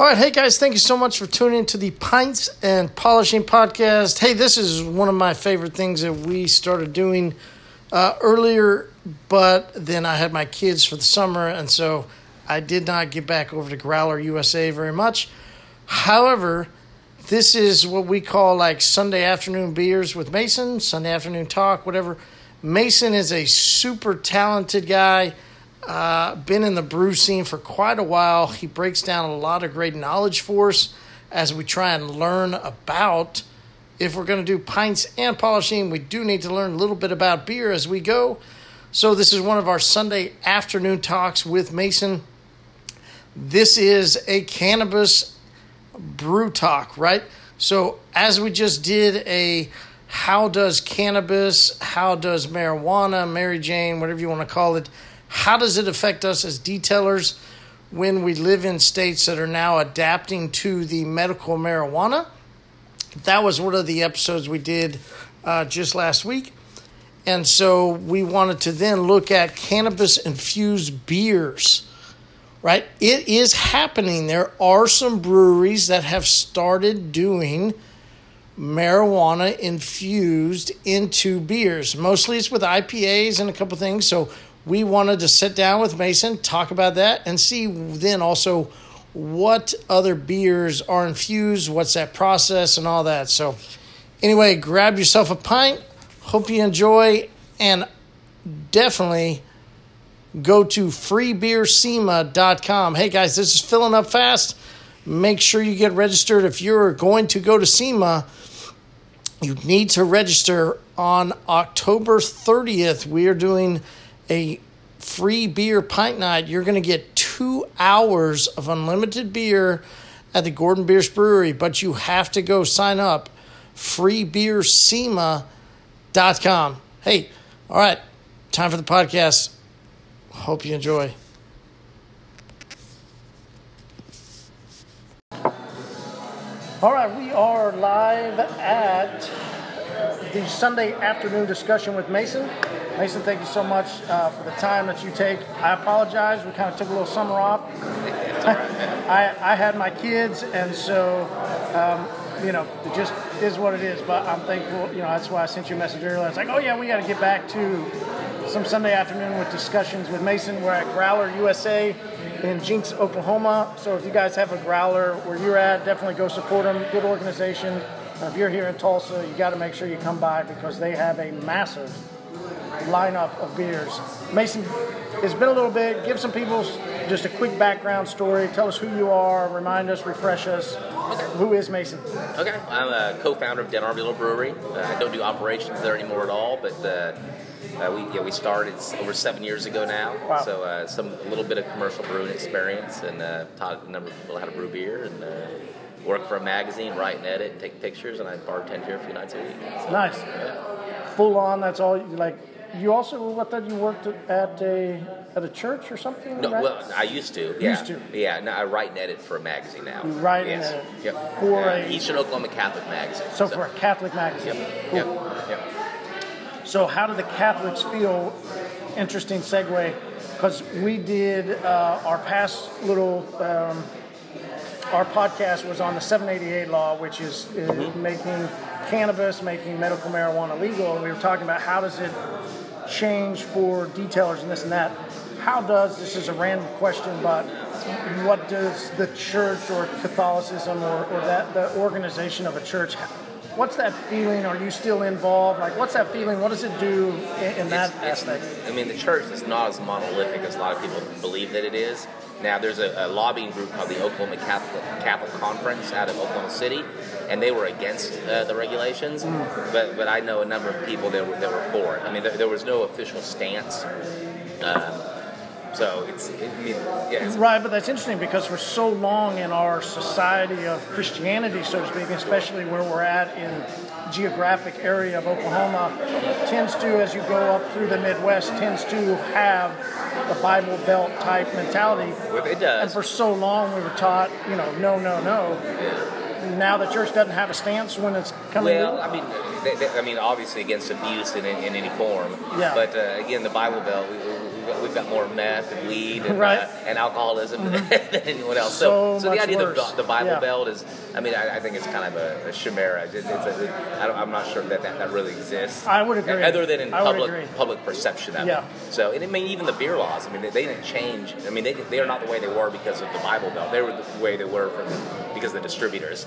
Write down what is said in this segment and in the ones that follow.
All right, hey guys, thank you so much for tuning into the Pints and Polishing podcast. Hey, this is one of my favorite things that we started doing uh, earlier, but then I had my kids for the summer, and so I did not get back over to Growler USA very much. However, this is what we call like Sunday afternoon beers with Mason, Sunday afternoon talk, whatever. Mason is a super talented guy uh, been in the brew scene for quite a while. He breaks down a lot of great knowledge for us as we try and learn about. If we're going to do pints and polishing, we do need to learn a little bit about beer as we go. So, this is one of our Sunday afternoon talks with Mason. This is a cannabis brew talk, right? So, as we just did a how does cannabis, how does marijuana, Mary Jane, whatever you want to call it, how does it affect us as detailers when we live in states that are now adapting to the medical marijuana? That was one of the episodes we did uh, just last week. And so we wanted to then look at cannabis infused beers, right? It is happening. There are some breweries that have started doing marijuana infused into beers. Mostly it's with IPAs and a couple things. So we wanted to sit down with Mason, talk about that, and see then also what other beers are infused, what's that process, and all that. So, anyway, grab yourself a pint. Hope you enjoy, and definitely go to freebeersema.com. Hey guys, this is filling up fast. Make sure you get registered. If you're going to go to SEMA, you need to register on October 30th. We are doing a free beer pint night, you're going to get two hours of unlimited beer at the Gordon Biersch Brewery, but you have to go sign up freebeersema.com. Hey, all right, time for the podcast. Hope you enjoy. All right, we are live at the Sunday afternoon discussion with Mason. Mason, thank you so much uh, for the time that you take. I apologize. We kind of took a little summer off. I, I had my kids, and so, um, you know, it just is what it is. But I'm thankful, you know, that's why I sent you a message earlier. I was like, oh, yeah, we got to get back to some Sunday afternoon with discussions with Mason. We're at Growler USA in Jenks, Oklahoma. So if you guys have a growler where you're at, definitely go support them. Good organization. If you're here in Tulsa, you got to make sure you come by because they have a massive lineup of beers. Mason, it's been a little bit. Give some people just a quick background story. Tell us who you are, remind us, refresh us. Okay. Who is Mason? Okay, I'm a co-founder of Dead Armadillo Brewery. Uh, I don't do operations there anymore at all, but uh, uh, we yeah, we started over seven years ago now. Wow. So uh, some a little bit of commercial brewing experience and uh, taught a number of people how to brew beer and uh, work for a magazine, write and edit, and take pictures, and I bartend here a few nights a week. So, nice. Yeah. Full on. That's all. Like you also what that you worked at a at a church or something? No, right? well, I used to. Yeah. Used to. Yeah. No, I write and edit for a magazine now. You write yes. and edit. Yep. For uh, a Eastern Oklahoma Catholic magazine. So, so, for a Catholic magazine. Yep. Cool. Yep. Yep. So how do the Catholics feel? Interesting segue, because we did uh, our past little. Um, our podcast was on the 788 law, which is, mm-hmm. making cannabis, making medical marijuana legal, and we were talking about how does it change for detailers and this and that. How does this is a random question, but what does the church or Catholicism or, or that the organization of a church what's that feeling? Are you still involved? Like, what's that feeling? What does it do in, in that it's, aspect? I mean, the church is not as monolithic as a lot of people believe that it is. Now, there's a, a lobbying group called the Oklahoma Catholic, Catholic Conference out of Oklahoma City, and they were against uh, the regulations. Mm. But but I know a number of people that were, that were for it. I mean, there, there was no official stance. Um, so it's, it, I mean, yeah. It's, right, but that's interesting because for so long in our society of Christianity, so to speak, especially where we're at in geographic area of Oklahoma, tends to, as you go up through the Midwest, tends to have the Bible Belt type mentality. It does. And for so long, we were taught, you know, no, no, no. Yeah now the church doesn't have a stance when it's coming. Well, I mean, they, they, I mean, obviously against abuse in, in any form. Yeah. But uh, again, the Bible Belt, we, we've got, we've got more meth and weed and, Right. uh, and alcoholism than anyone else. So So, so, the idea worse. of the, the Bible Yeah. Belt is, I mean, I, I think it's kind of a, a chimera. It, it's a, I don't, I'm not sure that, that that really exists. I would agree. Other than in I public public perception of Yeah. it. So, and I mean, even the beer laws. I mean, they, they didn't change. I mean, they, they are not the way they were because of the Bible Belt. They were the way they were from because of the distributors.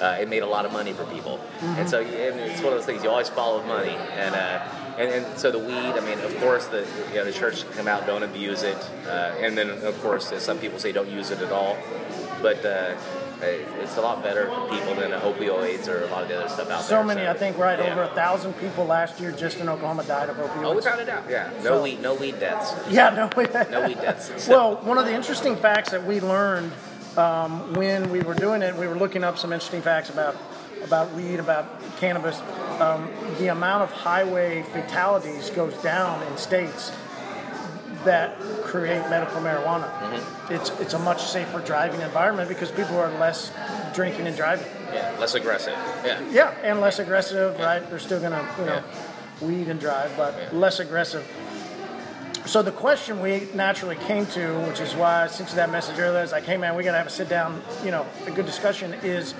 Uh, it made a lot of money for people, Mm-hmm. and so and it's one of those things you always follow money. And uh, and, and so the weed. I mean, of course, the you know the church come out, don't abuse it, uh, and then of course some people say don't use it at all. But uh, it's a lot better for people than opioids or a lot of the other stuff out there. So many, I think, right yeah. over a thousand people last year just in Oklahoma died of opioids. Oh, without a doubt, yeah. No So- weed, no weed deaths. Yeah, no. No weed deaths. So- well, one of the interesting facts that we learned um, when we were doing it, we were looking up some interesting facts about about weed, about cannabis. Um, the amount of highway fatalities goes down in states that create medical marijuana. Mm-hmm. It's it's a much safer driving environment because people are less drinking and driving. yeah, less aggressive. Yeah. Yeah, and less aggressive, right? They're still gonna, you know, Yeah. weed and drive, but Yeah. less aggressive. So the question we naturally came to, which is why I sent you that message earlier, is like, hey man, we gotta have a sit down, you know, a good discussion. Is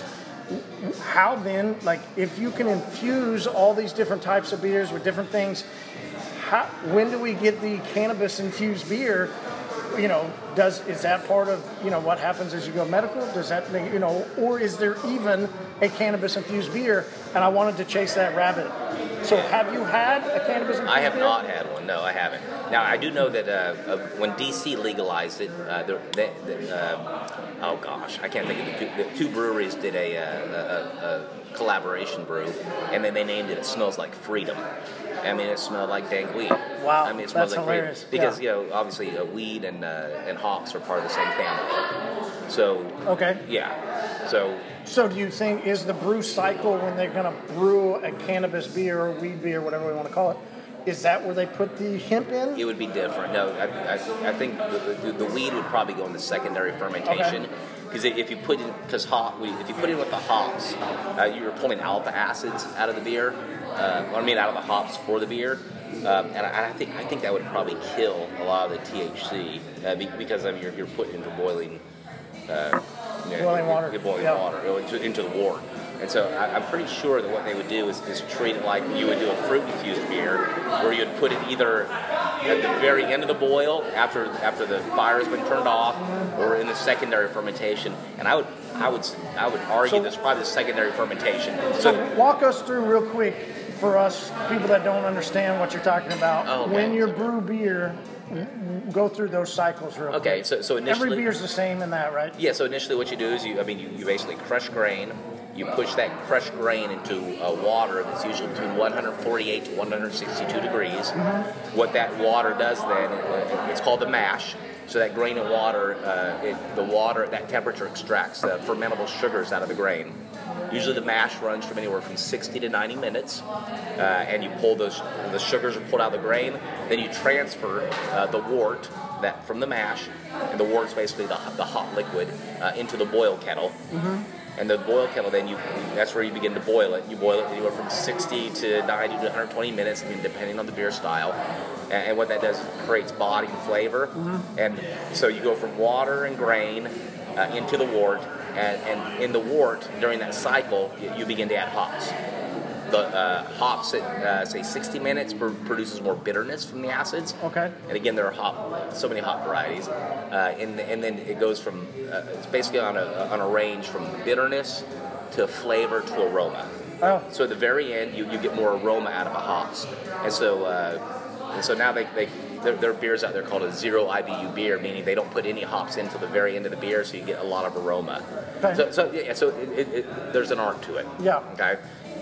how then, like, if you can infuse all these different types of beers with different things, how, when do we get the cannabis infused beer? You know, does is that part of you know what happens as you go medical? Does that make you know, or is there even a cannabis infused beer? And I wanted to chase that rabbit. So, have you had a cannabis infused I have beer? not had one. No, I haven't. Now I do know that uh, uh, when DC legalized it, uh, the, the, the, uh, oh gosh, I can't think of the two, the two breweries did a, uh, a, a, a collaboration brew, and then they named it. It smells like freedom. I mean, it smelled like dank weed. Wow, I mean, it smells that's like hilarious. freedom because Yeah. you know, obviously, uh, weed and uh, and hops are part of the same family. So Okay. yeah, so So, do you think is the brew cycle when they're going to brew a cannabis beer or weed beer, whatever we want to call it? Is that where they put the hemp in? It would be different. No, I, I, I think the, the, the weed would probably go in the secondary fermentation. Because if you put in, because hop, if you put in with the hops, uh, you're pulling out the acids out of the beer. Uh, I mean, out of the hops for the beer. Um, and I, I think I think that would probably kill a lot of the THC uh, be- because I mean you're, you're put into boiling, uh, you know, Boiling water. you're boiling Yeah. water into, into the wort. And so I, I'm pretty sure that what they would do is, is treat it like you would do a fruit infused beer, where you'd put it either at the very end of the boil after after the fire has been turned off, or in the secondary fermentation. And I would I would I would argue So- that's probably the secondary fermentation. So walk us through real quick for us people that don't understand what you're talking about. Oh, okay. When you brew beer, go through those cycles real Okay, quick. so so initially Every beer's the same in that, right? Yeah, so initially what you do is you, I mean, you, you basically crush grain. You push that crushed grain into uh, water that's usually between 148 to 162 degrees. What that water does then, uh, it's called the mash. So that grain and water, uh, it, the water at that temperature extracts the fermentable sugars out of the grain. Usually the mash runs from anywhere from 60 to 90 minutes, uh, and you pull those, the sugars are pulled out of the grain. Then you transfer uh, the wort that from the mash, and the wort's basically the, the hot liquid, uh, into the boil kettle. And the boil kettle, then you that's where you begin to boil it. You boil it anywhere from 60 to 90 to 120 minutes, I mean, depending on the beer style. And, and what that does is creates body and flavor. And so you go from water and grain uh, into the wort, and, and in the wort, during that cycle, you, you begin to add hops. The uh, hops at uh, say 60 minutes pr- produces more bitterness from the acids. Okay. And again, there are hop, so many hop varieties, uh, and and then it goes from uh, it's basically on a on a range from bitterness to flavor to aroma. Oh, So at the very end, you, you get more aroma out of the hops, and so uh, and so now they, they are beers out there called a zero IBU beer, meaning they don't put any hops in until the very end of the beer, so you get a lot of aroma. Okay. So, so yeah, so it, it, it, there's an art to it. Yeah. Okay.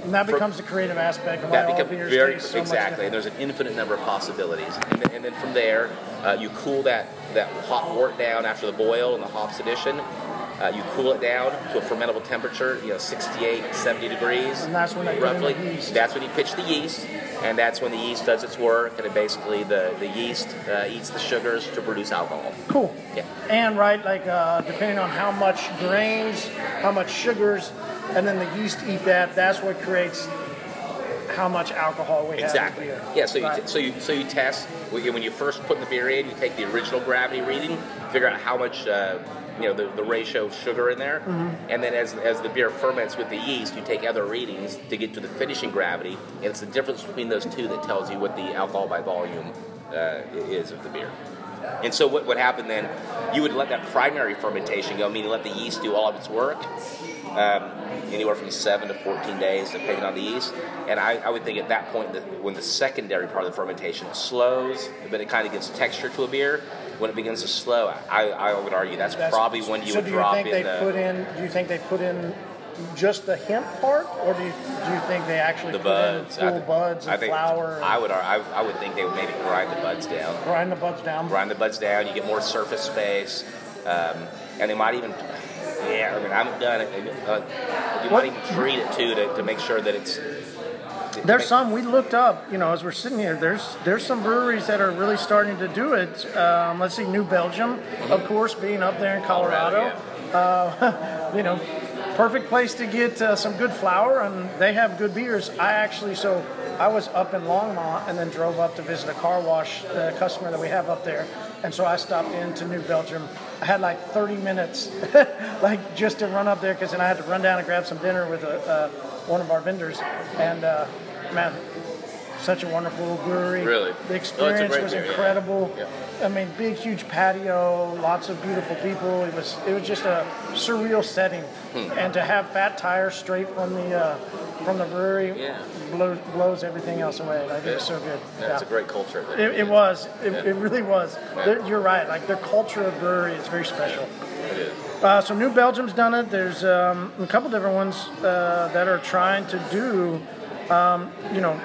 And that For- becomes the creative aspect of why That becomes very so exactly. And there's an infinite number of possibilities, and then, and then from there, uh, you cool that that hot wort down after the boil in the hops addition. Uh, you cool it down to a fermentable temperature, you know, 68, 70 degrees. And that's when they roughly. That's when you pitch the yeast, and that's when the yeast does its work, and it basically the the yeast uh, eats the sugars to produce alcohol. Cool. Yeah. And right, like uh, depending on how much grains, how much sugars, and then the yeast eat that. That's what creates how much alcohol we Exactly. have in beer. Yeah. So you Right. so you so you test when you, when you first put the beer in, you take the original gravity reading, figure out how much uh, you know the, the ratio of sugar in there, Mm-hmm. and then as as the beer ferments with the yeast, you take other readings to get to the finishing gravity, and it's the difference between those two that tells you what the alcohol by volume uh, is of the beer. And so what would happen then? You would let that primary fermentation go, meaning let the yeast do all of its work, um, anywhere from seven to 14 days, depending on the yeast. And I, I would think at that point, that when the secondary part of the fermentation slows, but it kind of gives texture to a beer, when it begins to slow, I, I would argue that's, That's- probably when you so would do drop you think in they the, put in? Do you think they put in just the hemp part, or do you, do you think they actually the buds. full I buds and I think, flour? I would, I, I would think they would maybe grind the buds down. grind the buds down. grind the buds down. You get more surface space, um, and they might even. Yeah, I mean, I haven't done it. Uh, you What- might even treat it too to, to make sure that it's. There's some we looked up. You know, as we're sitting here, there's there's some breweries that are really starting to do it. Um, let's see, New Belgium, of course, being up there in Colorado. Uh, you know, perfect place to get uh, some good flour, and they have good beers. I actually, so I was up in Longmont and then drove up to visit a car wash uh, customer that we have up there, and so I stopped into New Belgium. I had like 30 minutes, like just to run up there, because then I had to run down and grab some dinner with a, uh, one of our vendors, and uh, man. Such a wonderful brewery. Really? The Oh, experience it's great was beer, incredible. Yeah. I mean, big, huge patio, lots of beautiful people. It was it was just a surreal setting, Hmm. and to have fat tires straight from the uh, from the brewery Yeah. blows, blows everything else away. Like, it was so good. Yeah, It's a great culture. It, it was. It, Yeah. it really was. Yeah. You're right. Like their culture of brewery is very special. It is. Uh, so New Belgium's done it. There's um, a couple different ones uh, that are trying to do, um, you know,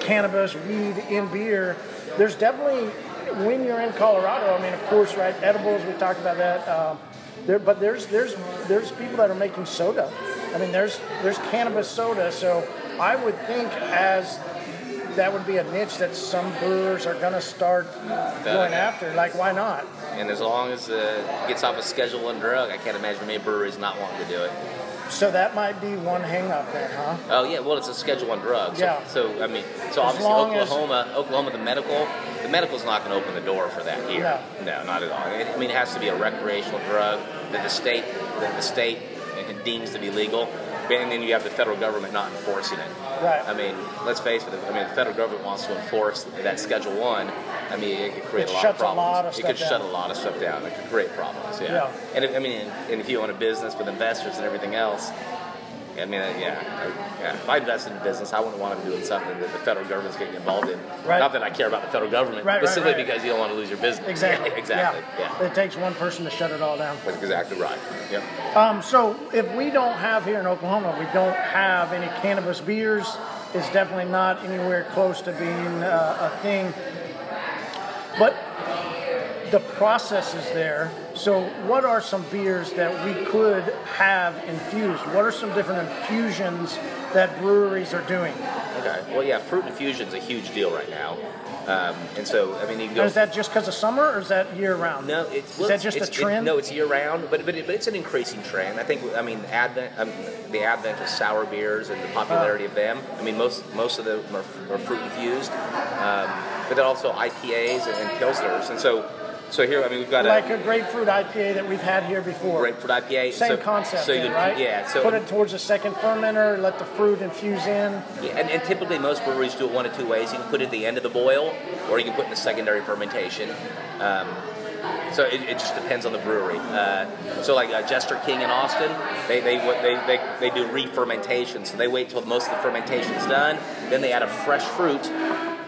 cannabis, weed in beer. There's definitely when you're in Colorado. I mean, of course, right? Edibles. We talked about that. Um, there, but there's there's there's people that are making soda. I mean, there's there's cannabis soda. So I would think as that would be a niche that some brewers are going to start going after. Like, why not? And as long as it gets off a Schedule One drug, I can't imagine many breweries not wanting to do it. So that might be one hang up then, huh? Oh yeah, well it's a Schedule One drug. So, Yeah. so I mean, so obviously long as- Oklahoma, Oklahoma, the medical, the medical's not going to open the door for that here. No. not at all. I mean, it has to be a recreational drug that the state, that the state deems to be legal, and then you have the federal government not enforcing it. Right. I mean, let's face it. I mean, the federal government wants to enforce that Schedule One. I mean, it could create It a lot of problems. lot of it could shut a lot of stuff down. It could create problems. Yeah. Yeah. And if, I mean, and if you own a business with investors and everything else, I mean, uh, yeah, I- yeah. If I invested in business, I wouldn't want to be doing something that the federal government's getting involved in. Right. Not that I care about the federal government, Right, but simply right. because you don't want to lose your business. Exactly. exactly. Yeah. It takes one person to shut it all down. That's exactly right. Yep. Um, so if we don't have here in Oklahoma, we don't have any cannabis beers. It's definitely not anywhere close to being uh, a thing. But the process is there. So what are some beers that we could have infused? What are some different infusions that breweries are doing? Okay. Well, yeah, fruit infusion's a huge deal right now. Um, and so, I mean, you can go. Is that just because of summer, or is that year round? No, it's is that just a it- trend? no, it's year round, but but, it, but it's an increasing trend. I think. I mean, advent um, the advent of sour beers and the popularity of them. I mean, most most of them are, are fruit infused, um, but then also IPAs and, and pilsners. And so, so here, I mean, we've got like a a grapefruit IPA that we've had here before. grapefruit IPA. Same so, concept, So then, right? yeah. So put it towards the second fermenter, let the fruit infuse in. Yeah, and, and typically most breweries do it one of two ways. You can put it at the end of the boil, or you can put it in the secondary fermentation. Um, so it, it just depends on the brewery. Uh, so like uh, Jester King in Austin, they they, what they they they do re-fermentation. So they wait till most of the fermentation is done, then they add a fresh fruit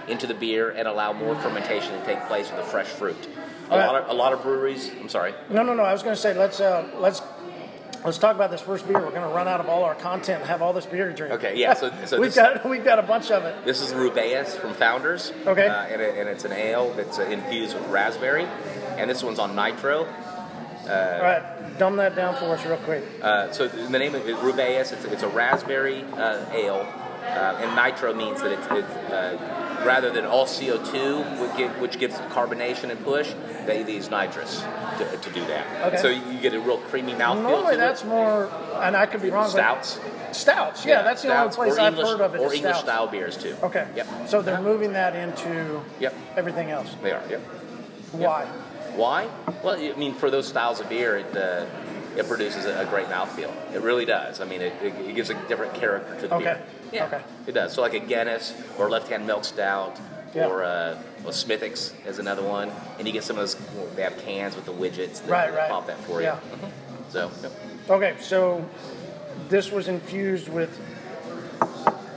into the beer and allow more fermentation to take place with the fresh fruit. A lot of a lot of breweries. I'm sorry. No, no, no. I was going to say let's uh, let's let's talk about this first beer. We're going to run out of all our content and have all this beer to drink. Okay, yeah, so- so we've this- got we've got a bunch of it. This is Rubaeus from Founders. Okay. Uh, and, it, and it's an ale that's uh, infused with raspberry. And this one's on nitro. all right, dumb that down for us real quick. Uh, so the name of it, Rubaeus, it's, it's a raspberry uh, ale. Uh, and nitro means that it's, it's uh, rather than all CO2, which, give, which gives carbonation and push, they use nitrous to, to do that. Okay. So you get a real creamy mouthfeel Normally that's it. more, and I could be wrong. Stouts. Stouts, yeah, that's the stouts, only place or I've English, heard of it. Or is English stouts. style beers too. Okay. Yep. So they're moving that into Yep. everything else. They are. Yep. Why? Why? Well, I mean, for those styles of beer, it uh, it produces a, a great mouthfeel. It really does. I mean, it, it, it gives a different character to the Okay. beer. Yeah, Okay. it does. So like a Guinness or Left Hand Milk Stout Yeah. or uh, well, Smithwick's is another one, and you get some of those. They have cans with the widgets that, Right, that right. pop that for Yeah. you. Mhm. So yep. Okay, so this was infused with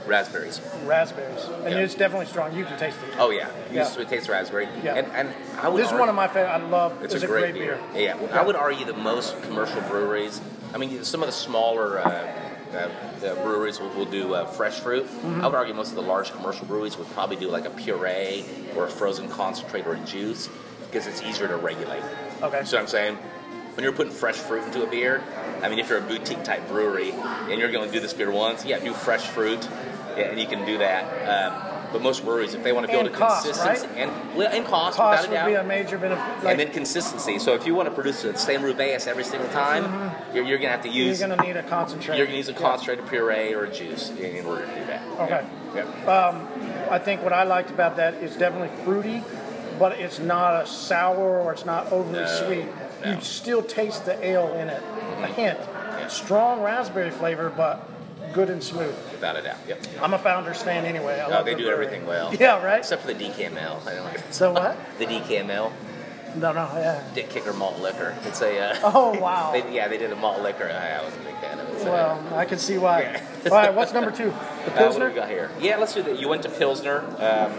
raspberries. raspberries, and Yeah. it's definitely strong. You can taste it. Oh yeah, you Yeah. just taste raspberry. Yeah. And, and I would This is one of my favorite. I love. It's, It's, a great, beer. Yeah, Yeah. I would argue that most commercial breweries, I mean, some of the smaller uh, uh, uh, breweries will, will do uh, fresh fruit. Mm-hmm. I would argue most of the large commercial breweries would probably do like a puree or a frozen concentrate or a juice because it's easier to regulate. Okay. So I'm saying, when you're putting fresh fruit into a beer, I mean, if you're a boutique type brewery and you're going to do this beer once, yeah, do fresh fruit, yeah, and you can do that. Um, but most breweries, if they want to build And a cost, consistency right? and well, and cost, Cost without a would be a major benefit. Like, and then consistency. So if you want to produce the same rubaeus every single time, you're, you're going to have to Mm-hmm. you're use going to need a concentrate. you're going to use a Yeah. concentrated puree or a juice in, order to do that. Okay. Yeah. I think what I liked about that is definitely fruity, but it's not a sour or it's not overly No, sweet. no. Mm-hmm. You still taste the ale in it. A hint. Yeah. Strong raspberry flavor, but good and smooth. Without a doubt. Yep. I'm a Founders fan anyway. I Oh, they the do everything well. Yeah, right. Except for the DKML. I don't like So what? the DKML, No, no, yeah. Dick Kicker Malt Liquor. It's a. Uh, Oh wow. They, yeah, they did a malt liquor. I, I wasn't a big fan of it. so- Well, I can see why. Yeah. All right, what's number two? The Uh, what do Pilsner. we got here? Yeah, let's do that. You went to Pilsner. Um,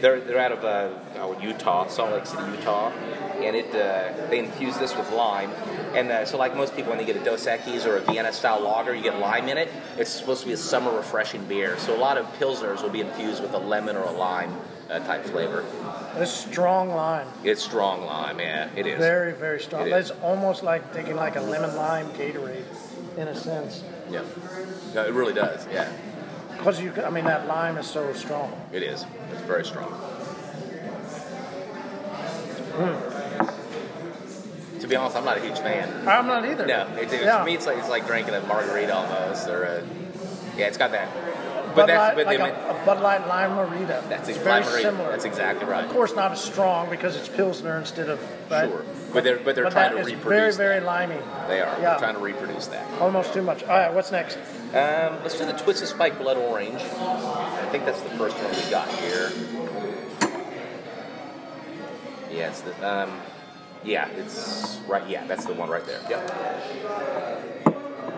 they're, they're out of uh, oh, Utah, Salt Lake City, Utah, and it uh, they infuse this with lime. And uh, so, like most people, when they get a Dos Equis or a Vienna style lager, you get lime in it. It's supposed to be a summer refreshing beer. So a lot of pilsners will be infused with a lemon or a lime uh, type flavor. This strong lime. It's strong lime, yeah, it is. Very, very strong. It is. It's almost like taking like a lemon lime Gatorade, in a sense. Yeah, no, it really does. Yeah, Because you, I mean, that lime is so strong. it is. It's very strong. Hmm. To be honest, I'm not a huge fan. I'm not either. No, it, it, Yeah. for me it's like it's like drinking a margarita almost, or a, yeah, it's got that. Bud But that's Light, but like a, a Bud Light lime margarita. that's it's very margarita. similar. That's exactly right. Of course, not as strong because it's Pilsner instead of right. Sure, but they're but they're But trying to reproduce. very, very that. limey. They are. Yeah. They're trying to reproduce that. Almost too much. All right, what's next? Um, let's do the Twisted Spike Blood Orange. I think that's the first one we got here. Yeah, it's the um, yeah, it's right. Yeah, that's the one right there. Yep.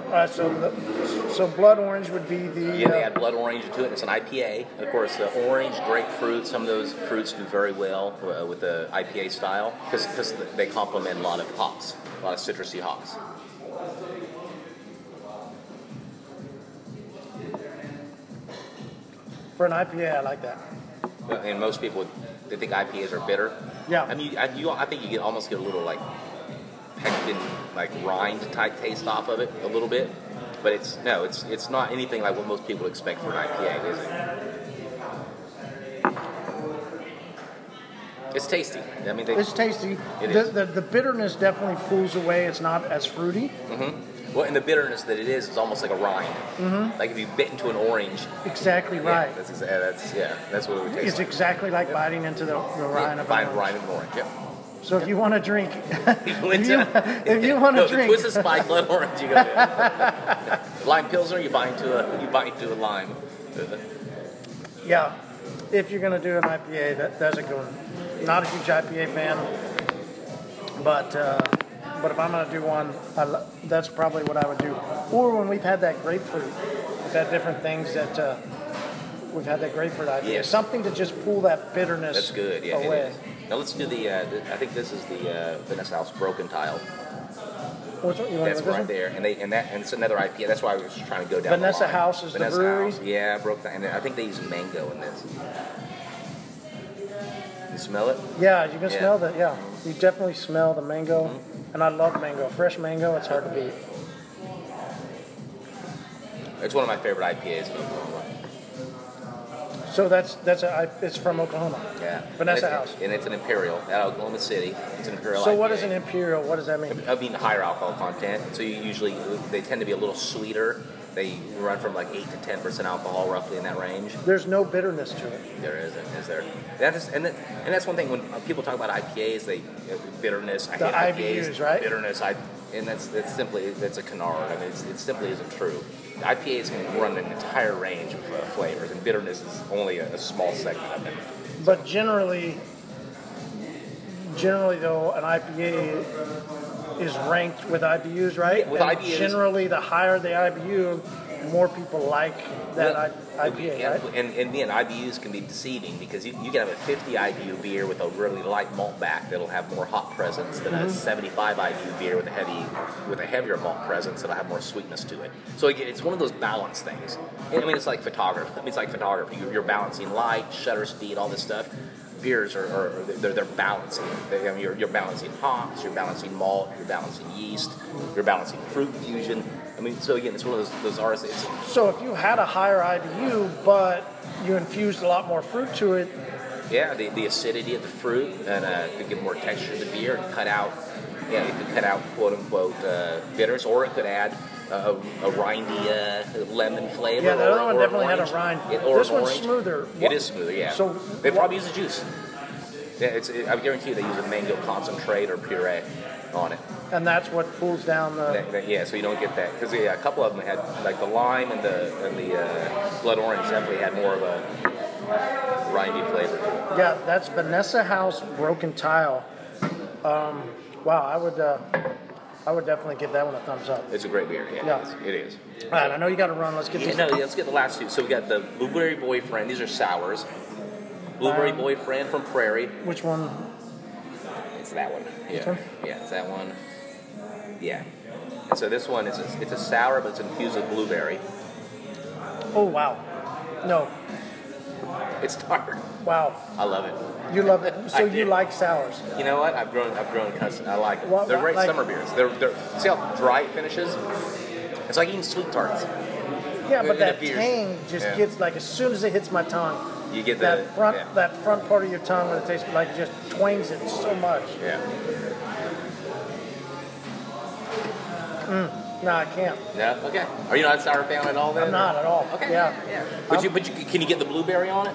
All right, so the, so blood orange would be the. Yeah, they uh, add blood orange to it. It's an IPA. Of course, the orange, grapefruit, some of those fruits do very well uh, with the IPA style because they complement a lot of hops, a lot of citrusy hops. For an IPA, I like that. And most people they think IPAs are bitter. Yeah. I mean, I, you, I think you get almost get a little like pectin, like rind type taste off of it a little bit, but it's no, it's it's not anything like what most people expect for an IPA, is it? It's tasty. I mean, they, It's tasty. It the, is. The, the bitterness definitely pulls away. It's not as fruity. Mm-hmm. Well, and the bitterness that it is is almost like a rind. Mm-hmm. Like if you bit into an orange. Exactly Yeah, right. that's, that's yeah. That's what it would taste it's like. exactly like biting into the, the rind of Fine an rind of an orange. Yeah. So if you want to drink, if you, if you want to no, drink, Twisted Spike blood orange. You go lime pilsner. You bite into a you bite into a lime. yeah, if you're going to do an IPA, that, that's a good one. Not a huge IPA fan, but uh, but if I'm going to do one, I, that's probably what I would do. Or when we've had that grapefruit, we've had different things that uh, we've had that grapefruit IPA. Yes. Something to just pull that bitterness That's good. Yeah. away. Now let's do the, uh, the. I think this is the uh, Vanessa House Broken Tile. What's, you want That's right there, and they and that and it's another IPA. That's why I was trying to go down. the Vanessa. House is the brewery? House. Yeah, Broken. And I think they use mango in this. You smell it? Yeah, you can Yeah. Mm-hmm. smell that. Yeah, you definitely smell the mango, and I love mango. Fresh mango, it's hard to beat. It's one of my favorite IPAs. in Oklahoma. So that's that's a, it's from Oklahoma. Yeah. Vanessa and House. And it's an imperial out of Oklahoma City. It's an imperial. So what IPA. is an imperial? What does that mean? I mean, higher alcohol content. So you usually they tend to be a little sweeter. They run from like eight to ten percent alcohol, roughly in that range. There's no bitterness to it. There isn't, is there? That is, and that, and that's one thing when people talk about IPAs, they bitterness. I The hate IBUs, IPAs, right? Bitterness. I and that's that's simply that's a canard. I mean, it's, it simply isn't true. IPAs can run an entire range of uh, flavors, and bitterness is only a, a small segment of it. But generally, generally though, an IPA is ranked with IBUs, right? With And IBUs. Generally, the higher the IBU, more people like that I, IPA, and, right? and, and again, IBUs can be deceiving because you, you can have a 50 IBU beer with a really light malt back that'll have more hop presence than Mm-hmm. a 75 IBU beer with a heavy with a heavier malt presence that'll have more sweetness to it. So again, it's one of those balance things. And, I mean, it's like photography. I mean, it's like photography. You're balancing light, shutter speed, all this stuff. Beers are, are they're, they're balancing. They, I mean, you're, you're balancing hops, you're balancing malt, you're balancing yeast, you're balancing fruit fusion. I mean, so again, it's one of those those. It's, So if you had a higher IBU, but you infused a lot more fruit to it, Yeah, the, the acidity of the fruit and uh, could give more texture to the beer and cut out, yeah, it could cut out quote unquote uh, bitters, or it could add a, a rindy uh, lemon flavor. Yeah, the other one definitely had a orange. rind. It- or This one's orange. smoother. It is smoother, yeah. so they probably use a juice. Yeah, it's, I guarantee you they use a mango concentrate or puree on it. and that's what pulls down the. That- that- yeah, so you don't get that because yeah, a couple of them had like the lime and the and the uh, blood orange definitely had more of a rindy flavor. Yeah, that's Vanessa House Broken Tile. Um, wow, I would, uh, I would definitely give that one a thumbs up. It's a great beer. Yeah, Yeah. It, is. it is. All right, I know you got to run. Let's get Yeah, no, let's get the last two. So we got the Blueberry Boyfriend. These are sours. Blueberry Um, Boyfriend from Prairie. Which one? It's that one. Yeah, one? yeah, it's that one. Yeah. And so this one is a, it's a sour, but it's infused with blueberry. Oh wow, no, It's tart. Wow, I love it. you love it. So I you do. like sours? You know what? I've grown. I've grown accustomed. I like them. What- they're great like- summer beers. They're, they're see how dry it finishes. It's like eating sweet tarts. Yeah, but that tang just Yeah. gets like as soon as it hits my tongue, You get the that front Yeah. that front part of your tongue when it tastes like just twangs it so much. yeah. Mm. No, I can't. Yeah. Okay. Are you not a sour fan at all? Then I'm not at all. Okay. Yeah. Yeah. But you, but you, can you get the blueberry on it?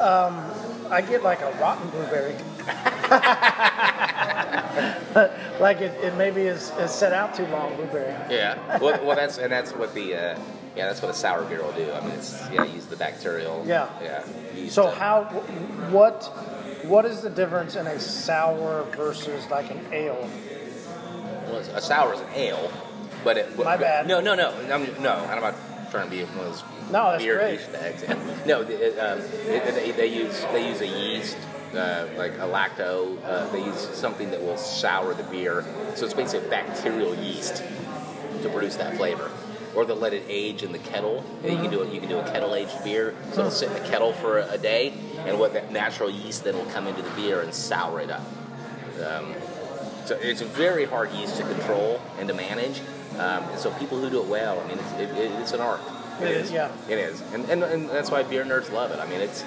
I get like a rotten blueberry. like it, it maybe is, is set out too long, blueberry. Yeah. well, well, that's and that's what the uh, yeah that's what a sour beer will do. I mean, it's yeah, use the bacterial. Yeah. Yeah. yeast So to- how, what, what is the difference in a sour versus like an ale? well, a sour is an ale, but it. My bad. No, no, no, I'm, no. I'm not trying to be one of those. No, that's beer great. douchebags. no, it, um, it, they, they use they use a yeast. Uh, like a lacto, uh, they use something that will sour the beer. So it's basically bacterial yeast to produce that flavor. Or they'll let it age in the kettle. And You can do it. You can do a kettle aged beer. So it'll sit in the kettle for a, a day, and what that natural yeast then will come into the beer and sour it up. Um, so it's a very hard yeast to control and to manage. Um, and so people who do it well, I mean, it's, it, it, it's an art. It is, yeah. It is, and, and and that's why beer nerds love it. I mean, it's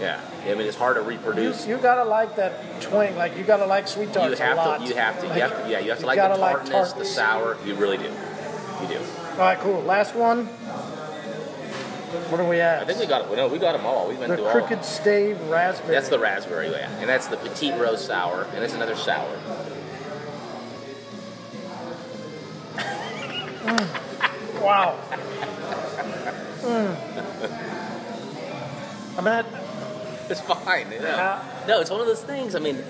yeah. I mean, it's hard to reproduce. you gotta like that twang, like you gotta like sweet You have a lot. to, you have to, you have to, yeah, you have to you like the gotta like tartness, the sour. You really do, you do. All right, cool. Last one. What are we at? I think we got it. No, we got them all. We went the through all. crooked stave raspberry. That's the raspberry, yeah, and that's the petite rose sour, and it's another sour. Wow. Mm. I mean, that, It's fine. You know. Uh, no, it's one of those things. I mean,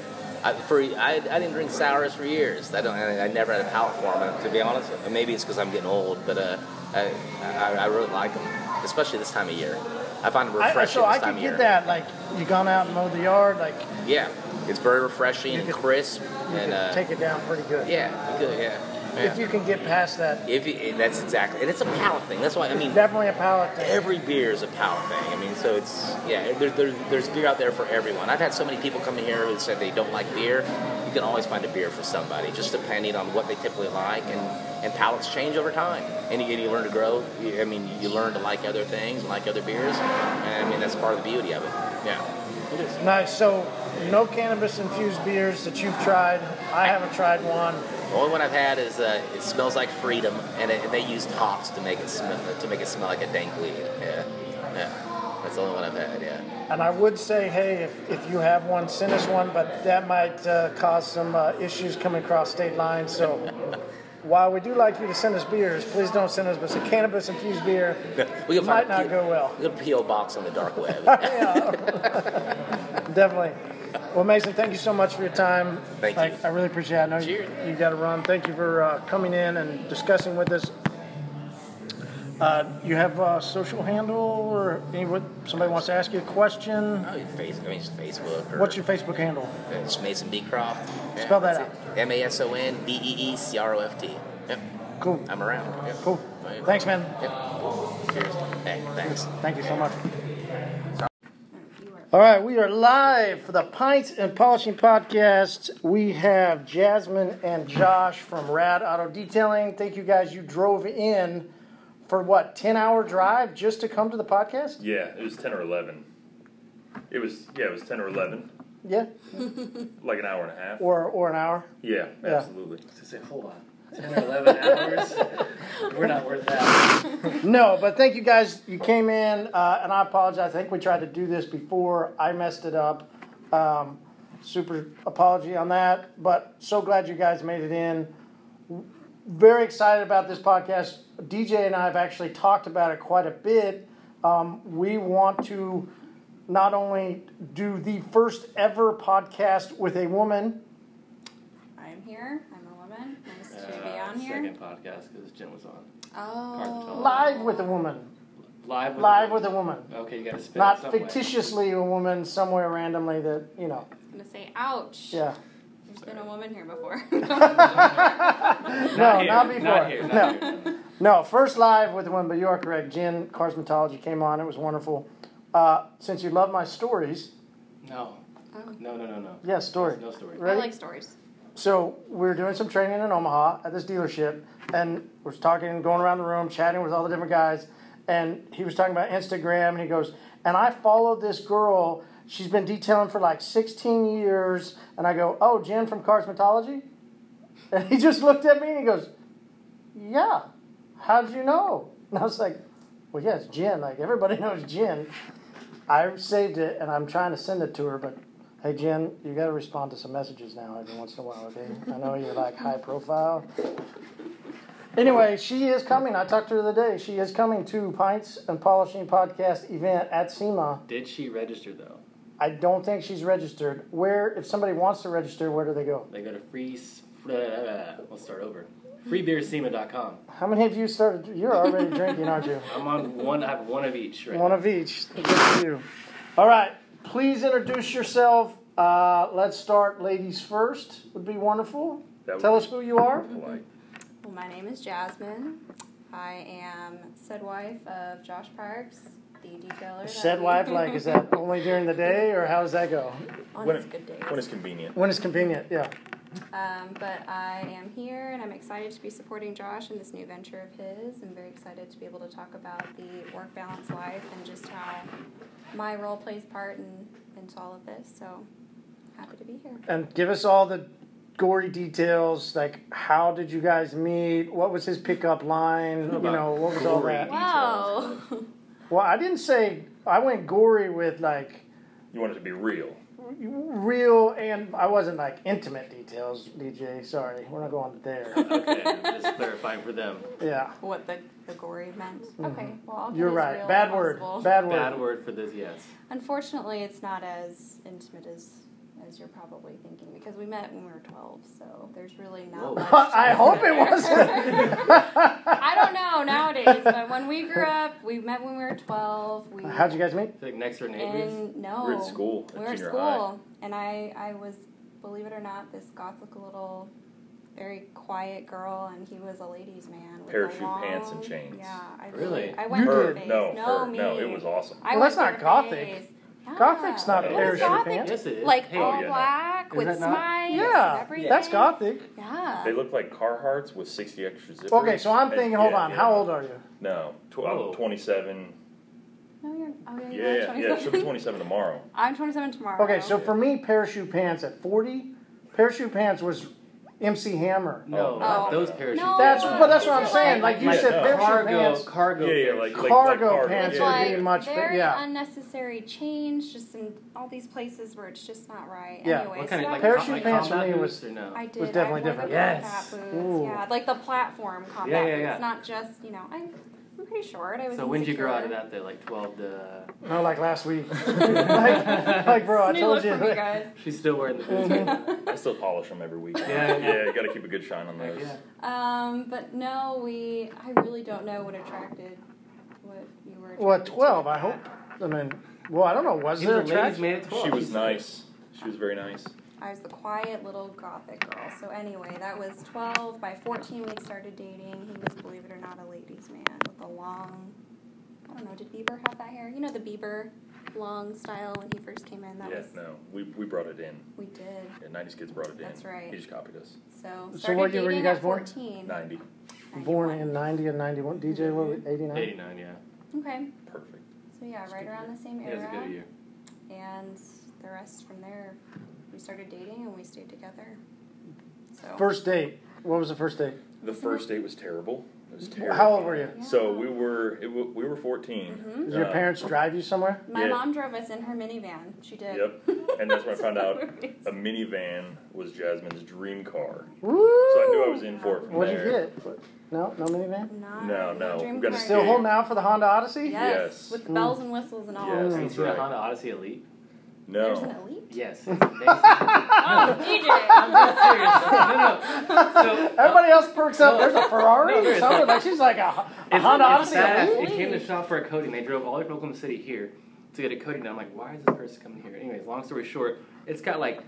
I, for I, I didn't drink sours for years. I don't. I, I never had a palate for them. To be honest, maybe it's because I'm getting old, but uh, I, I, I really like them, especially this time of year. I find them I, refreshing so I time could of get year. that. Like you gone out and mowed the yard, like Yeah, it's very refreshing and crisp, you and uh, take it down pretty good. yeah, good. yeah. Yeah. If you can get past that, If you, and that's exactly, and it's a palate thing. That's why I mean, definitely a palate thing. every beer is a palate thing. I mean, so it's yeah. There, there, there's beer out there for everyone. I've had so many people come in here who said they don't like beer, you can always find a beer for somebody, just depending on what they typically like, and, and palates change over time, and you, you learn to grow. You- I mean, you learn to like other things, like other beers, and I mean that's part of the beauty of it. Yeah, it is. Nice. So, no cannabis infused beers that you've tried. I haven't tried one. The only one I've had is uh, it smells like freedom, and, it, and they used hops to make it smell to make it smell like a dank weed. Yeah, yeah, that's the only one I've had. Yeah. And I would say, hey, if, if you have one, send us one, but that might uh, cause some uh, issues coming across state lines. So, while we do like you to send us beers, please don't send us a cannabis infused beer. We can Might not P- go well. We can PO box on the dark web. Definitely. Well, Mason, thank you so much for your time. Thank Like, you. I really appreciate it. I know you, Cheers. you got to run. Thank you for uh, coming in and discussing with us. Uh, you have a social handle or any, what, somebody wants to ask you a question? Oh, your face, I mean, it's Facebook. Or What's your Facebook handle? It's Mason Beecroft. Yeah, Spell that that's it. M A S O N B E E C R O F T. Yep, Cool. I'm around. Yep. Cool. Thanks, man. Yep. Cheers. Hey, thanks. Thank you so much. All right, we are live for the Pints and Polishing Podcast. We have Jasmine and Josh from Rad Auto Detailing. Thank you guys. You drove in for what, 10 hour drive just to come to the podcast? Yeah, it was ten or eleven. It was yeah, it was ten or eleven, Yeah. like an hour and a half. Or, or an hour? Yeah, Yeah. absolutely. to say, hold on, 10 or 11 hours? We're not worth that. No, but thank you guys. You came in, uh, and I apologize. I think we tried to do this before. I messed it up. Um, super apology on that, but so glad you guys made it in. Very excited about this podcast. DJ and I have actually talked about it quite a bit. Um, we want to not only do the first ever podcast with a woman, I'm here. On here. Second podcast because Jim was on. Oh. live with a woman, Live with live with a woman, Okay, you got to spit not some fictitiously a woman somewhere randomly that you know. I was gonna say, ouch. Yeah. There's been a woman here before. No, here, not before. Not here, No. here. No, first live with one, but you are correct. Jen Cosmetology came on. It was wonderful. Uh, since you love my stories, No. Oh. No, no, no, no. yeah, story. No story. I like stories. So we were doing some training in Omaha at this dealership, and we're talking, and going around the room, chatting with all the different guys, and he was talking about Instagram, and he goes, and I followed this girl. She's been detailing for like 16 years, and I go, oh, Jen from Cosmetology, and he just looked at me and he goes, yeah. How did you know? And I was like, well, yeah, it's Jen. Like everybody knows Jen. I saved it, and I'm trying to send it to her, but Hey Jen, you got to respond to some messages now every once in a while, okay? I know you're like high profile. Anyway, she is coming. I talked to her the other day. She is coming to Pints and Polishing Podcast event at SEMA. Did she register though? I don't think she's registered. Where, if somebody wants to register, where do they go? They go to free. We'll start over. Freebeersema.com. How many of you started? You're already drinking, aren't you? I'm on one. I have one of each right One now. of each. Good for you. All right. Please introduce yourself. Uh, let's start, ladies first. Would be wonderful. Would Tell be us who you are. polite. Well, my name is Jasmine. I am said wife of Josh Parks, the detailer. Said wife, like, is that only during the day, or how does that go? on When his good days. When it's convenient. When it's convenient, yeah. Um, but I am here and I'm excited to be supporting Josh in this new venture of his. I'm very excited to be able to talk about the work balance life and just how my role plays part in, into all of this. So happy to be here. And give us all the gory details, like how did you guys meet? What was his pickup line? You know, what was all that? Wow. Well, I didn't say I went gory with like You want it to be real. Real, and I wasn't like intimate details. DJ, sorry, we're not going there. Okay, just clarifying for them. Yeah, what the, the gory meant. Okay, well, I'll Mm-hmm. you're right. real Bad word. possible. Bad word. Bad word for this, yes. Unfortunately, it's not as intimate as as you're probably thinking because we met when we were 12, so there's really Whoa. not much. I to hope it wasn't. I don't know nowadays, but when we grew up, we met when we were 12. We How'd you guys meet? Like next door neighbors. and no, We're at school, at We were at school, high. and I I was, believe it or not, this gothic little, very quiet girl, and he was a ladies' man. With Parachute the long, pants and chains. Yeah, I Really? I went You through a did? No, no, her, me. no, it was awesome. Well, went that's not gothic. phase. Gothic's not Yeah. What is parachute Gothic? pants. Yes, it is. Like Hey, all yeah, no. black Is with that not? spikes and Yeah, everything. that's Gothic. Yeah. They look like Carhartts with 60 extra zippers. Okay, so I'm And- thinking, hold yeah, on, yeah. how old are you? No, tw- Whoa. I'm 27. No, you're. Oh, yeah, Yeah, you're yeah, yeah. She'll be 27 tomorrow. I'm 27 tomorrow. Okay, so for me, parachute pants at 40, parachute pants was MC Hammer. No, Oh. not Oh. those parachutes. No, That's but that's what I'm these saying. like- Like you Like said, parachute cargo, pants. cargo. Yeah, yeah, parachutes. like, like Cargo pants It's would yeah. be like much, but very yeah. unnecessary change, just in all these places where it's just not right. Yeah. Anyway, What so kind of like, Parachute like pants for combat me was- or no? I did. was definitely I different. Yes. boots. Yeah, like the platform combat Yeah, yeah, boots, yeah. not just you know. I'm, I'm pretty short. I was. So when did you grow out of insecure. that? There, like twelve to. No, like last week. like, like, bro, I New told look you. for me, guys. She's still wearing the boots. I still polish them every week. Yeah, yeah. yeah, you got to keep a good shine on those. yeah. Um, but no, we. I really don't know what attracted. What you were. What, attracted to 12? with I hope. I mean, well, I don't know. Was Even there the ladies attraction? it twelve. She was nice. She was very nice. I was the quiet little gothic girl. So anyway, that was 12. By 14, we started dating. He was, believe it or not, a ladies' man with a long. I don't know. Did Bieber have that hair? You know the Bieber long style when he first came in. That yeah, was no, we, we brought it in. we did. Yeah, 90s kids brought it in. That's right. He just copied us. So So started what year were you guys at born? 14. 90. Born in 90 and 91. DJ, what, Mm-hmm. 89? Eighty-nine, yeah. Okay. Perfect. So yeah, right around the same He has a good year. And the rest from there, we started dating and we stayed together. So First date. What was the first date? The first date was terrible. It was terrible. How old were you? So we were it, w- we were 14. Mhm. Did your Uh, parents drive you somewhere? my Yeah. mom drove us in her minivan. She did. Yep. And that's when I found out a minivan was Jasmine's dream car. Woo! So I knew I was in for it from What'd you get? No, no minivan. Not No, no, Dream car. Still holding out for the Honda Odyssey? Yes, Yes. with the bells and whistles and all. Yes. There's That's seen the right. Honda Odyssey Elite? An No. elite. Yes, it's amazing. Oh, DJ. I'm dead serious. No, no. So, Everybody else perks up. No. There's a Ferrari No, or something. Like she's like a, a It's, Honda it's Odyssey. It came to shop for a coating. They drove all the way from Oklahoma City here to get a coating done. I'm like, why is this person coming here? Anyways, long story short, it's got like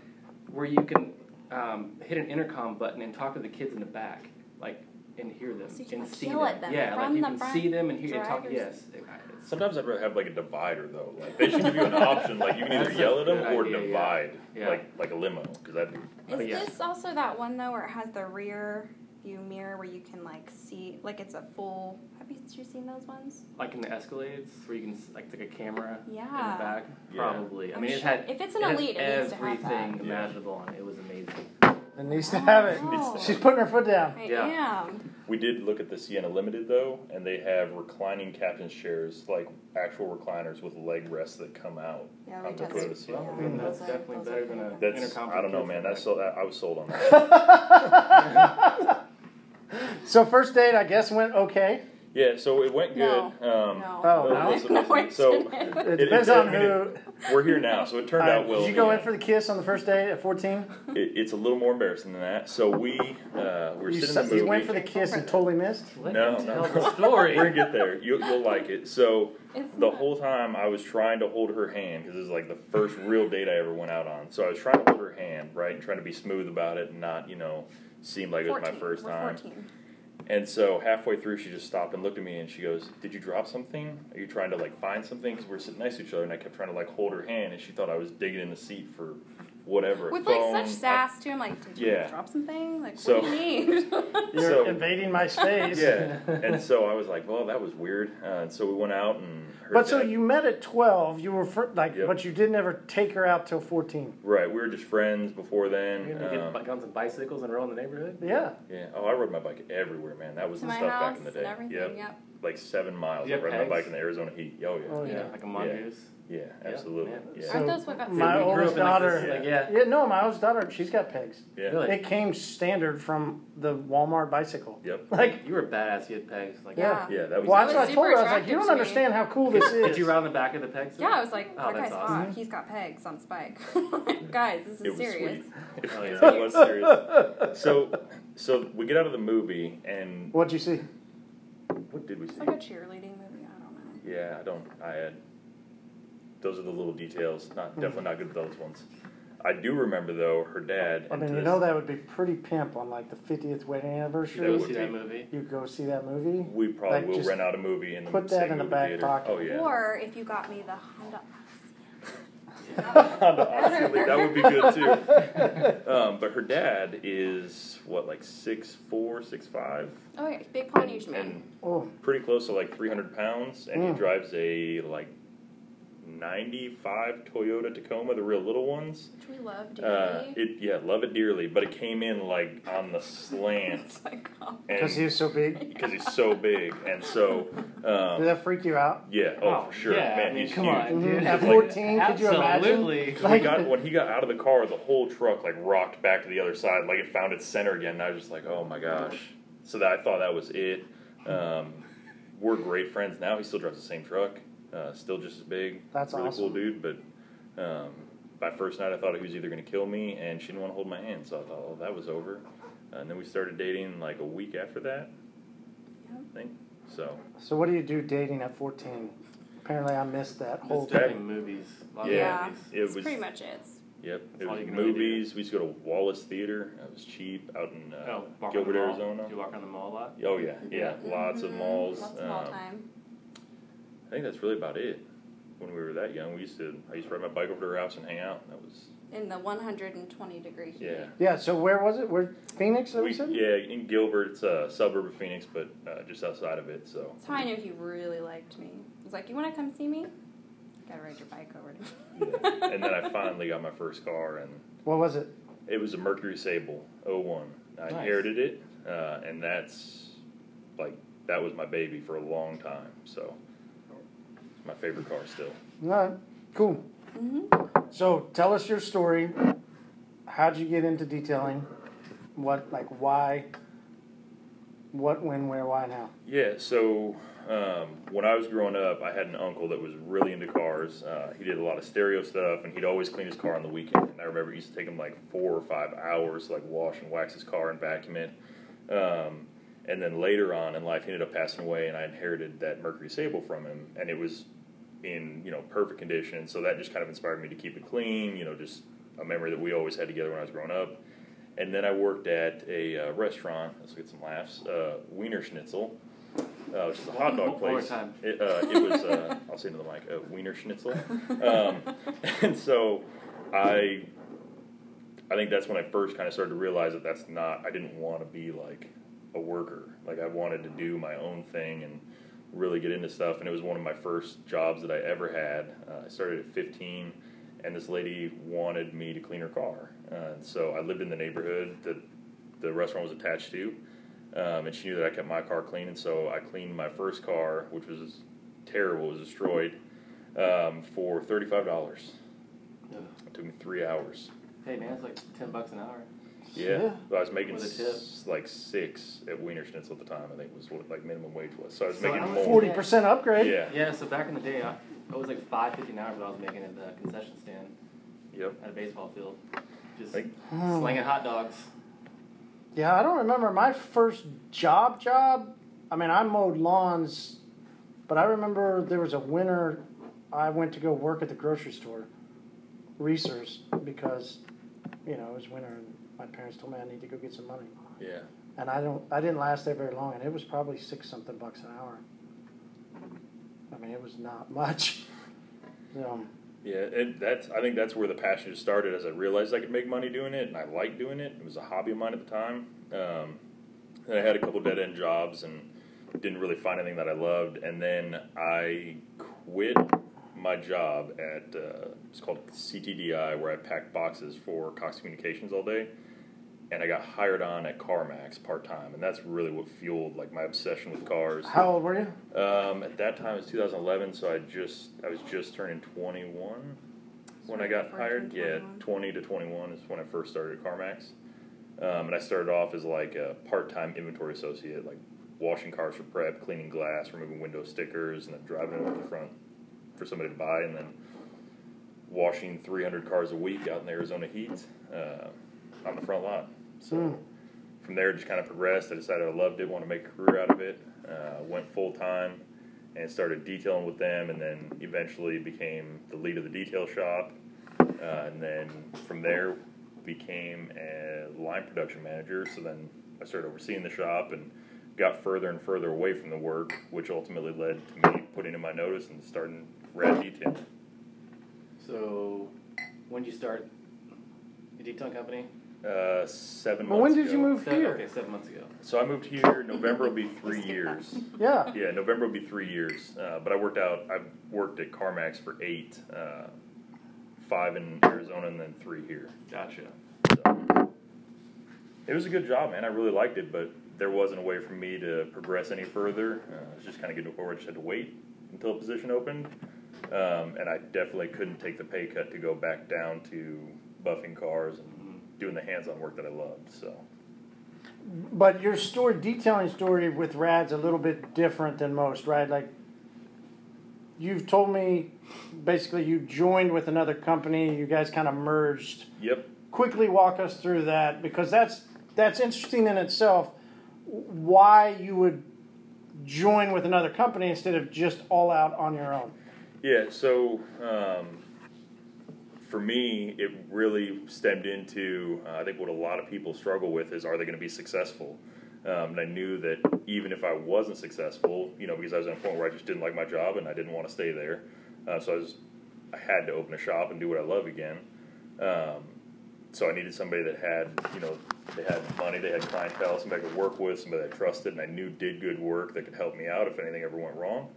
where you can um, hit an intercom button and talk to the kids in the back, like and hear them So you and like, see them. them yeah, like you the can front see them and hear and talk. Yes. It- Sometimes I'd rather have like a divider though. Like they should give you an option. Like you can either yell at them good or idea, yeah. divide, Yeah. like like a limo. Because that'd Is oh, yeah. this also that one though where it has the rear view mirror where you can like see like it's a full? Have you, you seen those ones? like in the Escalades where you can like take a camera in the back. Yeah. Probably. I I'm mean, it sure- had if it's an it elite, it needs to have everything that. Yeah. imaginable on it. It was amazing. It needs to have it. Oh. She's putting her foot down. I Yeah. am. We did look at the Sienna Limited though, and they have reclining captain's chairs, like actual recliners with leg rests that come out. Yeah, we on the tested. Toyota Sienna. Yeah, then those that's definitely better than a That's intercom. I don't know, man. That's so that I was sold on that. So first date, I guess, went okay. Yeah, so it went good. No. Um, No. Oh, no? listen, No, listen. it so didn't. It It- depends it- on I mean, who. we're here now, so it turned All out well. Did you go in for the kiss on the first date at 14? It, it's a little more embarrassing than that. So we uh, we were You, sitting su- in the movie. you went for the kiss and totally missed? Let No, him no. the story. We're gonna get there. You'll, you'll like it. So It's the not- whole time I was trying to hold her hand because this is like the first real date I ever went out on. So I was trying to hold her hand, right, and trying to be smooth about it and not, you know, seem like it was my first We're time. 14. And so halfway through, she just stopped and looked at me and she goes, "Did you drop something? Are you trying to like find something?" Because we're sitting next to each other, and I kept trying to like hold her hand, and she thought I was digging in the seat for whatever. With phone. like such sass too. I'm like, did you Yeah. drop something? Like, So- what do you need? You're So- invading my space. Yeah, and so I was like, "Well, that was weird." Uh, and so we went out and. Her But so dad- you met at 12. You were fr- like, Yep. but you didn't ever take her out till 14. Right, we were just friends before then. You're gonna Um, get guns and bicycles and roll in the neighborhood? Yeah. yeah. Oh, I rode my bike everywhere, man. That was to the stuff back in the day. and everything. Yep. Yep. Like seven miles. You I have rode my bike in the Arizona heat. Oh yeah. Oh, Yeah, yeah. like a mongoose. Yeah, absolutely. man. Yeah. So- Aren't those what got My we oldest up like daughter. this, like, yeah. Yeah, no, my oldest daughter, she's got pegs. Yeah. Really? It came standard from the Walmart bicycle. Yep. Like, You were badass. You had pegs. Like, Yeah. Yeah, that was. well, That that's what I told her. I was like, you don't attractive me. understand how cool this is. Did you ride on the back of the pegs? Yeah, I was like, Oh, that that's guy's awesome. hot. He's got pegs on spike. Guys, this is it was serious. sweet. It, Oh, it was serious. So, so we get out of the movie, and What'd you see? what did we see? It's like a cheerleading movie. I don't know. Yeah, I don't. I had. Those are the little details. Not Hmm. definitely not good those ones. I do remember though her dad. I mean, you this- know that would be pretty pimp on like the 50th wedding anniversary. you go see that movie? You go see that movie. We probably Like, will just rent out a movie and put say that in the movie back theater. pocket. Oh yeah. Or if you got me the Honda. Honda Civic, that would be good too. Um, but her dad is what, like six four, six five, Oh yeah, big Polynesian man. and Oh, pretty close to like three hundred pounds, and Mm. he drives a like ninety five Toyota Tacoma, the real little ones. Which we love dearly. Uh, it yeah, love it dearly, but it came in like on the slant, it's like, oh. because he was so big. because he's so big, and so Did um, that freak you out? yeah, oh, for sure, yeah, man, I mean, he's come huge. on, dude. At Like- 14, could you imagine? Absolutely. When, we got, when he got out of the car, the whole truck like rocked back to the other side, like it found its center again. And I was just like, oh my gosh. So that I thought that was it. Um, we're great friends now. He still drives the same truck, uh, still just as big. That's really cool dude. But um, by first night, I thought he was either going to kill me, and she didn't want to hold my hand. So I thought, oh, that was over. and then we started dating like a week after that. Yep. I think so. So what do you do dating at 14? Apparently, I missed that whole Just thing. movies. A Yeah. movies. It was pretty much it. It's- Yep, it That's all was you can really do. movies. We used to go to Wallace Theater. It was cheap out in uh, Oh, Gilbert, around the mall. Arizona. Do you walk around the mall a lot? Oh yeah, yeah, lots of Mhm. malls. Lots of mall Um, time. I think that's really about it. When we were that young, we used to. I used to ride my bike over to her house and hang out. That was In the 120 degree heat. yeah. Yeah, so where was it? Where Phoenix? That we, We, said? yeah, in Gilbert, it's a suburb of Phoenix, but uh, just outside of it. So That's how I knew he really liked me. He was like, "You want to come see me? Gotta ride your bike over to." yeah. and then I finally got my first car, and What was it? it was a Mercury Sable 01. I Nice. inherited it, uh, and that's like that was my baby for a long time. So it's my favorite car still. All right, cool. hmm So tell us your story. How'd you get into detailing? What, like, why? What, when, where, why, and how? Yeah, so um, when I was growing up, I had an uncle that was really into cars. Uh, he did a lot of stereo stuff, and he'd always clean his car on the weekend. And I remember it used to take him like four or five hours to like wash and wax his car and vacuum it. Um, and then later on in life, he ended up passing away, and I inherited that Mercury Sable from him, and it was in you know perfect condition. So that just kind of inspired me to keep it clean. You know, just a memory that we always had together when I was growing up. And then I worked at a uh, restaurant. Let's get some laughs. Uh, Wienerschnitzel, uh, which is a hot dog One more place. time. It, uh, it was. Uh, I'll say into the mic. Uh, Wienerschnitzel. Um, and so I, I think that's when I first kind of started to realize that that's not. I didn't want to be like a worker. Like I wanted to do my own thing and really get into stuff. And it was one of my first jobs that I ever had. Uh, I started at 15, and this lady wanted me to clean her car. Uh, and so I lived in the neighborhood that the restaurant was attached to, um, and she knew that I kept my car clean. And so I cleaned my first car, which was terrible, it was destroyed, um, for $35. Ugh. It took me three hours. Hey man, it's like ten bucks an hour. Yeah, Yeah. But I was making With a tip. s- like six at Wienerschnitzel at the time. I think was what like minimum wage was. So I was So making more. 40% upgrade? Yeah. Yeah, so back in the day, I, it was like five fifty an hour that I was making at the concession stand Yep. at a baseball field, just Like- slinging hot dogs. Yeah, I don't remember my first job job. I mean, I mowed lawns, but I remember there was a winter I went to go work at the grocery store, Reese's, because, you know, it was winter and my parents told me I need to go get some money. Yeah. And I don't, I didn't last there very long, and it was probably six something bucks an hour. I mean, it was not much. So, Yeah, and that's I think that's where the passion just started as I realized I could make money doing it and I liked doing it. It was a hobby of mine at the time. Um, and I had a couple dead end jobs and didn't really find anything that I loved. And then I quit my job at uh, it's called CTDI where I packed boxes for Cox Communications all day. And I got hired on at CarMax part time, and that's really what fueled like my obsession with cars. how old were you? Um, at that time, it was 2011, so I just I was just turning 21 when I got hired. turned Yeah, 20 to 21 is when I first started at CarMax, um, and I started off as like a part-time inventory associate, like washing cars for prep, cleaning glass, removing window stickers, and then driving it over the front for somebody to buy, and then washing 300 cars a week out in the Arizona heat uh, on the front lot. So Hmm. from there, it just kind of progressed. I decided I loved it, want to make a career out of it. Uh, went full time and started detailing with them, and then eventually became the lead of the detail shop. Uh, and then from there, became a line production manager. So then I started overseeing the shop and got further and further away from the work, which ultimately led to me putting in my notice and starting Rad Detail. So When did you start the detailing company? Uh, seven Well, months when did you ago. move Seven, here? okay, seven months ago. So I moved here. November will be three years. Yeah. Yeah, November will be three years. Uh, but I worked out. I've worked at CarMax for eight, uh, five in Arizona, and then three here. Gotcha. So it was a good job, man. I really liked it, but there wasn't a way for me to progress any further. Uh, I was just kind of getting to where I just had to wait until a position opened, um, and I definitely couldn't take the pay cut to go back down to buffing cars and doing the hands-on work that I loved. So. But your story, detailing story with Rad's a little bit different than most, right? Like, you've told me basically you joined with another company, you guys kind of merged. Yep. Quickly walk us through that because that's that's interesting in itself. Why you would join with another company instead of just all out on your own? Yeah, so um, for me, it really stemmed into uh, I think what a lot of people struggle with is are they going to be successful? Um, and I knew that even if I wasn't successful, you know, because I was at a point where I just didn't like my job and I didn't want to stay there, uh, so I was I had to open a shop and do what I love again. Um, so I needed somebody that had, you know, they had money, they had clientele, somebody I could work with, somebody that I trusted, and I knew did good work that could help me out if anything ever went wrong.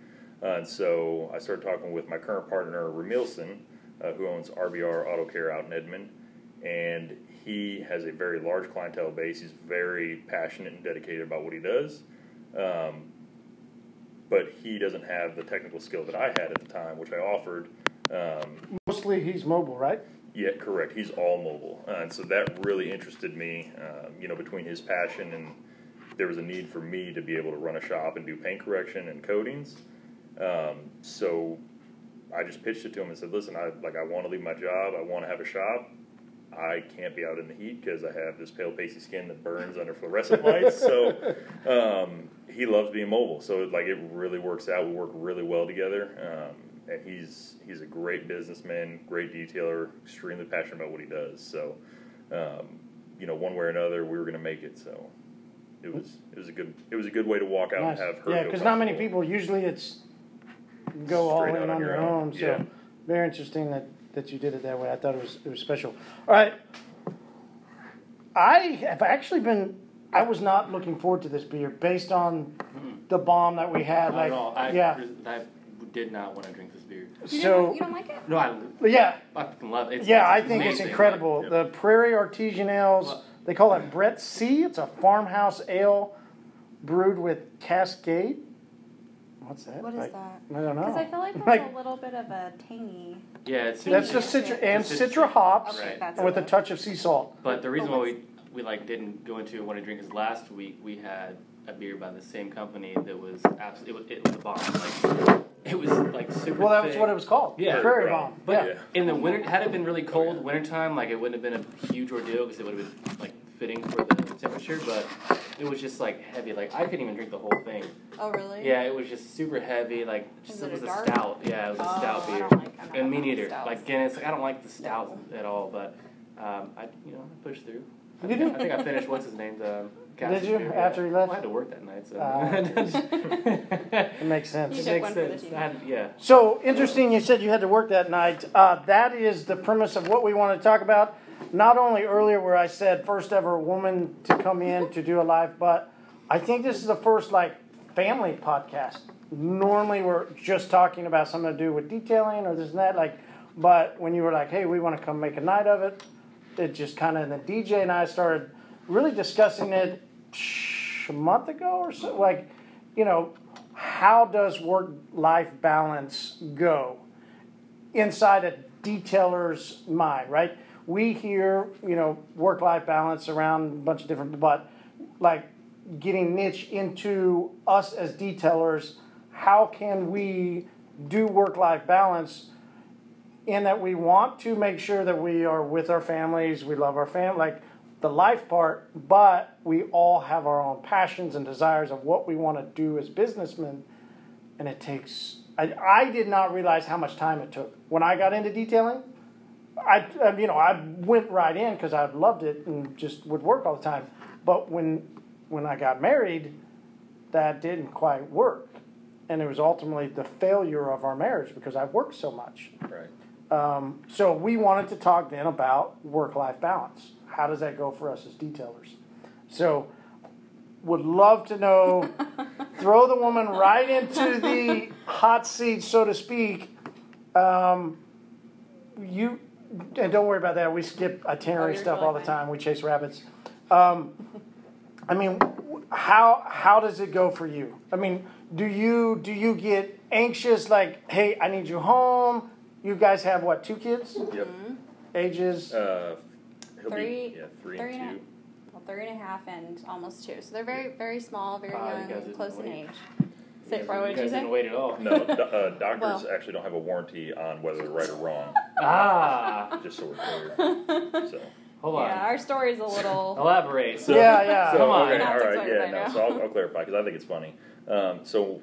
Uh, and so I started talking with my current partner, Ramilson, uh, who owns RBR Auto Care out in Edmond. And he has a very large clientele base. He's very passionate and dedicated about what he does. Um, but he doesn't have the technical skill that I had at the time, which I offered. Um, Mostly he's mobile, right? yeah, correct. He's all mobile, uh, and so that really interested me. Um, you know, between his passion and there was a need for me to be able to run a shop and do paint correction and coatings. Um, so I just pitched it to him and said, "Listen, I like I want to leave my job. I want to have a shop. I can't be out in the heat because I have this pale pasty skin that burns under fluorescent lights. So um, he loves being mobile. So like it really works out. We work really well together. Um, and he's he's a great businessman, great detailer, extremely passionate about what he does. So um, you know, one way or another, we were going to make it. So it was it was a good it was a good way to walk out Nice. and have her. Yeah, because not many people usually it's go all in on on your your own. own. So Yeah. very interesting that, that you did it that way. I thought it was it was special. All right, I have actually been. I was not looking forward to this beer based on mm-hmm. the bomb that we had. Not Like, at all. I, yeah. I did not want to drink this beer. You, So don't, you don't like it? No, I, yeah, I fucking love it. It's, yeah, I think it's amazing. incredible. Yep. The Prairie Artisan Ales. Well- They call it Brett C. It's a farmhouse ale brewed with Cascade. What's that? What is Like, that? I don't know. Because I feel like there's Like- a little bit of a tangy. Yeah, it's That's just citra and It's- citra hops Okay, Right. that's with a touch of sea salt. But the reason But why we we like didn't go into what I drink is last week we had a beer by the same company that was absolutely it was, it was a bomb. Like it was like super. Well, that was thick. what it was called. Yeah. Prairie Right. Bomb. But yeah. in the winter, had it been really cold wintertime, like it wouldn't have been a huge ordeal because it would have been like fitting for the temperature. But it was just like heavy. Like I couldn't even drink the whole thing. Oh, really? Yeah, it was just super heavy. Like just, it it was a, dark? stout. Yeah, it was a Oh, stout I beer. don't like- I'm not and me a fan of neither. stouts. Like Guinness, like I don't like the stout at all. But um, I, you know, I pushed through. I You think. I think I finished. What's his name? Um, Did you, beer, after he left? Well, I had to work that night, so. Uh, It makes sense. You It took makes one for the sense. team. I had- yeah. So interesting. You said you had to work that night. Uh, that is the premise of what we want to talk about. Not only earlier where I said first ever woman to come in to do a live, but I think this is the first like family podcast. Normally we're just talking about something to do with detailing or this and that. Like, but when you were like, "Hey, we want to come make a night of it," it just kind of And the DJ and I started really discussing it a month ago or so. Like, you know, how does work life balance go inside a detailer's mind, right? We hear, you know, work life balance around a bunch of different, but like getting niche into us as detailers, how can we do work life balance in that we want to make sure that we are with our families, we love our family, like the life part, but we all have our own passions and desires of what we want to do as businessmen, and it takes. I, I did not realize how much time it took when I got into detailing. I, I you know I went right in because I loved it and just would work all the time. But when when I got married, that didn't quite work, and it was ultimately the failure of our marriage because I worked so much. Right. Um, so we wanted to talk then about work-life balance. How does that go for us as detailers? So would love to know. throw the woman right into the hot seat, so to speak. Um, you and don't worry about that. We skip itinerary Oh, stuff all the fine. time. We chase rabbits. Um, I mean, how how does it go for you? I mean, do you do you get anxious? Like, hey, I need you home. You guys have what? Two kids? Yep. Ages? Uh, he'll Three- be yeah three, three and and two. Well, three and a half and almost two. So they're very, very small, very Wow, young, guys and didn't close in wait. age. Say, You Brian, what did you guys say? didn't wait at all. No, do, uh, doctors Well- actually don't have a warranty on whether they're right or wrong. Ah, just so we're clear. So. hold on. Yeah, our story's a little. Elaborate. So, Yeah, yeah. So, Come on. okay, Not all to right, yeah, no. So I'll, I'll clarify because I think it's funny. Um, so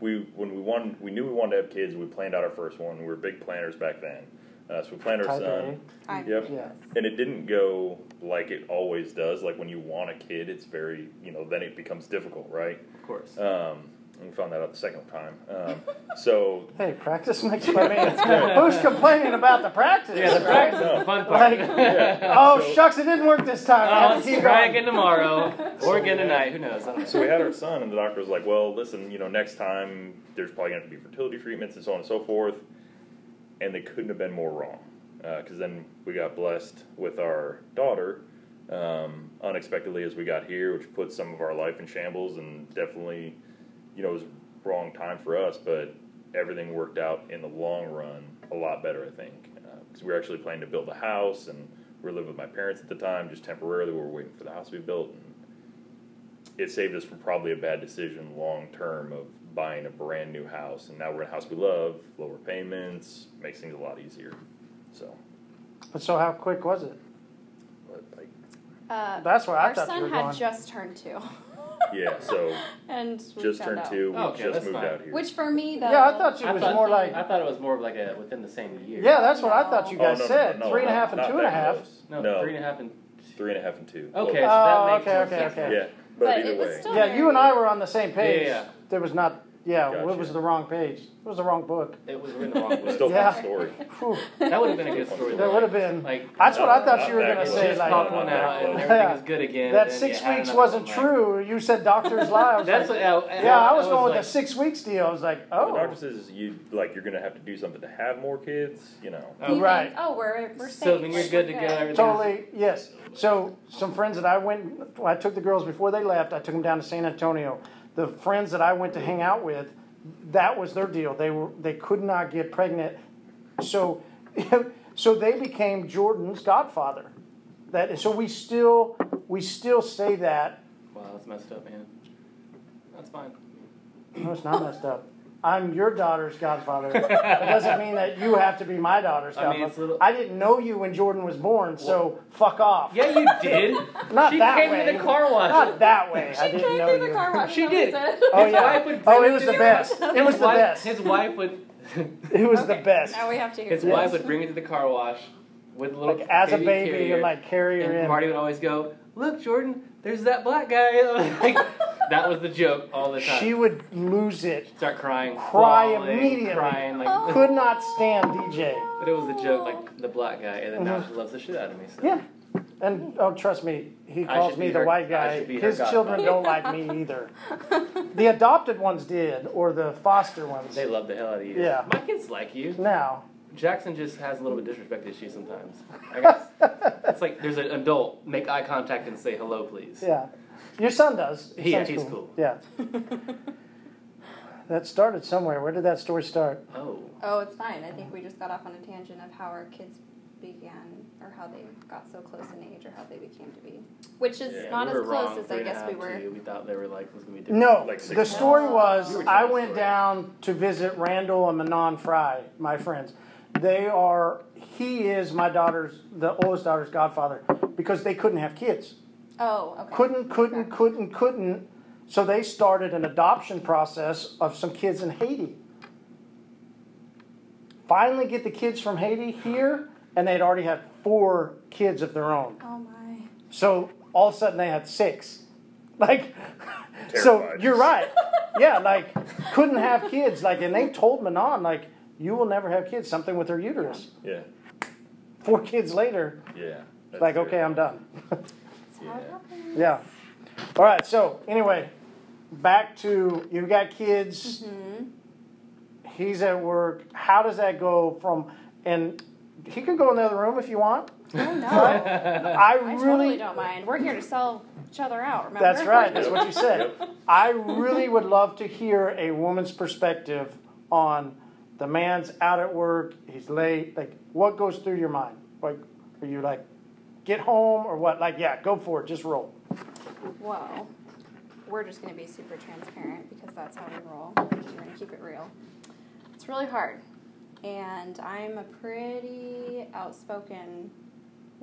we, when we won, we knew we wanted to have kids. We planned out our first one. We were big planners back then. Uh, so we planned our Type son. I- Yep. Yeah. And it didn't go like it always does. Like when you want a kid, it's very, you know, then it becomes difficult, right? Of course. Um, and we found that out the second time. Um, so Hey, practice makes you. I mean, who's complaining about the practice? yeah, the right? practice is the fun part. Like, oh So- shucks, it didn't work this time. I Oh, have let's try again tomorrow or again tonight. Who knows? Know. So we had our son, and the doctor was like, "Well, listen, you know, next time there's probably going to be fertility treatments and so on and so forth." And they couldn't have been more wrong, because then we got blessed with our daughter um, unexpectedly as we got here, which put some of our life in shambles, and definitely, you know, it was wrong time for us, but everything worked out in the long run a lot better, I think, because we were actually planning to build a house, and we were living with my parents at the time, just temporarily. We were waiting for the house to be built. And, it saved us from probably a bad decision long term of buying a brand new house. And now we're in a house we love, lower payments, makes things a lot easier. So, But so how quick was it? but like, Uh, That's where I our thought you son were had going. just turned two. yeah, so and we just found turned out. two, we Okay, just that's moved fine. out here. Which for me, though. Yeah, I thought you I was thought- more like. I thought it was more of like a within the same year. Yeah, that's what I thought you Oh, guys no, no, said. no, no, Three and a not- and not two and a that half. close. No, no, three and a half and. three and a half and two. Okay, Close. so Oh, that makes okay, more okay, sense. okay. Yeah, but, But either it was way, still- Yeah, you and I were on the same page. Yeah, yeah. There was not. Yeah, it was the wrong page. It was the wrong book. It was written the wrong way. still Yeah. fun story. Whew. That would have been a good story. That would have been. Like, That's what I thought uh, you were gonna say. just Like pop one out and everything Yeah. was good again. that and then six you had weeks another wasn't one, like- true. You said doctor's lie. I was That's like, what, I, yeah, I was going with the six weeks deal. I was like, The oh, doctor says you like you're gonna have to do something to have more kids. You know, Oh, You Right. Think, oh, we're we're safe. So then you're good we're to go. Everything's- totally yes. So some friends that I went, I took the girls before they left. I took them down to San Antonio. The friends that I went to hang out with, that was their deal. They were they could not get pregnant, so so they became Jordan's godfather. That so we still we still say that. Wow, that's messed up, man. That's fine. No, it's not messed up. I'm your daughter's godfather. It doesn't mean that you have to be my daughter's I godfather. mean, it's a little- I didn't know you when Jordan was born, so fuck off. Yeah, you did. Not she that came way. to the car wash. Not that way. I She didn't came know to the you. car wash. She is that what did. Oh yeah. wife would Oh, it it was the the- best. It was the best. His wife would. It was the best. Now we have to hear His this. wife would bring it to the car wash with a little Like as a baby carrier, and like carry her and in. Marty would always go, "Look, Jordan, there's that black guy." like, that was the joke all the time. She would lose it. start crying, Cry bawling, immediately. crying like. Oh. Could not stand DJ. But it was the joke, like the black guy, and then now she loves the shit out of me. So. Mm-hmm. Yeah. And oh, trust me, he calls me the her- white guy. should be her His children don't like me either. The adopted ones did, or the foster ones. They love the hell out of you. Yeah. My kids like you. Now, Jackson just has a little bit of disrespect issues sometimes. I guess. it's like there's an adult, make eye contact and say hello, please. yeah, your son does. Your Yeah, he's cool. Yeah. that started somewhere. Where did that story start? Oh. Oh, it's fine. I think we just got off on a tangent of how our kids began, or how they got so close in age, or how they became to be, which is Yeah, not we as close wrong, as three I guess we were. to. We thought they were like was gonna be different. No, Like six the story months. was You were I went story. down to visit Randall and Manon Fry, my friends. They are. He is my daughter's, the oldest daughter's godfather, because they couldn't have kids. Oh, okay. Couldn't, couldn't, Okay. couldn't, couldn't. So they started an adoption process of some kids in Haiti. Finally, get the kids from Haiti here, and they'd already had four kids of their own. Oh my. So all of a sudden they had six. Like, so you're right. Yeah, like couldn't have kids. Like, and they told Manon, like, you will never have kids. Something with her uterus. Yeah. Four kids later, Yeah. it's like, okay, I'm done. That's how it happens. yeah. All right. So anyway, back to you've got kids. Mm-hmm. He's at work. How does that go from? And he can go in the other room if you want. Oh no, I I really totally don't mind. We're here to sell each other out. Remember? That's right. That's what you said. I really would love to hear a woman's perspective on the man's out at work. He's late. Like, what goes through your mind? Like, are you like, get home or what? Like, yeah, go for it. Just roll. Well, We're just going to be super transparent because that's how we roll. We're going to keep it real. It's really hard. And I'm a pretty outspoken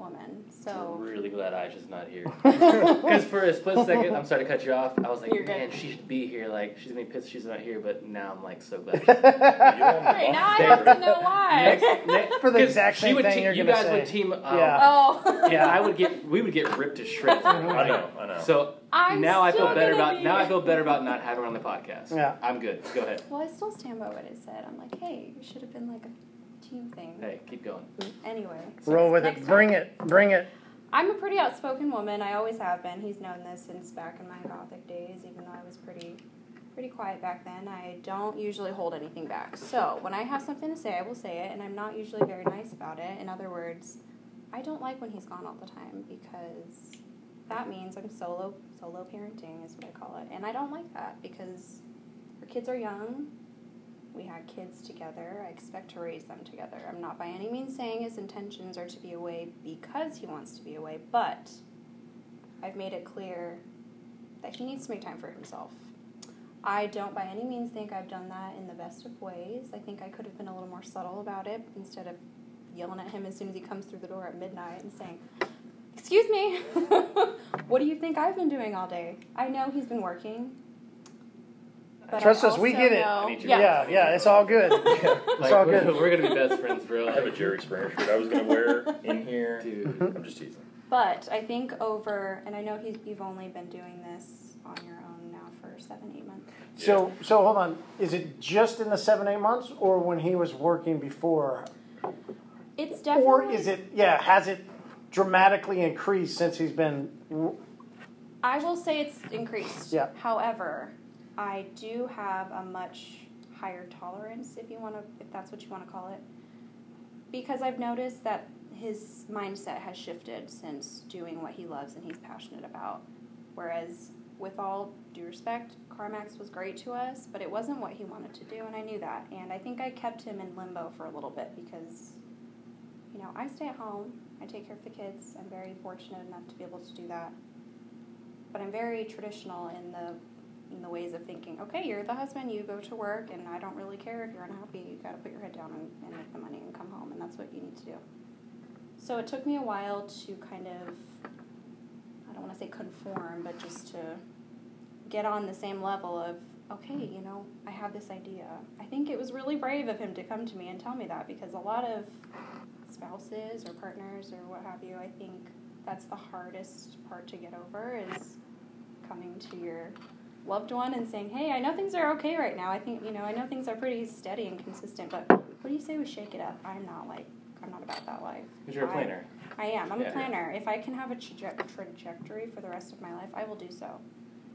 woman. So, I'm really glad Aisha's not here. Because for a split second, I'm sorry to cut you off. I was like, You're good. man, she should be here. Like, she's gonna be pissed she's not here. But now I'm like so glad. You don't hey, now I have to know why. next, next, For the 'cause exact she same would thing te- you're you guys say. would team. Um, Yeah. oh. yeah, I would get. We would get ripped to shreds. I know. I know. So I'm now I feel better about be- now I feel better about not having her on the podcast. Yeah. I'm good. Go ahead. Well, I still stand by what I said. I'm like, hey, you should have been like a team thing. Hey, keep going. Anyway. Roll with next it. time. Bring it. Bring it. I'm a pretty outspoken woman. I always have been. He's known this since back in my gothic days, even though I was pretty pretty quiet back then. I don't usually hold anything back. So, when I have something to say, I will say it, and I'm not usually very nice about it. In other words, I don't like when he's gone all the time because that means I'm solo solo parenting is what I call it. And I don't like that because our kids are young. We had kids together. I expect to raise them together. I'm not by any means saying his intentions are to be away because he wants to be away, but I've made it clear that he needs to make time for himself. I don't by any means think I've done that in the best of ways. I think I could have been a little more subtle about it instead of yelling at him as soon as he comes through the door at midnight and saying, Excuse me, what do you think I've been doing all day? I know he's been working. But Trust I us, we get it. know- I need you yeah. Yeah. Yeah. It's all good. It's Like, all we're, good. we're gonna be best friends, bro. I have a Jerry Springer shirt I was gonna wear in here. Dude. Mm-hmm. I'm just teasing. But I think over, and I know he's, you've only been doing this on your own now for seven, eight months. So, so hold on. Is it just in the seven, eight months, or when he was working before? It's definitely. Or is it, yeah, has it dramatically increased since he's been, I will say it's increased. Yeah. However, I do have a much higher tolerance, if you want to, if that's what you want to call it, because I've noticed that his mindset has shifted since doing what he loves and he's passionate about. Whereas, with all due respect, CarMax was great to us, but it wasn't what he wanted to do, and I knew that. And I think I kept him in limbo for a little bit because, you know, I stay at home, I take care of the kids, I'm very fortunate enough to be able to do that but I'm very traditional in the in the ways of thinking. Okay, you're the husband, you go to work, and I don't really care if you're unhappy. You got to put your head down and, and make the money and come home, and that's what you need to do. So it took me a while to kind of I don't want to say conform, but just to get on the same level of okay, you know, I have this idea. I think it was really brave of him to come to me and tell me that because a lot of spouses or partners or what have you, I think that's the hardest part to get over is coming to your loved one and saying, "Hey, I know things are okay right now. I think you know, I know things are pretty steady and consistent, but what do you say we shake it up? I'm not like I'm not about that life. Because you're a planner. I am. I'm Yeah. a planner. If I can have a traje- trajectory for the rest of my life, I will do so.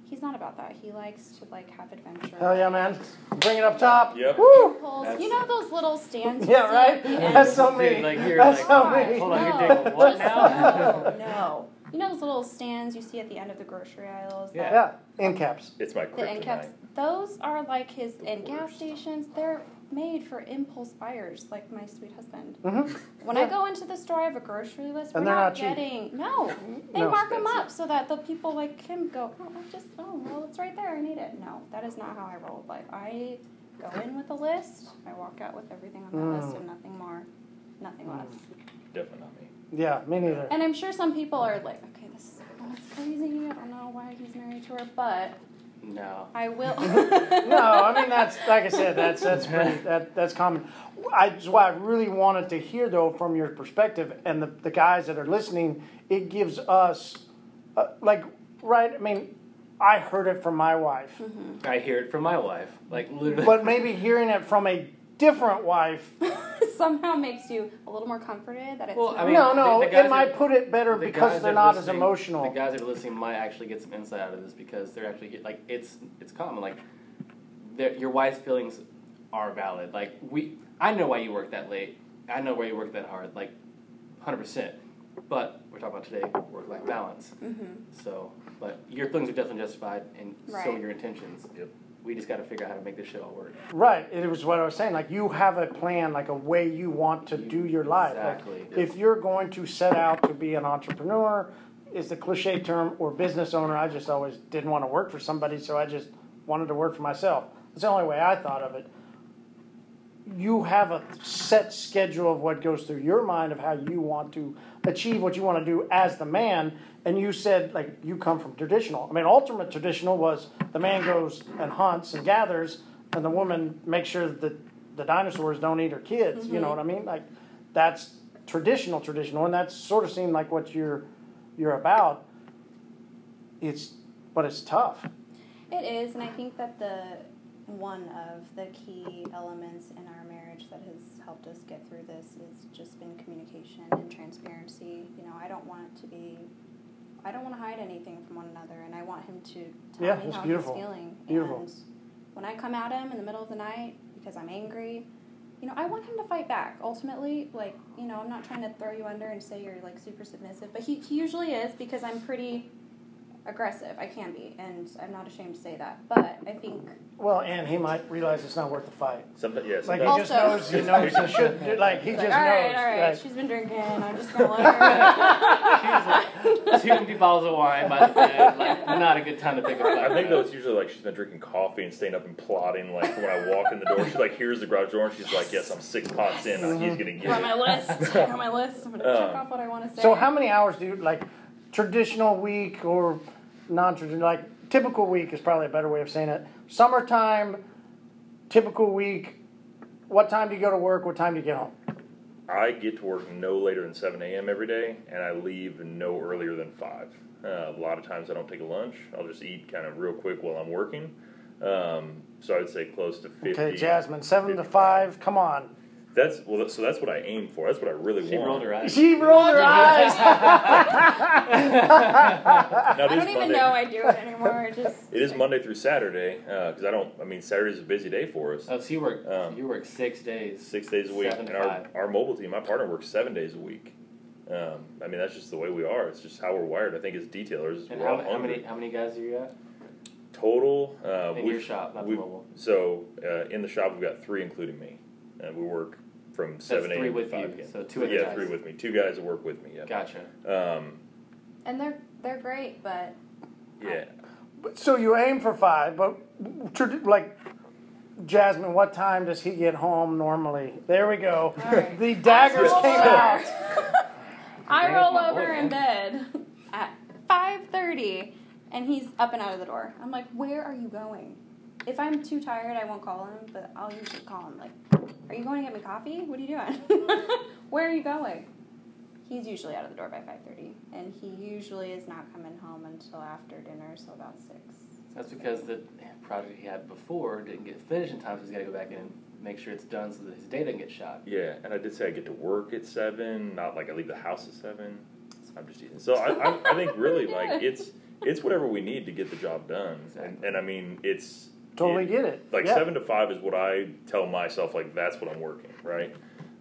He's not about that. He likes to like have adventure. hell yeah, man. Bring it up top. Yep. Woo! Pulls- You know those little stands? you Yeah, right? at the end? That's so Dude, me. like, you're That's like, so Gosh, me. Hold on, you're doing what just- now? No, no. You know those little stands you see at the end of the grocery aisles? that- Yeah, end caps. It's my The end caps. Those are like his and gas worst. stations. They're made for impulse buyers, like my sweet husband. hmm When I go into the store, I have a grocery list. And We're they're not, not cheap. getting no. They No. mark them up so that the people like him go, oh, I just oh well, it's right there. I need it. No, that is not how I roll with life. I go in with a list. I walk out with everything on the list Mm. and nothing more, nothing less. Definitely not me. Yeah, me neither. And I'm sure some people are like, okay, this woman's crazy. I don't know why he's married to her, but No. I will. no, I mean that's like I said, that's that's pretty, that that's common. I that's why I really wanted to hear though from your perspective and the the guys that are listening. It gives us uh, like right. I mean, I heard it from my wife, Mm-hmm. I hear it from my wife. Like literally. but maybe hearing it from a different wife. somehow makes you a little more comforted that it's Well, I mean, no, no, the- the it might that- put it better The because they're not as emotional. The guys that are listening might actually get some insight out of this because they're actually like it's it's common. Like your wife's feelings are valid. Like we, I know why you work that late. I know why you work that hard. Like hundred percent. But we're talking about today work life balance. Mm-hmm. So, but your feelings are definitely justified, and so are your intentions. Yep. We just got to figure out how to make this shit all work. Right. It was what I was saying. Like you have a plan, like a way you want to do your life. Like, Exactly. if you're going to set out to be an entrepreneur, is the cliche term, or business owner. I just always didn't want to work for somebody, so I just wanted to work for myself. That's the only way I thought of it. You have a set schedule of what goes through your mind of how you want to achieve what you want to do as the man. And you said, like, you come from traditional. I mean, ultimate traditional was the man goes and hunts and gathers, and the woman makes sure that the, the dinosaurs don't eat her kids. You know mm-hmm. what I mean? Like, that's traditional, traditional, and that sort of seemed like what you're you're about. It's, but it's tough. It is, and I think that the one of the key elements in our marriage that has helped us get through this is just been communication and transparency. You know, I don't want to be, I don't want to hide anything from one another, and I want him to tell Yeah, me how beautiful. he's feeling. Beautiful. And when I come at him in the middle of the night because I'm angry, you know, I want him to fight back. Ultimately, like, you know, I'm not trying to throw you under and say you're like super submissive, but he, he usually is because I'm pretty aggressive. I can be, and I'm not ashamed to say that. But I think Well, and he might realize it's not worth the fight. Sometimes, yeah, Like he sometimes, just knows he knows he shouldn't. do- Like he it's just like, all right, knows. all right, like- she's been drinking. I'm just gonna let her. she's Two empty bottles of wine by the bed, like not a good time to pick a fight. I think though it's usually like she's been drinking coffee and staying up and plotting. Like when I walk in the door, she like hears the garage door and she's like, "Yes, I'm six pots in. Mm-hmm. He's gonna get You're on my list. On my list. I'm gonna check Um, off what I want to say. So how many hours do you like traditional week or non-traditional? Like typical week is probably a better way of saying it. Summertime, typical week. What time do you go to work? What time do you get home? I get to work no later than 7 a.m. every day, and I leave no earlier than 5. Uh, a lot of times I don't take a lunch. I'll just eat kind of real quick while I'm working. Um, so I'd say close to 50. Okay, Jasmine, seven to five. Come on. That's well. So that's what I aim for. That's what I really She want. She rolled her eyes. She rolled her eyes. Now, I don't even Monday- know I do it anymore. It just It is Monday through Saturday because I don't. I mean, Saturday's a busy day for us. Oh, so you work Um, you work six days. Six days a week, Seven to and our, five. our mobile team, my partner works seven days a week. Um, I mean, that's just the way we are. It's just how we're wired. I think as detailers, And we're all how, how many how many guys do you got total? Uh, in your shop, not the mobile? So uh, in the shop, we've got three, including me, and we work from That's seven three a.m. with to you. five p.m. So two other yeah, guys. three with me. Two guys that work with me. Yeah. Gotcha. Um, and they're they're great, but yeah. So you aim for five, but like Jasmine, what time does he get home normally? There we go. All right. The daggers came over. out. I roll over in bed at five thirty, and he's up and out of the door. I'm like, where are you going? If I'm too tired, I won't call him, but I'll usually call him like, are you going to get me coffee? What are you doing? where are you going? He's usually out of the door by five thirty, and he usually is not coming home until after dinner, so about six. That's because the project he had before didn't get finished in time, so he's got to go back in and make sure it's done so that his day doesn't get shot. Yeah, and I did say I get to work at seven, not like I leave the house at seven. I'm just teasing. So I, I, I think really like it's it's whatever we need to get the job done, and, and I mean it's Totally it- get it. like Yeah. seven to five is what I tell myself like that's what I'm working right,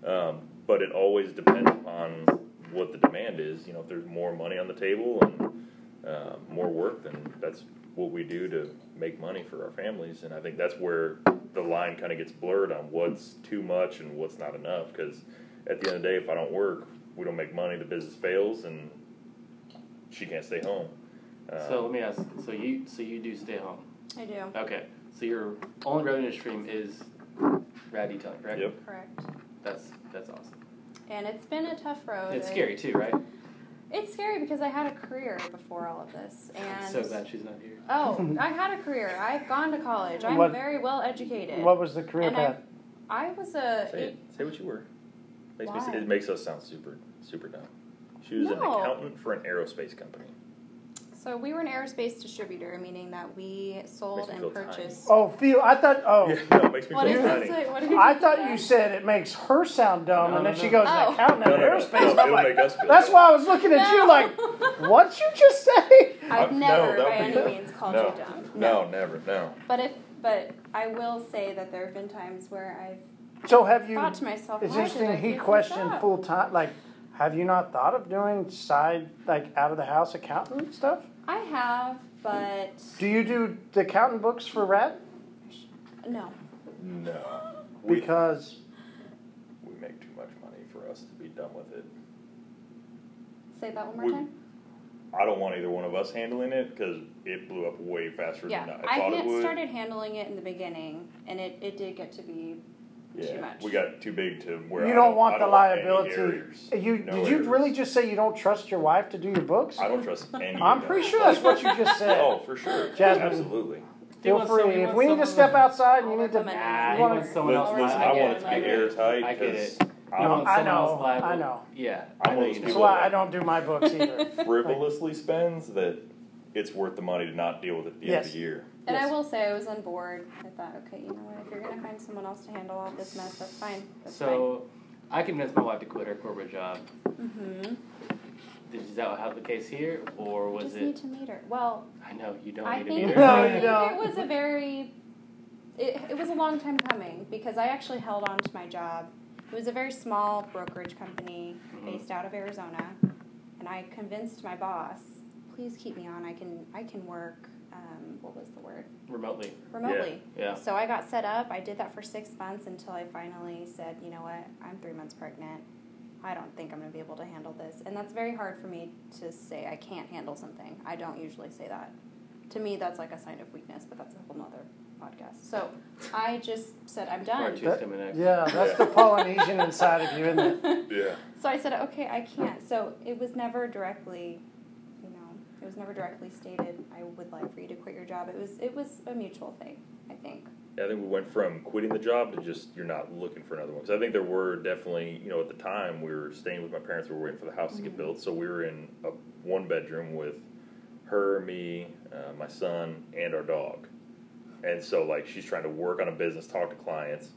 um, but it always depends upon what the demand is. You know, if there's more money on the table and uh, more work, then that's what we do to make money for our families. And I think that's where the line kind of gets blurred on what's too much and what's not enough. Because at the end of the day, if I don't work, we don't make money. The business fails, and she can't stay home. Uh, So let me ask. So you so you do stay home? I do. Okay. So your only revenue stream is rad detailing, correct? Yep. Correct. That's that's awesome. And it's been a tough road. It's scary too, right? It's scary because I had a career before all of this, and I'm so glad she's not here. Oh, I had a career. I've gone to college. I'm What- very well educated. What was the career And path? I was a. say it. Say what you were. Makes me, it makes us sound super super dumb. She was an accountant for an aerospace company. So we were an aerospace distributor, meaning that we sold and feel tiny. purchased. Oh, feel. I thought. Oh, Yeah, no, makes me What feel did tiny. you say? What did you I thought you said it makes her sound dumb, No, and then no, she no. goes, Oh. "An accountant No, in no, no, aerospace." no, and like, make us feel That's good. why I was looking at you like, "What'd you just say?" I've no, never, that by would be- any means, called no, you dumb. No, never, no. But if, but I will say that there have been times where I've So have you? thought to myself, It's why did I interesting. He give questioned full time. Like, have you not thought of doing side, like, out of the house accountant stuff? I have, but Do you do the accountant books for Red? no. No. We, Because we make too much money for us to be done with it. Say that one more We- time. I don't want either one of us handling it because it blew up way faster Yeah, than I I thought it had would. started handling it in the beginning, and it, it did get to be yeah, too much. we got too big to where you I don't want the don't any liability. errors. You No did you errors. really just say you don't trust your wife to do your books? I don't trust any. I'm pretty sure that's what you just said. Oh, for sure. Jasmine. Absolutely. Feel free. some- if we need to step outside, and you need to. recommend Nah, it. he wants someone else. listen, I I want it, it to be airtight I get because it. You I'm want I know. I know. Yeah, I'm know one of those know. That's why I don't do my books either. frivolously spends that it's worth the money to not deal with it at the end of the year. And Yes. I will say, I was on board. I thought, okay, you know what? If you're gonna find someone else to handle all this mess, that's fine. That's So, I convinced my wife to quit her corporate job. Mm-hmm. Did, is that how the case here, or was it? Just it? need to meet her. Well, I know you don't I need to think, meet it, No, her. I you think don't. it was a very. It, it was a long time coming because I actually held on to my job. It was a very small brokerage company Mhm. based out of Arizona, and I convinced my boss, "Please keep me on. I can I can work. Um, what was the word? remotely. Remotely." Yeah. So I got set up. I did that for six months until I finally said, "You know what? I'm three months pregnant. I don't think I'm going to be able to handle this." And that's very hard for me to say. I can't handle something. I don't usually say that. To me, that's like a sign of weakness, but that's a whole nother podcast. So I just said, "I'm done." two stem next. Yeah, that's the Polynesian inside of you, isn't it? Yeah. So I said, okay, I can't. So it was never directly, you know, it was never directly stated. I would like for you to quit your job. It was, it was a mutual thing. I think. Yeah, I think we went from quitting the job to just you're not looking for another one. Because I think there were definitely, you know, at the time we were staying with my parents. We were waiting for the house to get built, so we were in a one bedroom with her, me, uh, my son, and our dog. And so like she's trying to work on a business, talk to clients.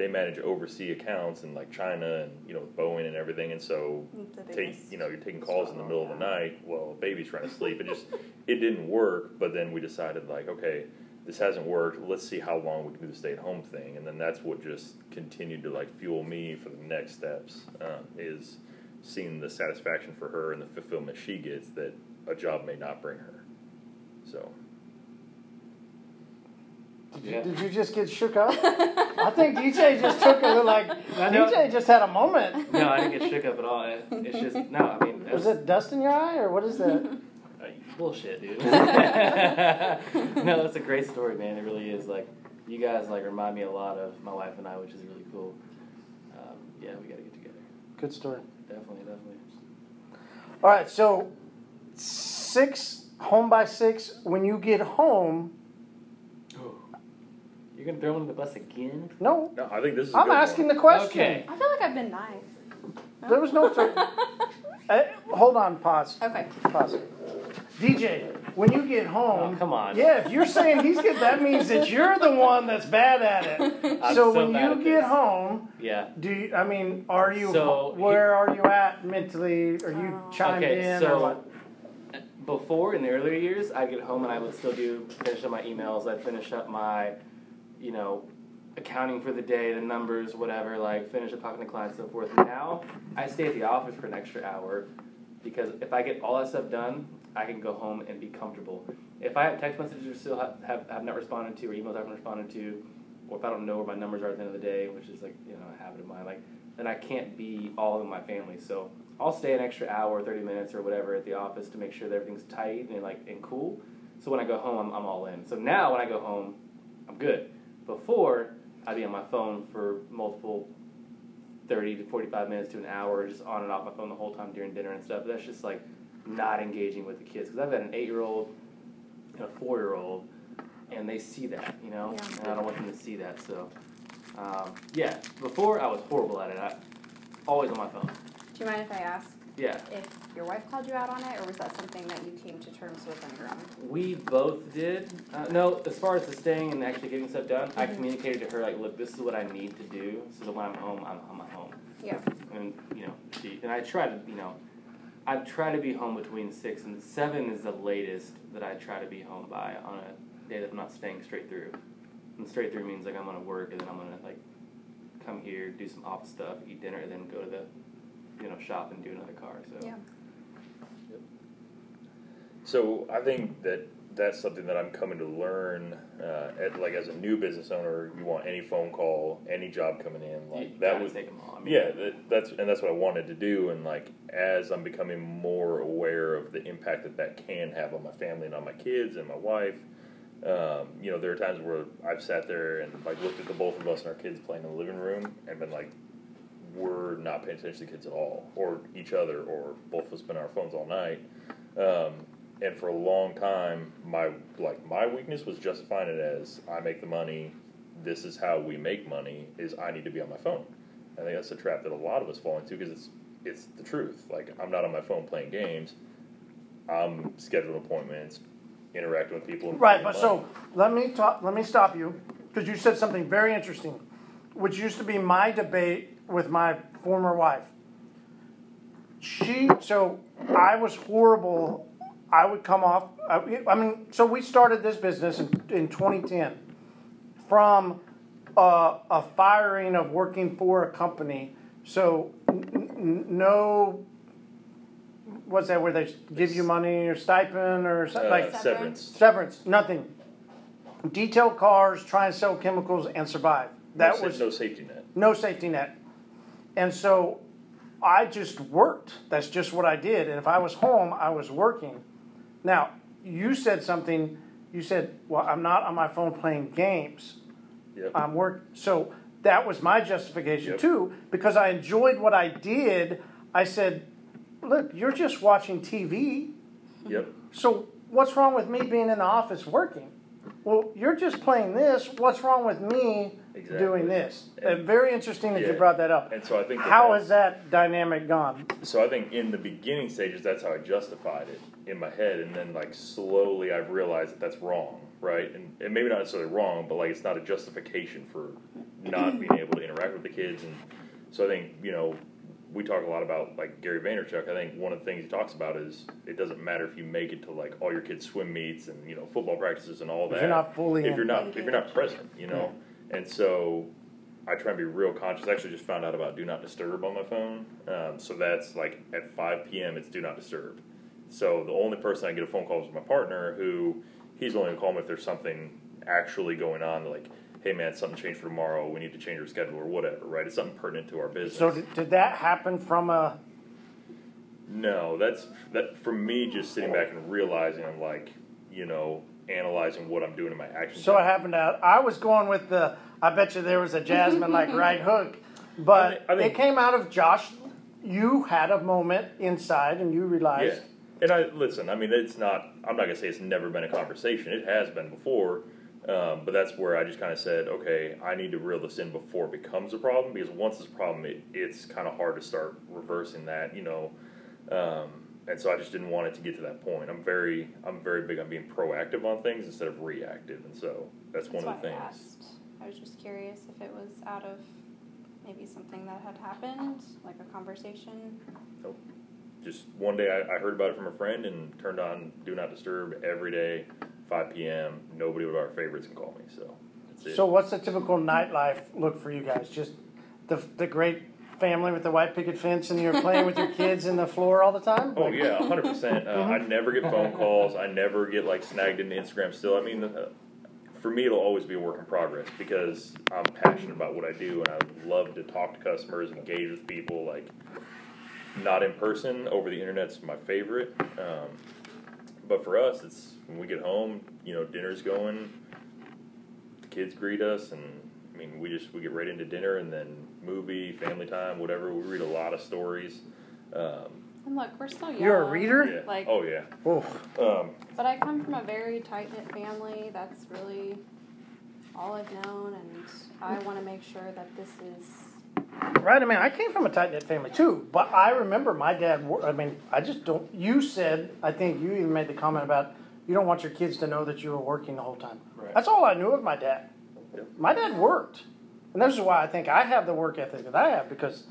They manage to oversee accounts in like China and you know Boeing and everything. And so take you know you're taking calls in the middle of the night while a baby's trying to sleep. It just it didn't work. But then we decided like okay, this hasn't worked. Let's see how long we can do the stay at home thing. And then that's what just continued to like fuel me for the next steps. Um, is seeing the satisfaction for her and the fulfillment she gets that a job may not bring her. So Did you, Yeah. did you just get shook up? I think DJ just took a little like. DJ just had a moment. No, I didn't get shook up at all. It- It's just no. I mean, Was it dust in your eye or what is that? bullshit, dude. no, that's a great story, man. It really is. Like, you guys like remind me a lot of my wife and I, which is really cool. Um, yeah, we got to get together. Good story. Definitely, definitely. All right, so six home by six. When you get home, You're gonna throw him under the bus again? no, no, I think this is. a I'm good asking one. the question. Okay. I feel like I've been nice. There was no. Th- Eh, hold on, pause. okay. Pause. DJ, when you get home, Oh, come on. Yeah, if you're saying he's good, that means that you're the one that's bad at it. I'm so, so when bad you at get this. home, Yeah. do you, I mean, are you So, where are you at mentally? Are you Oh. chimed Okay, in or what? before in the earlier years, I'd get home and I would still do finish up my emails. I'd finish up my, you know, accounting for the day, the numbers, whatever. Like finish up talking to clients, so forth. Now I stay at the office for an extra hour because if I get all that stuff done, I can go home and be comfortable. If I have text messages still have, have, have not responded to or emails I haven't responded to, or if I don't know where my numbers are at the end of the day, which is like you know a habit of mine, like then I can't be all in my family. So I'll stay an extra hour, thirty minutes, or whatever at the office to make sure that everything's tight and like and cool. So when I go home, I'm, I'm all in. So now when I go home, I'm good. Before I'd be on my phone for multiple thirty to forty-five minutes to an hour, just on and off my phone the whole time during dinner and stuff. That's just like not engaging with the kids because I've got an eight-year-old and a four-year-old, and they see that, you know, Yeah. and I don't want them to see that. So, um, yeah, before I was horrible at it. I always on my phone. Do you mind if I ask Yeah. if your wife called you out on it, or was that something that you came to terms with on your own? We both did. Uh, no, as far as the staying and actually getting stuff done, I Mhm. communicated to her like, look, this is what I need to do. So that when I'm home, I'm, I'm at home. Yeah. And you know, she and I try to, you know, I try to be home between six and seven is the latest that I try to be home by on a day that I'm not staying straight through. And straight through means like I'm gonna work and then I'm gonna like come here, do some office stuff, eat dinner, and then go to the, you know, shop and do another car. So Yeah. So I think that that's something that I'm coming to learn. Uh, at, like as a new business owner, you want any phone call, any job coming in, you like that gotta was take them all. I mean, yeah. That, that's and that's what I wanted to do. And like as I'm becoming more aware of the impact that that can have on my family and on my kids and my wife. Um, you know, there are times where I've sat there and like looked at the both of us and our kids playing in the living room and been like, we're not paying attention to kids at all, or each other, or both of us been on our phones all night. Um, and for a long time, my like my weakness was justifying it as I make the money. This is how we make money. Is I need to be on my phone. I think that's a trap that a lot of us fall into because it's it's the truth. Like I'm not on my phone playing games. I'm scheduling appointments, interacting with people. Right, but money. so let me talk, let me stop you because you said something very interesting, which used to be my debate with my former wife. She so I was horrible. I would come off. I, I mean, so we started this business in, in 2010 from a, a firing of working for a company. So n- n- no. What's that? Where they give you money or stipend or something Uh, like severance. Severance, nothing. Detail cars, try and sell chemicals and survive. That no, was no safety net. no safety net. And so I just worked. That's just what I did. And if I was home, I was working. Now, you said something, you said, well, I'm not on my phone playing games. Yep. I'm work. So that was my justification Yep. too, because I enjoyed what I did. I said, look, you're just watching TV. yep. So what's wrong with me being in the office working? Well, you're just playing this. What's wrong with me Exactly. doing this? And- very interesting that you brought that up. And so I think How that's- has that dynamic gone? So I think in the beginning stages, that's how I justified it in my head, and then like slowly I've realized that that's wrong, right? And, and maybe not necessarily wrong, but like it's not a justification for not being able to interact with the kids. And so I think you know we talk a lot about like Gary Vaynerchuk. I think one of the things he talks about is it doesn't matter if you make it to like all your kids' swim meets and you know football practices and all that. If you're not fully if you're not if you're not present, you know. And so I try and be real conscious. I actually just found out about do not disturb on my phone. Um, so that's like at 5 p.m. it's do not disturb. So the only person I get a phone call is my partner, who he's only gonna call me if there's something actually going on, like, hey man, something changed for tomorrow. We need to change our schedule or whatever, right? It's something pertinent to our business. So did, did that happen from a? no, that's that for me. Just sitting back and realizing, I'm like, you know, analyzing what I'm doing in my actions. So it happened out. I was going with the. I bet you there was a Jasmine like right hook, but I think- I think- it came out of Josh. You had a moment inside, and you Yeah. realized. And I listen. I mean, it's not. I'm not gonna say it's never been a conversation. It has been before, um, but that's where I just kind of said, okay, I need to reel this in before it becomes a problem because once it's a problem, it, it's kind of hard to start reversing that, you know. Um, and so I just didn't want it to get to that point. I'm very, I'm very big on being proactive on things instead of reactive, and so that's, That's one of the I things. asked. I was just curious if it was out of maybe something that had happened, like a conversation. So just one day, I, I heard about it from a friend and turned on Do Not Disturb every day, 5 p.m. Nobody but our favorites can call me, so that's it. So what's the typical nightlife look for you guys? Just the the great family with the white picket fence, and you're playing with your kids in the floor all the time. Oh Like, yeah, hundred percent. Uh, I Mm-hmm. never get phone calls. I never get like snagged into Instagram. Still, I mean, uh, for me, it'll always be a work in progress because I'm passionate about what I do, and I love to talk to customers, engage with people. Like, not in person, over the internet's my favorite. Um, but for us, it's when we get home. You know, dinner's going. The kids greet us, and I mean, we just we get right into dinner, and then movie, family time, whatever. We read a lot of stories. Um, And look, we're still young. You're a reader? yeah. Like, oh yeah. Oh, Um, but I come from a very tight knit family. That's really all I've known, and I want to make sure that this is Right. I mean, I came from a tight knit family too, but I remember my dad. I mean, I just don't. You said, I think you even made the comment about you don't want your kids to know that you were working the whole time. Right. That's all I knew of my dad. Yep. My dad worked, and this is why I think I have the work ethic that I have because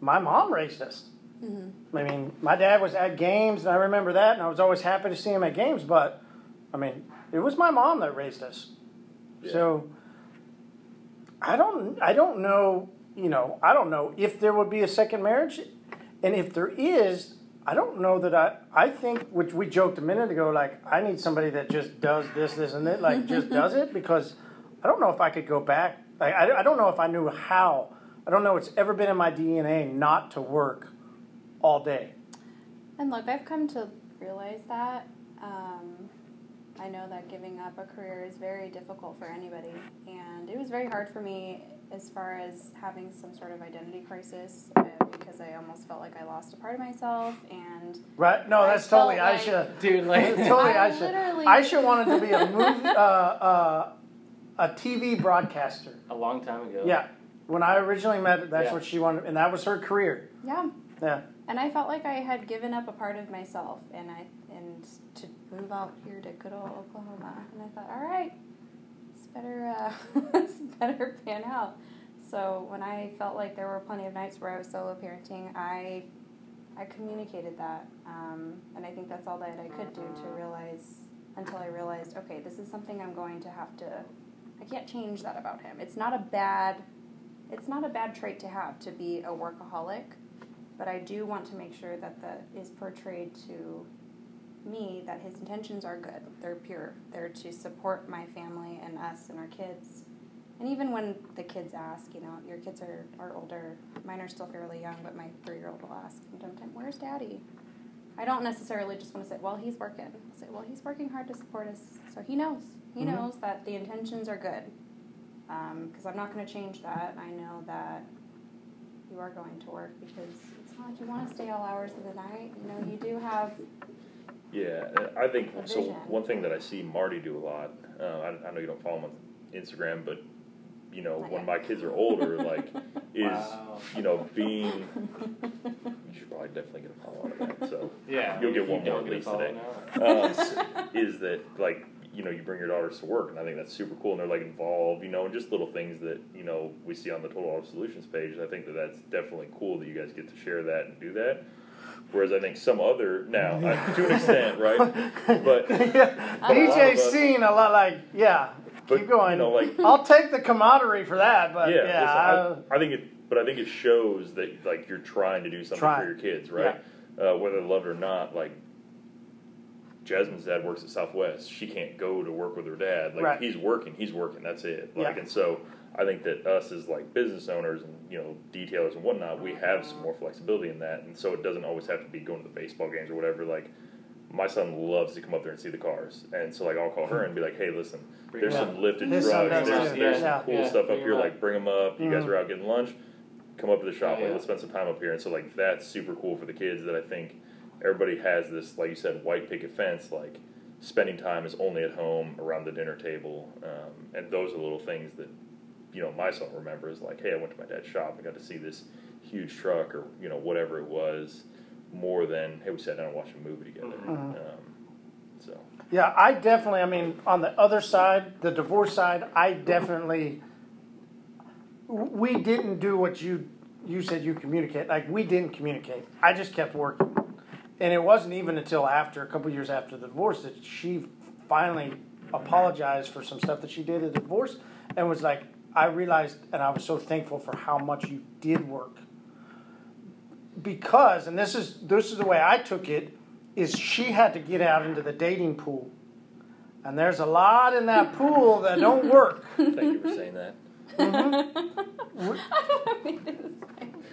my mom raised us. Mm-hmm. I mean, my dad was at games, and I remember that, and I was always happy to see him at games. But I mean, it was my mom that raised us. Yeah. So I don't I don't know, you know, I don't know if there would be a second marriage and if there is, I don't know that I I think which we joked a minute ago like I need somebody that just does this this and that like just does it because I don't know if I could go back. Like I I don't know if I knew how. I don't know it's ever been in my DNA not to work all day. And look, I've come to realize that. Um, I know that giving up a career is very difficult for anybody, and it was very hard for me as far as having some sort of identity crisis uh, because I almost felt like I lost a part of myself, and Right? No, I that's totally felt like- Aisha. Dude, like, totally I Aisha. literally- Aisha wanted to be a movie, uh, uh, a TV broadcaster. a long time ago. Yeah. When I originally met her, that's Yeah. what she wanted, and that was her career. yeah, Yeah. and I felt like I had given up a part of myself, and I and to move out here to good old Oklahoma, and I thought, all right, it's better uh, this better pan out. So when I felt like there were plenty of nights where I was solo parenting, I I communicated that, um, and I think that's all that I could do to realize until I realized, okay, this is something I'm going to have to. I can't change that about him. It's not a bad. It's not a bad trait to have to be a workaholic, but I do want to make sure that that is portrayed to me that his intentions are good. They're pure. They're to support my family and us and our kids. And even when the kids ask, you know, your kids are, are older, mine are still fairly young, but my three year old will ask time, Where's daddy? I don't necessarily just want to say, Well, he's working. I'll say, Well, he's working hard to support us. So he knows. He Mhm. knows that the intentions are good. Because I'm not going to change that. I know that you are going to work because it's not like you want to stay all hours of the night. You know, you do have Yeah, I think so. One thing that I see Marty do a lot. Uh, I, I know you don't follow him on Instagram, but you know Not when yet. my kids are older, like is Wow. you know being. You should probably definitely get a follow on that. So Yeah. You'll get one you more at least today. um, s- is that like you know you bring your daughters to work and i think that's super cool and they're like involved you know and just little things that you know we see on the total auto solutions page i think that that's definitely cool that you guys get to share that and do that whereas i think some other now uh, to an extent right but yeah. a DJ's us- seen a lot like, yeah, But, keep going. you know, like- I'll take the camaraderie for that, but yeah, yeah, I- I, think it but i think it shows that like you're trying to do something Try. for your kids right uh, whether they love it or not like Jasmine's dad works at Southwest. She can't go to work with her dad. Like Right. he's working, he's working. That's it. Like Yeah. and so I think that us as like business owners and you know detailers and whatnot, we have some more flexibility in that, and so it doesn't always have to be going to the baseball games or whatever. Like my son loves to come up there and see the cars, and so like I'll call her and be like, hey, listen, Bring there's some up. lifted His son trucks, there's, there's Yeah. some cool Yeah. stuff up here. up. Like bring them up. You guys Mhm. are out getting lunch. Come up to the shop. Oh, Like, let's spend some time up here. And so like that's super cool for the kids. That I think everybody has this, like you said, white picket fence. Like spending time is only at home around the dinner table, um, and those are little things that you know my son remembers. Like, hey, I went to my dad's shop. I got to see this huge truck, or you know whatever it was, more than hey, we sat down and watched a movie together. Mhm. Um, so Yeah, I definitely. I mean, on the other side, the divorce side, I definitely. We didn't do what you you said you communicate. Like we didn't communicate. I just kept working, and it wasn't even until after a couple years after the divorce that she finally apologized for some stuff that she did at the divorce, and was like, I realized, and I was so thankful for how much you did work. Because, and this is this is the way I took it, is she had to get out into the dating pool. And there's a lot in that pool that don't work. thank you for saying that. Mm-hmm.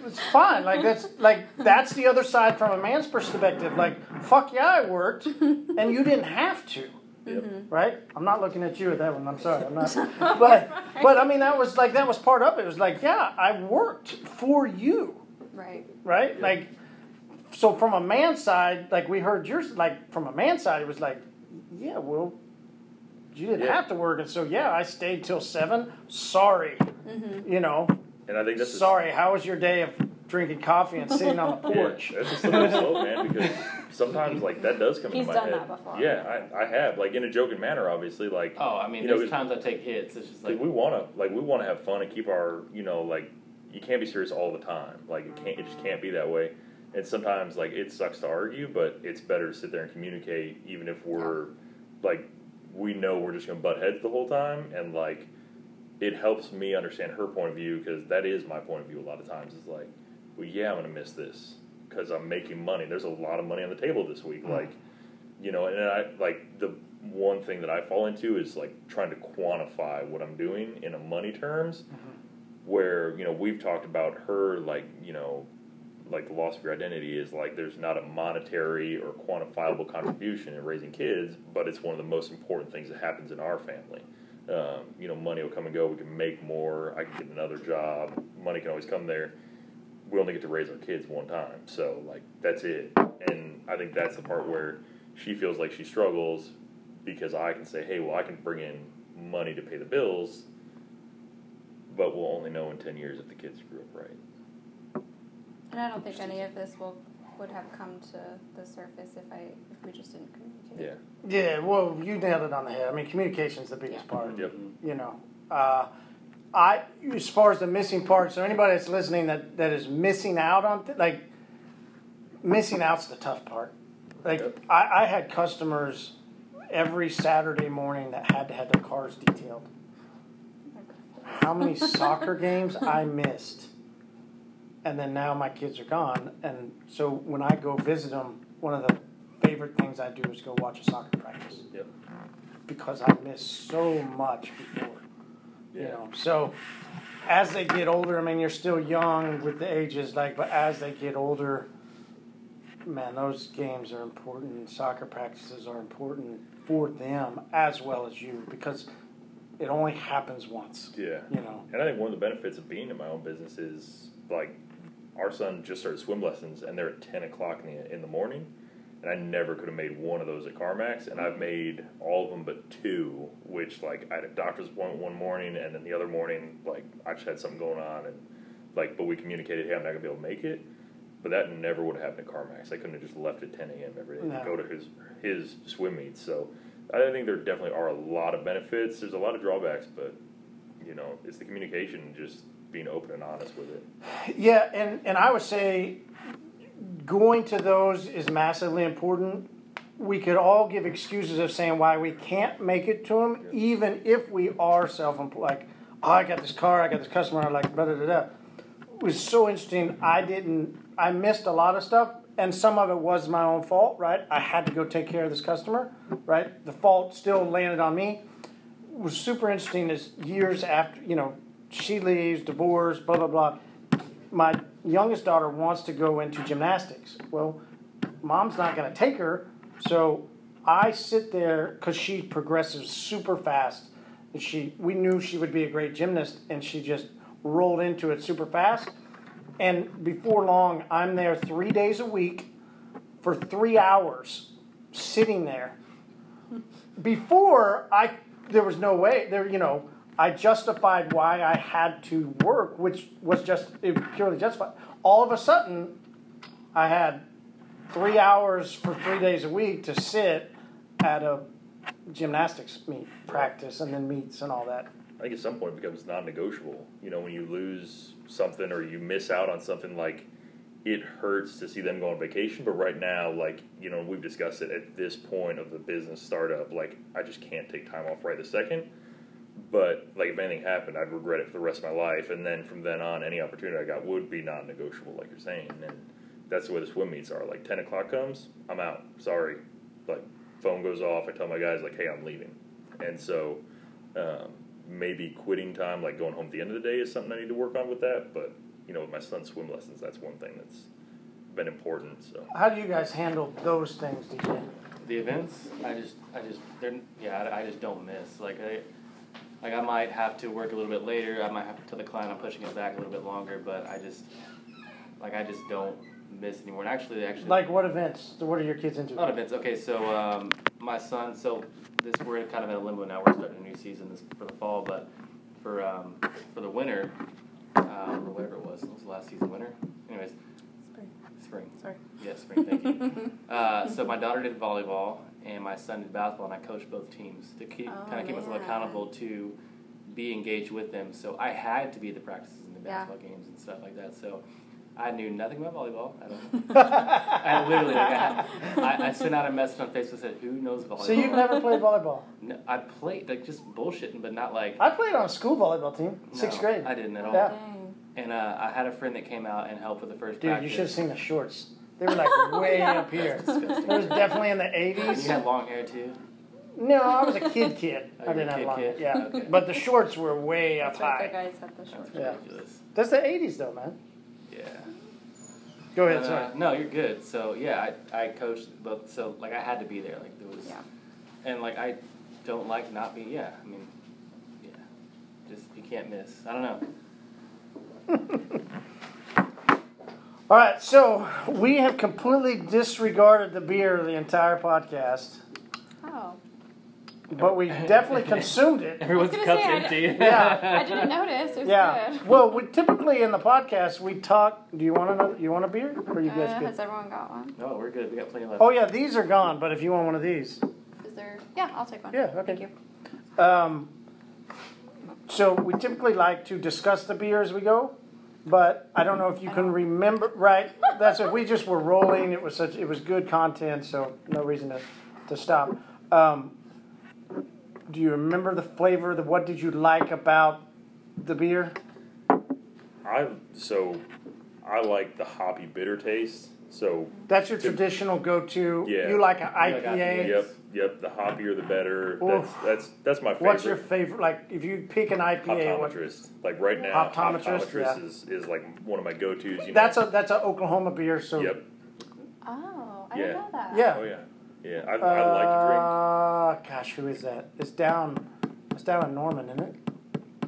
It's fine. Like that's like that's the other side from a man's perspective. Like, fuck yeah, I worked and you didn't have to. Yep. Mm-hmm. Right? I'm not looking at you at that one. I'm sorry. I'm not. But but I mean that was like that was part of it. It was like, yeah, I worked for you. right. right? Yeah. Like, so from a man's side, like we heard yours, like from a man's side, it was like, yeah, well, you didn't Yeah. have to work, and so yeah, I stayed till seven. Sorry, mm-hmm. you know. And I think that's a- Sorry, how was your day of drinking coffee and sitting on the porch? Yeah, that's a slippery slope, man. Because sometimes like that does come He's into my done head. that before. Yeah, I, I have like in a joking manner, obviously. Like, Oh, I mean, You there's it's- times I take hits. It's just like like we want to like we want to have fun and keep our you know like you can't be serious all the time. Like it can't it just can't be that way. And sometimes like it sucks to argue, but it's better to sit there and communicate, even if we're like we know we're just gonna butt heads the whole time, and like it helps me understand her point of view because that is my point of view a lot of times. Is like, well, yeah, I'm gonna miss this because I'm making money. There's a lot of money on the table this week, mm. like you know, and I like the one thing that I fall into is like trying to quantify what I'm doing in a money terms. Mm-hmm. Where you know we've talked about her like you know like the loss of your identity is like there's not a monetary or quantifiable contribution in raising kids, but it's one of the most important things that happens in our family. Um, you know, money will come and go. We can make more. I can get another job. Money can always come there. We only get to raise our kids one time, so like that's it. And I think that's the part where she feels like she struggles because I can say, hey, well, I can bring in money to pay the bills, but we'll only know in ten years if the kids grew up right. And I don't think any of this will would have come to the surface if I if we just didn't communicate. Yeah. Yeah, well, you nailed it on the head. I mean, communication's the biggest Yeah. part. Yep. You know, uh, I as far as the missing parts, so anybody that's listening that, that is missing out on th- like missing out's the tough part. Like Yep. I, I had customers every Saturday morning that had to have their cars detailed. How many soccer games I missed, and then now my kids are gone, and so when I go visit them, one of the favorite things I do is go watch a soccer practice Yep. because I miss so much before. Yeah. You know, so as they get older, I mean, you're still young with the ages, like, but as they get older, man, those games are important. Soccer practices are important for them as well as you because it only happens once. Yeah. You know, And I think one of the benefits of being in my own business is like our son just started swim lessons and they're at ten o'clock in the in the morning, and I never could have made one of those at CarMax, and I've made all of them but two, which like I had a doctor's appointment one morning, and then the other morning like I just had something going on, and like but we communicated, hey, I'm not gonna be able to make it. But that never would have happened at CarMax. I couldn't have just left at 10 a.m. every day No. to go to his his swim meets. So I think there definitely are a lot of benefits. There's a lot of drawbacks, but you know, it's the communication, just being open and honest with it. Yeah, and, and I would say going to those is massively important. We could all give excuses of saying why we can't make it to them, even if we are self-employed. Like, oh, I got this car, I got this customer, I like da da da. It was so interesting. I didn't. I missed a lot of stuff, and some of it was my own fault. Right, I had to go take care of this customer. Right, the fault still landed on me. It was super interesting. Is years after, you know, she leaves, divorce, blah blah blah my youngest daughter wants to go into gymnastics. Well, mom's not going to take her, so I sit there because she progresses super fast. She, we knew she would be a great gymnast, and she just rolled into it super fast. And before long, I'm there three days a week for three hours, sitting there. Before I, there was no way there. You know, I justified why I had to work, which was just purely justified. All of a sudden, I had three hours for three days a week to sit at a gymnastics meet practice and then meets and all that. I think at some point it becomes non-negotiable. You know, when you lose something or you miss out on something, like it hurts to see them go on vacation. But right now, like you know, we've discussed it at this point of the business startup. Like I just can't take time off right this second. But like if anything happened, I'd regret it for the rest of my life. And then from then on, any opportunity I got would be non-negotiable, like you're saying. And that's the way the swim meets are. Like ten o'clock comes, I'm out. Sorry. Like phone goes off. I tell my guys like, hey, I'm leaving. And so um, maybe quitting time, like going home at the end of the day, is something I need to work on with that. But you know, with my son's swim lessons, that's one thing that's been important. So How do you guys handle those things, DJ? The events, I just, I just, they're, yeah, I, I just don't miss. Like I, like I might have to work a little bit later. I might have to tell the client I'm pushing it back a little bit longer. But I just, like I just don't miss anymore. And actually, actually, Like what events? What are your kids into? Not events. Okay, so um, my son. So this we're kind of in a limbo now. We're starting a new season this for the fall, but for um, for the winter, um, or whatever it was. It was last season, winter. Anyways, Spring. spring. Sorry. Yeah, spring. Thank you. uh, so my daughter did volleyball, and my son did basketball, and I coached both teams to keep Oh, kind of keep us man. accountable to be engaged with them. So I had to be at the practices and the Yeah. basketball games and stuff like that. So I knew nothing about volleyball. I don't. I literally, like, I, I, I sent out a message on Facebook that said, "Who knows volleyball?" So you've never played volleyball? No, I played like just bullshitting, but not like. I played on a school volleyball team, sixth No, grade. I didn't at all. Yeah. And uh, I had a friend that came out and helped with the first Dude, you should have seen the shorts. They were like way Yeah. up here. It was definitely in the 80s. You had long hair too. No, I was a kid kid. Oh, I didn't were a have long kid? Yeah. Okay. But the shorts were way up That's right, the guys had the short. That's Yeah. That's the 80s though, man. Yeah. Go ahead, But, sorry. uh, no, you're good. So yeah, I, I coached both. So like I had to be there. Like there was. Yeah. And like I don't like not being. Yeah. I mean, yeah. Just you can't miss. I don't know. All right, so we have completely disregarded the beer the entire podcast, Oh. but we definitely consumed it. Everyone's gonna cup's say, I empty. Yeah. I didn't notice. It was Yeah. good. Well, we typically in the podcast we talk. Do you want another? You want a beer? Or are you Uh, guys has good? everyone got one? no, we're good. We got plenty left. Oh yeah, these are gone. But if you want one of these, Is there? Yeah, I'll take one. Yeah, okay. Thank you. um, so we typically like to discuss the beer as we go. But I don't know if you can remember. Right, that's it. We just were rolling. It was such. It was good content, so no reason to to stop. Um, do you remember the flavor? The what did you like about the beer? I so I like the hoppy bitter taste. So That's your Good. traditional go-to. Yeah. You like an You like IPA. IPA. yep, yep. The hoppier the better. That's Oof. that's that's my favorite. What's your favorite? Like, if you pick an IPA, what, Hoptometrist. Like right now, Hoptometrist, Hoptometrist, yeah. is, is like one of my go tos. You know? that's a that's a Oklahoma beer. So Yep. Oh, I Yeah. didn't know that. Yeah. Oh yeah. Yeah. I, I like to Uh, gosh, who is that? It's down. It's down in Norman, isn't it? drink.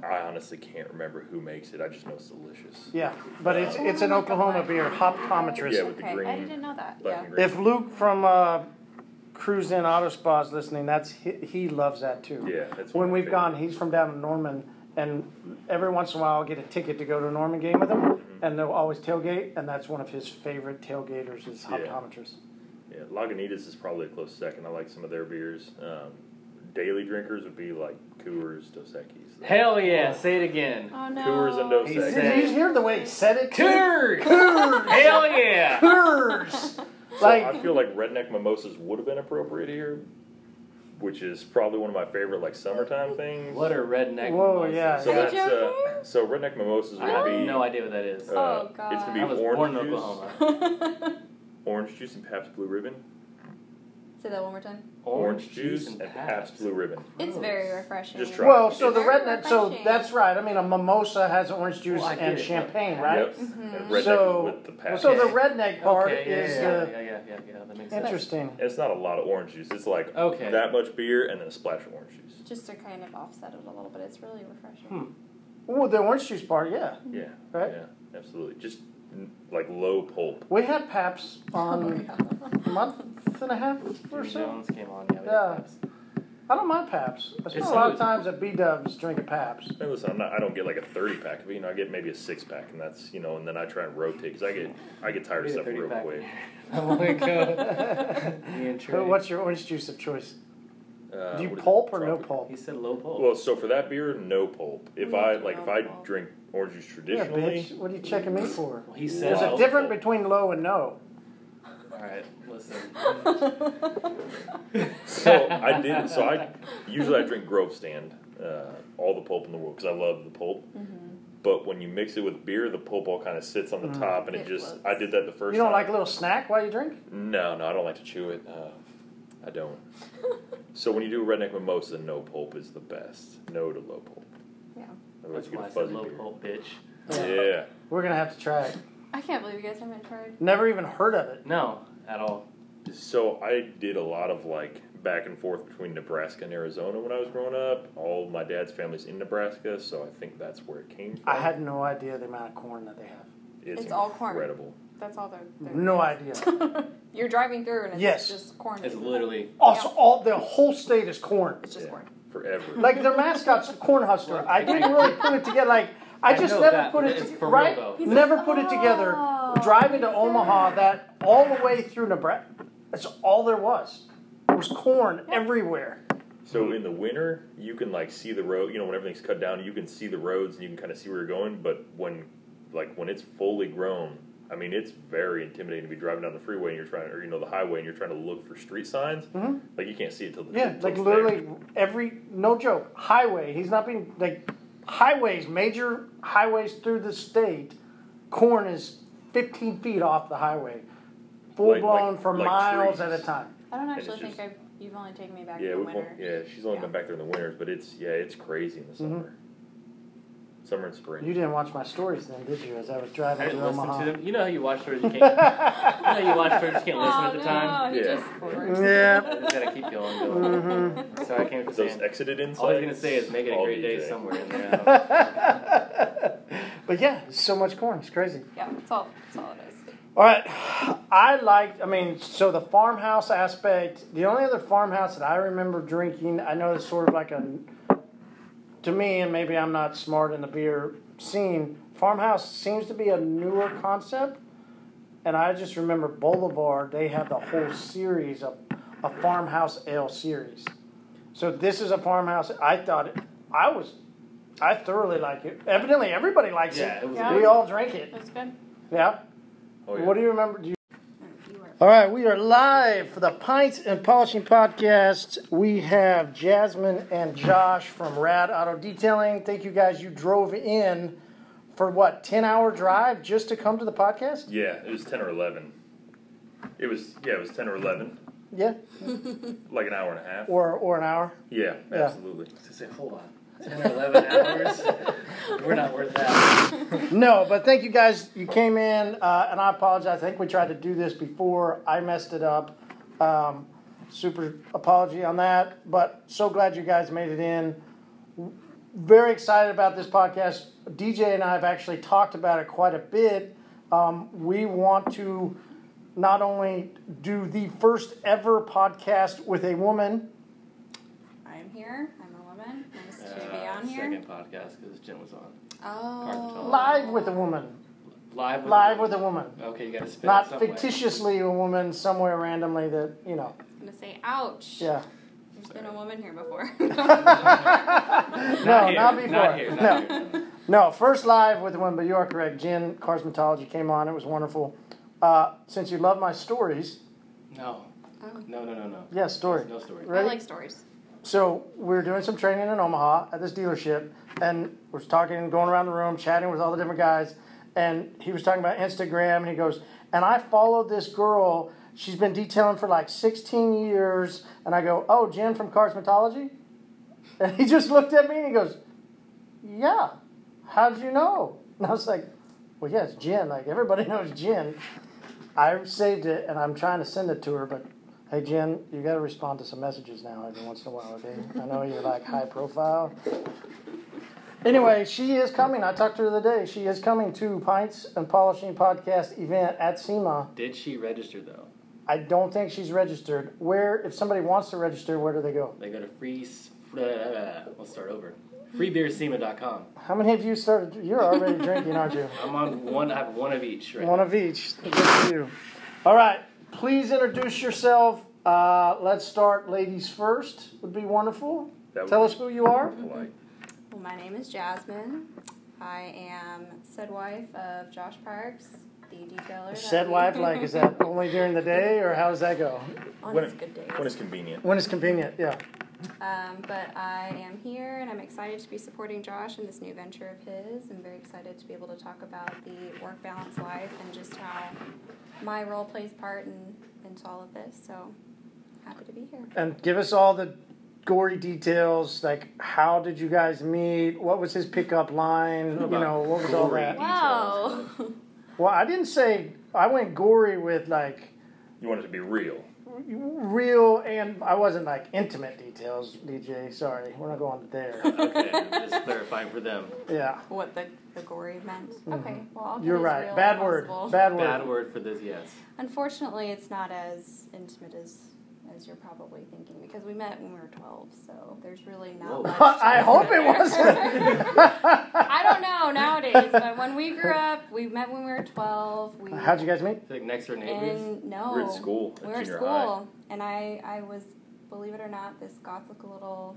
I honestly can't remember who makes it. I just know it's delicious. Yeah, but it's it's an Oh, Oklahoma beer, black- Hoptometrist. Yeah, with the okay, I didn't know that. Black Yeah. and green. If Luke from uh, Cruise In Auto spas listening, that's he, he loves that too. Yeah, that's When we've favorite. gone, he's from down in Norman, and every once in a while I'll get a ticket to go to a Norman game with him, and they'll always tailgate, and that's one of his favorite tailgaters is Yeah. Hoptometrist. Yeah, Lagunitas is probably a close second. I like some of their beers. Um, daily drinkers would be like Coors, Dos Equis. Hell yeah! Say it again. Oh no. Coors and Dos He Equis. Did you hear the way he said it? Coors. Coors. Hell yeah! Coors. So Like I feel like redneck mimosas would have been appropriate here, which is probably one of my favorite like summertime things. What are redneck? Whoa, mimosas? yeah, So Are you that's uh, joking? so redneck mimosas I would have be no idea what that is. uh, Oh, it's gonna be I was orange born in juice, Oklahoma. orange juice and Pabst Blue Ribbon, Say that one more time. orange, juice and Pabst Blue Ribbon. It's very refreshing. Just try well, it. so the Very redneck. So refreshing. that's right. I mean, a mimosa has orange juice Well, I get and it, champagne, but- right? Yep. Mm-hmm. Redneck So, with the Pabst. so the redneck part okay, yeah, is yeah, the yeah, yeah, yeah, yeah, that makes sense. interesting. It's not a lot of orange juice. It's like Okay. that much beer and then a splash of orange juice. Just to kind of offset it a little bit. It's really refreshing. Hmm. Oh, the orange juice part, yeah. Yeah. Right. Yeah. Absolutely. Just mm, like low pulp. We had Pabst Oh on a month and a half or so. Jones came on. Yeah. Yeah. Pabst. I don't mind Pabst. I spend It's a lot of smooth. times at B Dubs drinking Pabst. And listen, I'm not. I don't get like a 30 pack of it. You know, I get maybe a six pack, and that's you know, and then I try and rotate because I get I get tired of stuff real 30 quick. pack. Oh my god. Me and Trey. What's your orange juice of choice? Uh, Do you what is it? pulp or no Tropic. pulp? He said low pulp. Well, so for that beer, no pulp. If We I do like, if I pulp. drink orange juice Yeah, traditionally, bitch. What are you checking me for? Well, he said There's Wow. a difference between low and no. All right, listen. so I did. So I usually I drink Grove Stand, uh, all the pulp in the world because I love the pulp. Mm-hmm. But when you mix it with beer, the pulp all kind of sits on the Mm. top, and it, It just. floats. I did that the first. You don't time. like a little snack while you drink? No, no, I don't like to chew it. Uh, I don't. so when you do a redneck mimosa, no pulp is the best. No to low pulp. Yeah. Otherwise, That's you I get a said fuzzy low beer. pulp, bitch. Yeah. We're gonna have to try it. I can't believe you guys haven't tried. Never even heard of it. No, at all. So I did a lot of like back and forth between Nebraska and Arizona when I was growing up. All my dad's family's in Nebraska, so I think that's where it came from. I had no idea the amount of corn that they have. It's, It's all corn. incredible. That's all they're. they're No idea. You're driving through and it's Yes. just corn. It's literally. Oh, also, all the whole state is corn. It's just Yeah. corn. Forever. Like their mascot's a corn husker. I didn't really put it together. Like I I just never that, put it it's to- right. never like, put it together. Ah. "Oh, Driving to Omaha, that all the way through Nebraska. That's all there was. It was corn everywhere. So in the winter, you can like see the road. You know, when everything's cut down, you can see the roads and you can kind of see where you're going. But when, like, when it's fully grown, I mean, it's very intimidating to be driving down the freeway and you're trying, or you know, the highway and you're trying to look for street signs. Mhm. Like you can't see it till the Yeah, till like it's literally every no joke highway. He's not being like highways, major highways through the state. Corn is 15 feet off the highway, full Like- blown like- for like miles trees. at a time. I don't And actually think just- I've. You've only taken me back Yeah, in the we've winter. on- yeah, she's only Yeah. been back there in the winters, but it's yeah, it's crazy in the mm-hmm. summer. Summer and spring. You didn't watch my stories then, did you? As I was I driving didn't to listen Omaha. to them. You know how you watch stories you can't. you know how you watch stories you can't listen at the oh, time. No, Yeah. just forwards. Yeah. You just gotta keep going, going. Mm-hmm. So I came to Those saying. exited insights. All I was gonna say is make it a great day DJ. somewhere in there. but yeah, so much corn. It's crazy. Yeah, that's all. That's all it is. All right. I liked, I mean, so the farmhouse aspect, the only other farmhouse that I remember drinking, I know it's sort of like a, to me, and maybe I'm not smart in the beer scene, farmhouse seems to be a newer concept. And I just remember Boulevard, they have the whole series of a farmhouse ale series. So this is a farmhouse. I thought it, I was, I thoroughly like it. Evidently, everybody likes Yeah, it. it was Yeah. We all drink it. That's good. Yeah. Oh, yeah. What do you remember? Do you You are. All right, we are live for the Pints and Polishing Podcast. We have Jasmine and Josh from Rad Auto Detailing. Thank you guys. You drove in for what, 10 hour drive just to come to the podcast? Yeah, it was ten or eleven. It was yeah, it was ten or eleven, Yeah. like an hour and a half. Or, or an hour? Yeah, Yeah. absolutely. To say, hold on, 10 or 11 hours. We're not worth that. No, but thank you guys. You came in, uh, and I apologize. I think we tried to do this before. I messed it up. Um, super apology on that, but so glad you guys made it in. Very excited about this podcast. DJ and I have actually talked about it quite a bit. Um, we want to not only do the first ever podcast with a woman, here. I'm a woman. Nice to be on here. second podcast because Jen was on. Oh. live with a woman, Live with live with a woman, Okay, you gotta spit it not some way. fictitiously a woman somewhere randomly that you know. I'm gonna say, ouch. Yeah. There's been a woman here before. No, here, not before. Not here, no. here. No, first live with one, but you are correct. Jen Cosmetology came on. It was wonderful. Uh, since you love my stories, No. Oh. No, no, no, no. yeah, story. No story. I like stories. So we were doing some training in Omaha at this dealership, and we're talking, going around the room, chatting with all the different guys, and he was talking about Instagram, and he goes, and I followed this girl. She's been detailing for like 16 years, and I go, oh, Jen from Cosmetology, and he just looked at me and he goes, yeah, how'd you know? And I was like, well, yeah, it's Jen. Like everybody knows Jen. I saved it, and I'm trying to send it to her, but Hey Jen, you got to respond to some messages now every once in a while, okay? I know you're like high profile. Anyway, she is coming. I talked to her the other day. She is coming to Pints and Polishing Podcast event at SEMA. Did she register though? I don't think she's registered. Where, if somebody wants to register, where do they go? They go to free. Let's start over. Freebeersema.com. How many of you started? You're already drinking, aren't you? I'm on one. I have one of each. Right One of each. Good for you. All right. Please introduce yourself. Uh, let's start ladies first. Would be wonderful. Would Tell be us who you are. polite. Well, my name is Jasmine. I am said wife of Josh Parks, the detailer. that Said wife, like, is that only during the day, or how does that go? on When good days. When it's convenient. When it's convenient, yeah. Um, but I am here and I'm excited to be supporting Josh in this new venture of his. I'm very excited to be able to talk about the work balance life and just how my role plays part in, into all of this. So happy to be here. And give us all the gory details, like how did you guys meet? What was his pickup line? You know, what was all that? Wow. Well, I didn't say I went gory with like You want it to be real. real, and I wasn't like intimate details. DJ, sorry, we're not going there. Okay, just clarifying for them. Yeah, what the, the gory meant. Okay, well, I'll Mm-hmm. you're right. real Bad word. possible. Bad word. Bad word for this, yes. Unfortunately, it's not as intimate as as you're probably thinking because we met when we were 12, so there's really not Whoa. much. I to hope it there. wasn't. I don't know. nowadays, but when we grew up, we met when we were twelve. We How'd you guys meet? It's like next door neighbors. and no, We were at school, at We were at school, high. and I I was, believe it or not, this gothic little,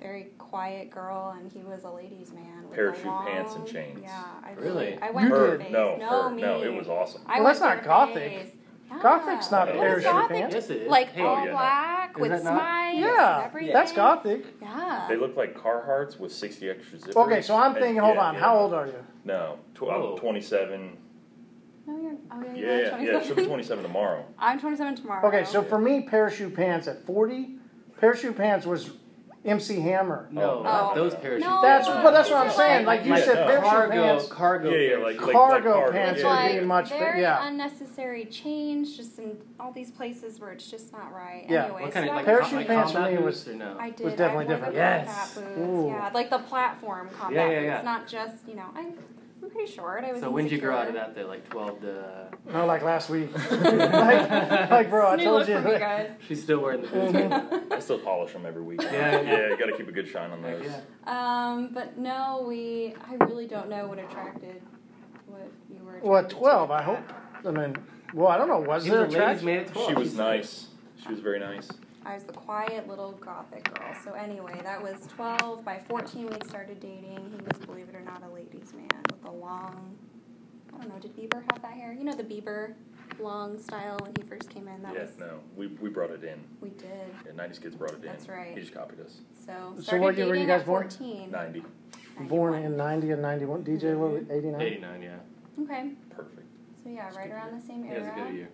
very quiet girl, and he was a ladies' man. With the Parachute long, pants and chains. Yeah, I Really? I went You did. No, no, her, me. no, it was awesome. I Well, went that's not through gothic. phase. Yeah. Gothic's not It was parachute gothic. pants. Yes, it is. Like Hey, oh, all Oh, yeah, black Is with that not? spikes and Yeah, everything. that's gothic. Yeah. They look like Carhartts with 60 extra zippers. Okay, so I'm thinking, hold yeah, on, yeah. how old are you? No, tw- Whoa. I'm 27. no, you're. Oh, yeah, Yeah, you're yeah, yeah. She'll be 27 tomorrow. I'm 27 tomorrow. Okay, so for me, parachute pants at 40, parachute pants was MC Hammer. No, Oh. not Oh. those parachutes. No, That's but that's what I'm saying. like- Like you Yeah, said, parachute cargo, pants. cargo. Yeah, yeah, parachute. like- like- Cargo cargo, pants yeah. would be like much, very yeah. unnecessary change, just in all these places where it's just not right. Yeah. Anyways, What kind so of I like, Parachute like pants for combat me boots was- or no? I did. was definitely I wore different. The Yes. boots. Ooh. Yeah, like the platform combat Yeah, yeah, boots, yeah. not just you know. I'm, I'm pretty short. I was. So when did you grow out of that? Though, like twelve to. No, like last week. like, like, bro, I told look you. for me, guys. She's still wearing the boots. I still polish them every week. Yeah. yeah, you got to keep a good shine on those. yeah. Um, but no, we. I really don't know what attracted. What you were. Well, attracted to 12, I hope. I mean, well, I don't know. Was He there was a a ladies' track? man at twelve. She was nice. She was very nice. I was the quiet little gothic girl. So anyway, that was 12. By 14, we started dating. He was, believe it or not, a ladies' man with a long. I don't know. Did Bieber have that hair? You know the Bieber long style when he first came in. That yeah, was no, we, we brought it in. we did. Yeah, 90s kids brought it in. That's right. He just copied us. So So started what year were you guys at born? 14. 90. Born in 90 and 91. DJ, what was 89? Eighty-nine. Yeah. Okay. Perfect. So yeah, right around the same Yeah, it was a good year.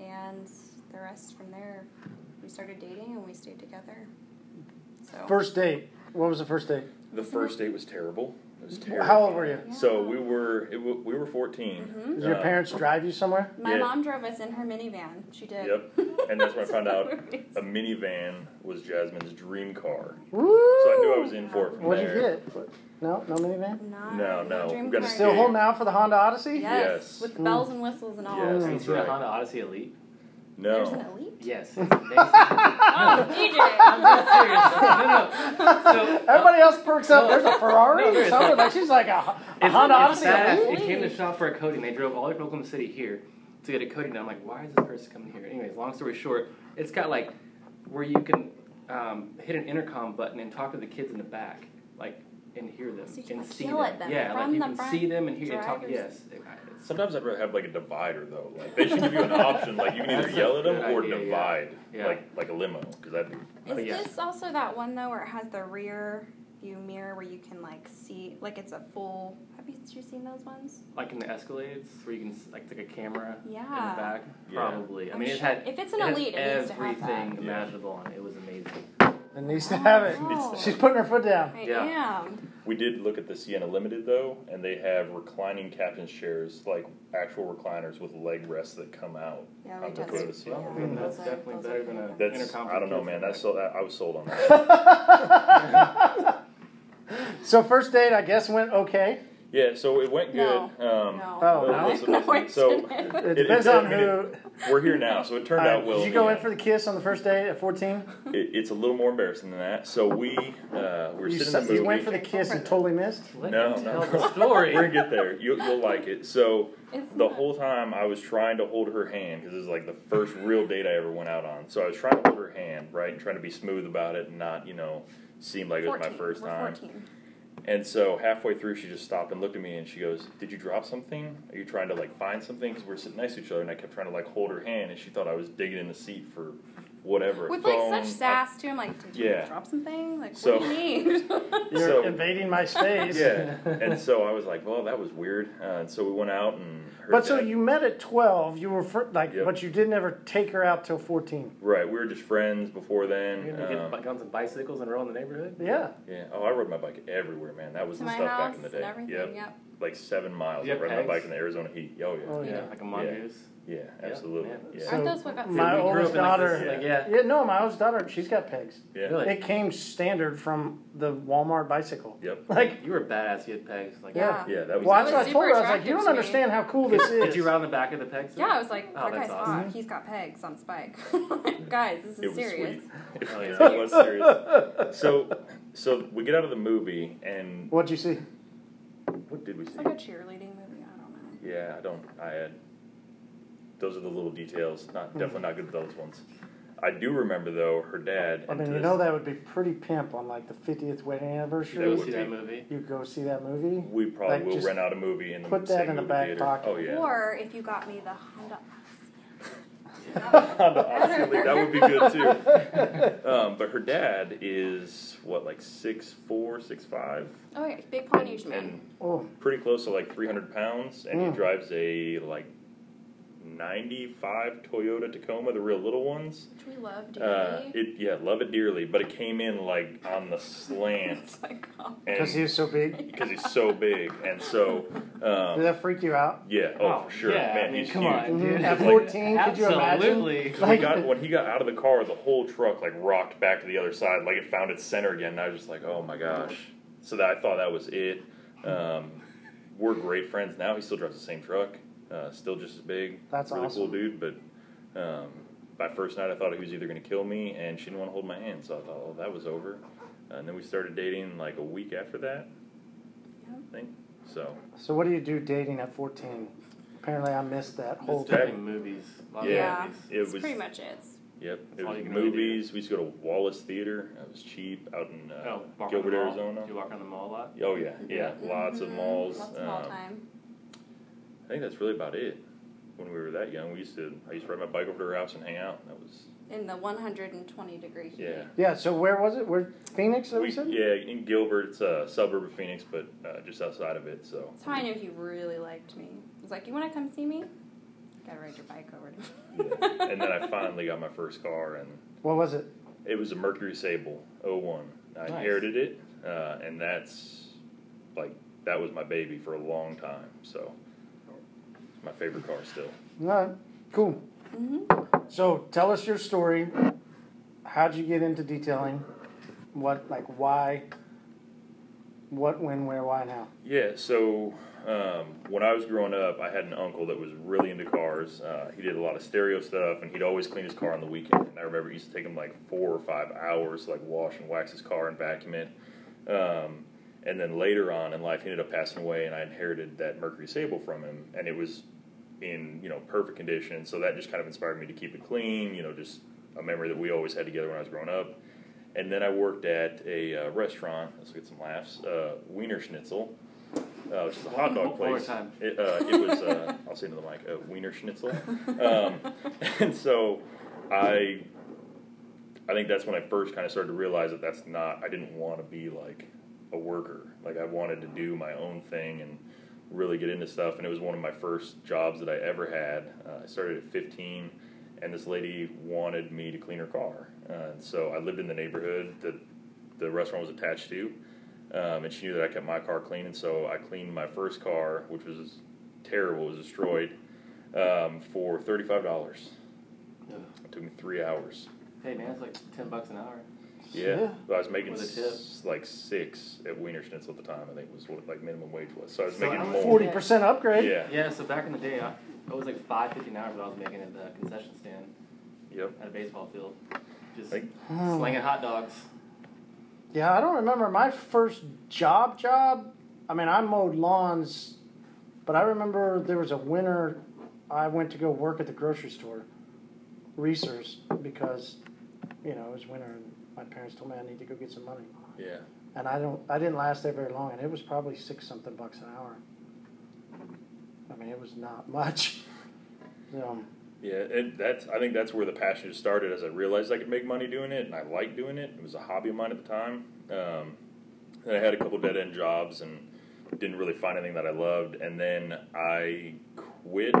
And the rest from there, we started dating and we stayed together. So First date. What was the first date? The first date was terrible. It was terrible. How old were you? So we were it, w- we were 14. Mhm. Did your Uh, parents drive you somewhere? my Yeah. mom drove us in her minivan. She did. Yep. And that's when I found out a minivan was Jasmine's dream car. Woo! So I knew I was in for it from What'd there. you get? No, no minivan. Not No, no, dream we've got a car. Still Escape. holding out for the Honda Odyssey. Yes, Yes. with bells and whistles and all. Yes. You That's seen the right. Honda Odyssey Elite? There's an No. elite. Yes. It's amazing. Oh, DJ. I'm dead serious. No, no. So, Everybody else perks up. No. There's a Ferrari No, or something. Like she's like a, a It's, Honda Odyssey. fast. It came to shop for a coating. They drove all the way from Oklahoma City here to get a coating done. I'm like, why is this person coming here? Anyways, long story short, it's got like where you can um, hit an intercom button and talk to the kids in the back, like and hear them So you can, and see them. them yeah, like you the can see them and hear and talk. Yes. Sometimes I'd rather have like a divider though. Like they should give you an option. Like you can either yell at them or idea, divide, Yeah. like like a limo. Because that. Is yeah. this also that one though where it has the rear view mirror where you can like see like it's a full? Have you, you seen those ones? like in the Escalades where you can like take a camera Yeah. in the back. Yeah. Probably. I I'm mean, it sure- had if it's an it elite, it needs to have everything that. Yeah. imaginable on it. It was amazing. It needs to have it. Oh. She's putting her foot down. I Yeah. am. We did look at the Sienna Limited though, and they have reclining captain's chairs, like actual recliners with leg rests that come out. Yeah, we on the tested. Toyota Sienna. Well, Yeah, that's those are- definitely those are better than a good. That's intercom. I don't know, man. That's so I was sold on that. So first date, I guess, went okay. Yeah, so it went good. No. Um, No. Oh, no, no? listen, No, it so didn't. It It- depends on I mean, who. we're here now, so it turned All right, out well. Did you go yeah. in for the kiss on the first date at 14? It, it's a little more embarrassing than that. So we uh, we were You, sitting su- in the movie. you went for the kiss and totally missed? Let No, him no. tell the story. We're gonna get there. You'll, you'll like it. So It's the not- whole time I was trying to hold her hand because this is like the first real date I ever went out on. So I was trying to hold her hand, right, and trying to be smooth about it and not, you know, seem like it was my first We're time. 14. And so halfway through, she just stopped and looked at me and she goes, "Did you drop something? Are you trying to like find something?" Because we're sitting next to each other, and I kept trying to like hold her hand, and she thought I was digging in the seat for whatever. With phone. like such sass too. I'm like, did you Yeah. drop something? Like, So- what do you need? You're So- invading my space. Yeah, and so I was like, "Well, that was weird." Uh, and so we went out and. Her But so dad- you met at 12. You were fr- like, Yep. but you didn't ever take her out till 14. Right, we were just friends before then. You're gonna Um, get guns and bicycles and roll in the neighborhood? Yeah. yeah. Oh, I rode my bike everywhere, man. That was to the stuff house back in the and day. everything. Yep. Yep. Like seven miles. You I have rode my bike in the Arizona heat. Oh yeah. Oh, Yeah, yeah. like a mongoose. Yeah, Yeah, absolutely. yeah. Yeah. Aren't those what my oldest up in, like, daughter. like, yeah. Yeah, no, my oldest daughter, she's got pegs. Yeah. Really? It came standard from the Walmart bicycle. Yep. Like, You were badass. You had pegs. Like Yeah. Yeah, that was. well, that's what I told her. I was like, you don't attractive me. understand how cool this is. Did you ride on the back of the pegs? Yeah, I was like, Oh, that that's guy's awesome. hot. He's got pegs on spike. Mm-hmm. Guys, this is It was serious. sweet. Oh, yeah. it was serious. So, so we get out of the movie, and What'd you see? What did did we see? It's like a cheerleading movie. I don't know. Yeah, I don't. I had. Those are the little details. Not Hmm. definitely not good at those ones. I do remember though her dad. I and mean, you this- know that would be pretty pimp on like the 50th wedding That anniversary. Go would see that be- movie. You go see that movie. We probably Like, will just rent out a movie in the put that same in the movie back theater. pocket. Oh yeah. Or if you got me the Honda Honda Odyssey, that would be good too. Um, but her dad is what, like six four, six five, Oh yeah, big Pontiac man. and Oh, pretty close to like three hundred pounds, and Mm. he drives a like ninety five Toyota Tacoma, the real little ones. Which we love Uh, it yeah, love it dearly, but it came in like on the slant it's like, oh. because he was so big. because he's so big, and so um, Did that freak you out? yeah, oh, for sure, Yeah, man, I mean, he's come huge. on, dude. At Like- 14, could you imagine? Absolutely. When he got when he got out of the car, the whole truck like rocked back to the other side, like it found its center again. And I was just like, oh my gosh. So that I thought that was it. Um, we're great friends now. He still drives the same truck, uh, still just as big. That's really awesome. cool dude. But um, by first night, I thought he was either going to kill me, and she didn't want to hold my hand. So I thought, oh, that was over. and then we started dating like a week after that. Yeah. I think so. So what do you do dating at 14? Apparently, I missed that whole Just thing. movies. A lot of Yeah. movies. It was pretty much it. Yep, That's it was you really movies. We used to go to Wallace Theater. That was cheap out in uh, Oh, Gilbert, around the mall. Arizona. Do you walk around the mall a lot? Oh yeah, yeah, lots of malls. Lots of mall Um, time. I think that's really about it. When we were that young, we used to. I used to ride my bike over to her house and hang out. That was In the 120 degree heat. yeah. Yeah. So where was it? Where Phoenix? That we, We, said. yeah, in Gilbert, it's a suburb of Phoenix, but uh, just outside of it. So That's how I knew he really liked me. He was like, "You want to come see me? Gotta ride your bike over to." yeah. and then I finally got my first car, and What was it? it was a Mercury Sable 01. I Nice. inherited it, uh, and that's like that was my baby for a long time. So it's my favorite car still. All right. Cool. hmm So tell us your story. How'd you get into detailing? What, like, why? What, when, where, why, now? Yeah, so um, when I was growing up, I had an uncle that was really into cars. Uh, he did a lot of stereo stuff, and he'd always clean his car on the weekend. And I remember it used to take him like four or five hours to like wash and wax his car and vacuum it. Um, and then later on in life, he ended up passing away, and I inherited that Mercury Sable from him, and it was in you know perfect condition. So that just kind of inspired me to keep it clean. You know, just a memory that we always had together when I was growing up. And then I worked at a uh, restaurant. Let's get some laughs. Uh, Wienerschnitzel, uh, which is a hot dog One place. time. It, uh, it was. Uh, I'll say into the mic. Uh, Wienerschnitzel. Um, and so I, I think that's when I first kind of started to realize that that's not. I didn't want to be like a worker. Like I wanted to do my own thing and really get into stuff. And it was one of my first jobs that I ever had. Uh, I started at 15, and this lady wanted me to clean her car. Uh, and so I lived in the neighborhood that the restaurant was attached to, um, and she knew that I kept my car clean. And so I cleaned my first car, which was terrible, it was destroyed, um, for $35. Ugh. It took me three hours. Hey man, it's like ten bucks an hour. Yeah, Yeah. But I was making With a tip. s- like six at Wienerschnitzel at the time. I think was what like minimum wage was. So I was So making I was more. 40% upgrade. Yeah. Yeah, so back in the day, I, it was like five fifty an hour that I was making at the concession stand Yep. at a baseball field, just Like- hmm. slinging hot dogs. Yeah, I don't remember my first job job. I mean, I mowed lawns, but I remember there was a winter I went to go work at the grocery store, Reese's, because, you know, it was winter and my parents told me I need to go get some money. Yeah. And I don't, I didn't last there very long, and it was probably six something bucks an hour. I mean, it was not much. Um, Yeah, and that's I think that's where the passion started as I realized I could make money doing it and I liked doing it. It was a hobby of mine at the time. Um, and I had a couple dead end jobs and didn't really find anything that I loved. And then I quit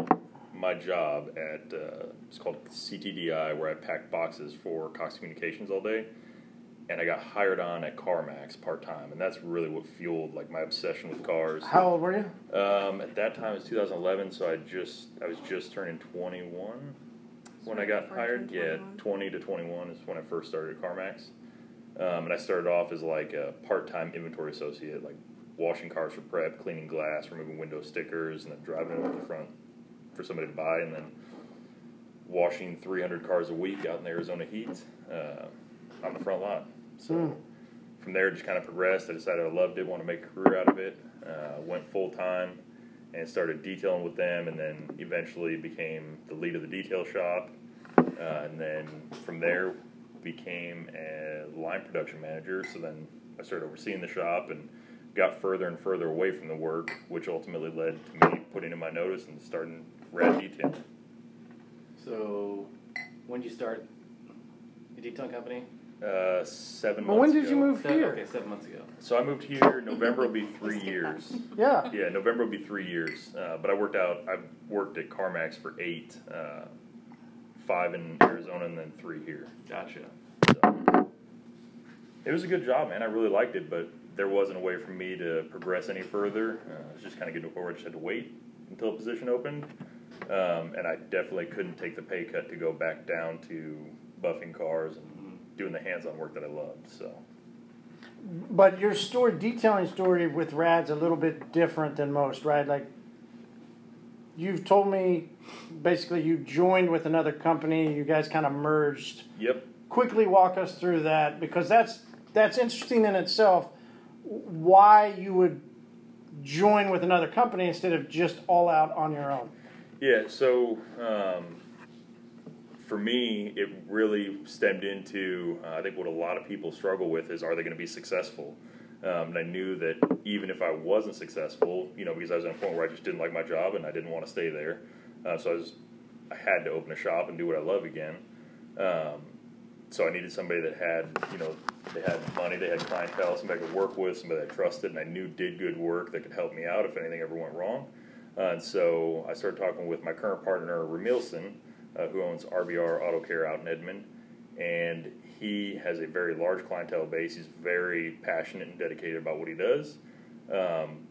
my job at uh, it's called CTDI where I packed boxes for Cox Communications all day. And I got hired on at CarMax part time, and that's really what fueled like my obsession with cars. how old were you? Um, at that time, it was 2011, so I just I was just turning 21 when I got hired. you Yeah, 20 to 21 is when I first started at CarMax, um, and I started off as like a part-time inventory associate, like washing cars for prep, cleaning glass, removing window stickers, and then driving them up the front for somebody to buy, and then washing 300 cars a week out in the Arizona heat uh, on the front lot. So Hmm. from there, just kind of progressed. I decided I loved it, want to make a career out of it. Uh, went full time and started detailing with them, and then eventually became the lead of the detail shop. Uh, and then from there, became a line production manager. So then I started overseeing the shop and got further and further away from the work, which ultimately led to me putting in my notice and starting Rad Detail. So, when did you start the detailing company? Uh, seven But months when did ago. you move Seven, here? okay, seven months ago. So I moved here. November will be three years. Yeah. Yeah, November will be three years. Uh, but I worked out. I worked at CarMax for eight, uh, five in Arizona, and then three here. Gotcha. So it was a good job, man. I really liked it, but there wasn't a way for me to progress any further. Uh, it was just kind of getting to where I just had to wait until a position opened. Um, and I definitely couldn't take the pay cut to go back down to buffing cars and doing the hands-on work that I loved. So. But your story, detailing story with Rad's a little bit different than most, right? Like, you've told me basically you joined with another company, you guys kind of merged. Yep. Quickly walk us through that because that's that's interesting in itself. Why you would join with another company instead of just all out on your own? Yeah, so um, for me, it really stemmed into uh, I think what a lot of people struggle with is are they going to be successful? Um, and I knew that even if I wasn't successful, you know, because I was at a point where I just didn't like my job and I didn't want to stay there, uh, so I was I had to open a shop and do what I love again. Um, so I needed somebody that had, you know, they had money, they had clientele, somebody I could work with, somebody I trusted, and I knew did good work that could help me out if anything ever went wrong. Uh, and so I started talking with my current partner, Ramilson, uh, who owns RBR Auto Care out in Edmond. And he has a very large clientele base. He's very passionate and dedicated about what he does. Um,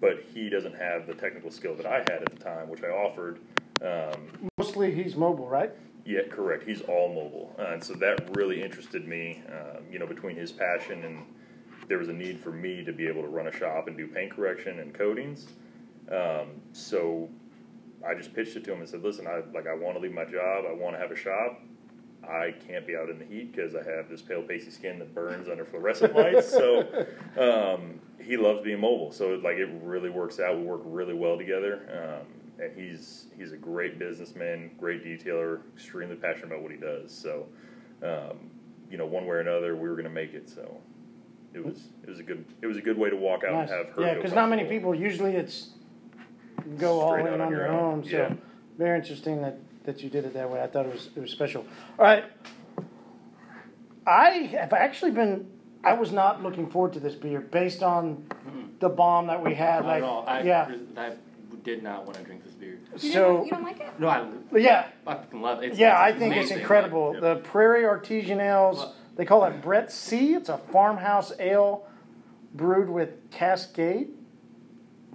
but he doesn't have the technical skill that I had at the time, which I offered. Um, Mostly he's mobile, right? yeah, correct. He's all mobile, uh, and so that really interested me. Um, you know, between his passion and there was a need for me to be able to run a shop and do paint correction and coatings. Um, so I just pitched it to him and said, "Listen, I like I want to leave my job. I want to have a shop. I can't be out in the heat because I have this pale pasty skin that burns under fluorescent lights. So um, he loves being mobile. So like it really works out. We work really well together. Um, and he's he's a great businessman, great detailer, extremely passionate about what he does. So um, you know, one way or another, we were going to make it. So it was it was a good it was a good way to walk out Nice. and have her. Yeah, because not many people usually it's go all in on on your your own. own. So Yeah. very interesting that, that you did it that way. I thought it was it was special. All right, I have actually been. I was not looking forward to this beer based on hmm. the bomb that we had. Not like, at all. I, yeah. I did not want to drink this beer. You, So didn't, you don't like it? No, I, yeah, I fucking love it. It's, yeah. I it's think it's amazing. incredible. Yep. The Prairie Artisan Ales. Well- they call it Brett C. It's a farmhouse ale brewed with Cascade.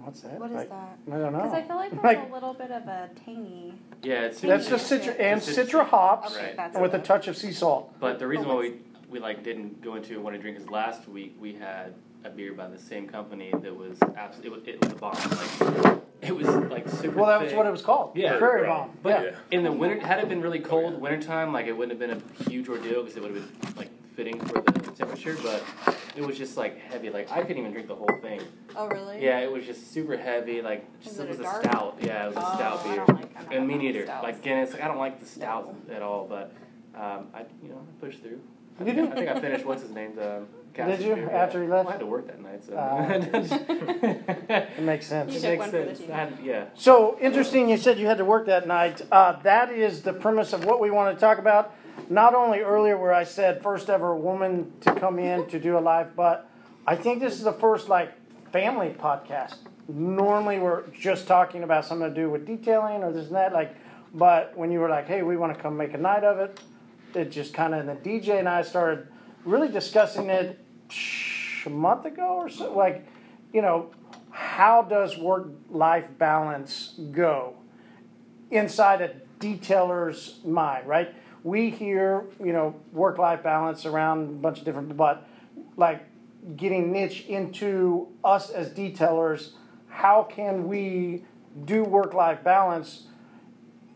What's that? What is Like, that? I don't know. Because I feel like there's Like- a little bit of a tangy. Yeah, it's That's Yeah. just citra and It's- citra hops Okay, Right. with a touch of sea salt. But the reason But why we we like didn't go into what I drink is last week we had a beer by the same company that was absolutely it was, it was a bomb. Like it was like super. Well, that was thick. what it was called. Yeah. Prairie Right. Bomb. But yeah. Yeah. in the winter, had it been really cold wintertime, like it wouldn't have been a huge ordeal because it would have been like fitting for the temperature. But it was just like heavy. Like I couldn't even drink the whole thing. Oh, really? Yeah, it was just super heavy. Like just, it it was a a, stout. Yeah, it was a Oh, stout I beer. don't like- I'm not and me a fan of neither. Like Guinness, like I don't like the stout at all. But um, I, you know, I pushed through. I think. I think I finished what's his name. Um, Did you, beer, after he left? I had to work that night, so. Ah. It makes sense. You It makes one for the sense. team. Had- yeah. So interesting. You said you had to work that night. Uh, that is the premise of what we want to talk about. Not only earlier where I said first ever woman to come in to do a live, but I think this is the first like family podcast. Normally we're just talking about something to do with detailing or this and that. Like, but when you were like, hey, we want to come make a night of it, it just kind of. And the DJ and I started really discussing it a month ago or so. Like, you know, how does work life balance go inside a detailer's mind, right? We hear, you know, work life balance around a bunch of different, but like getting niche into us as detailers, how can we do work life balance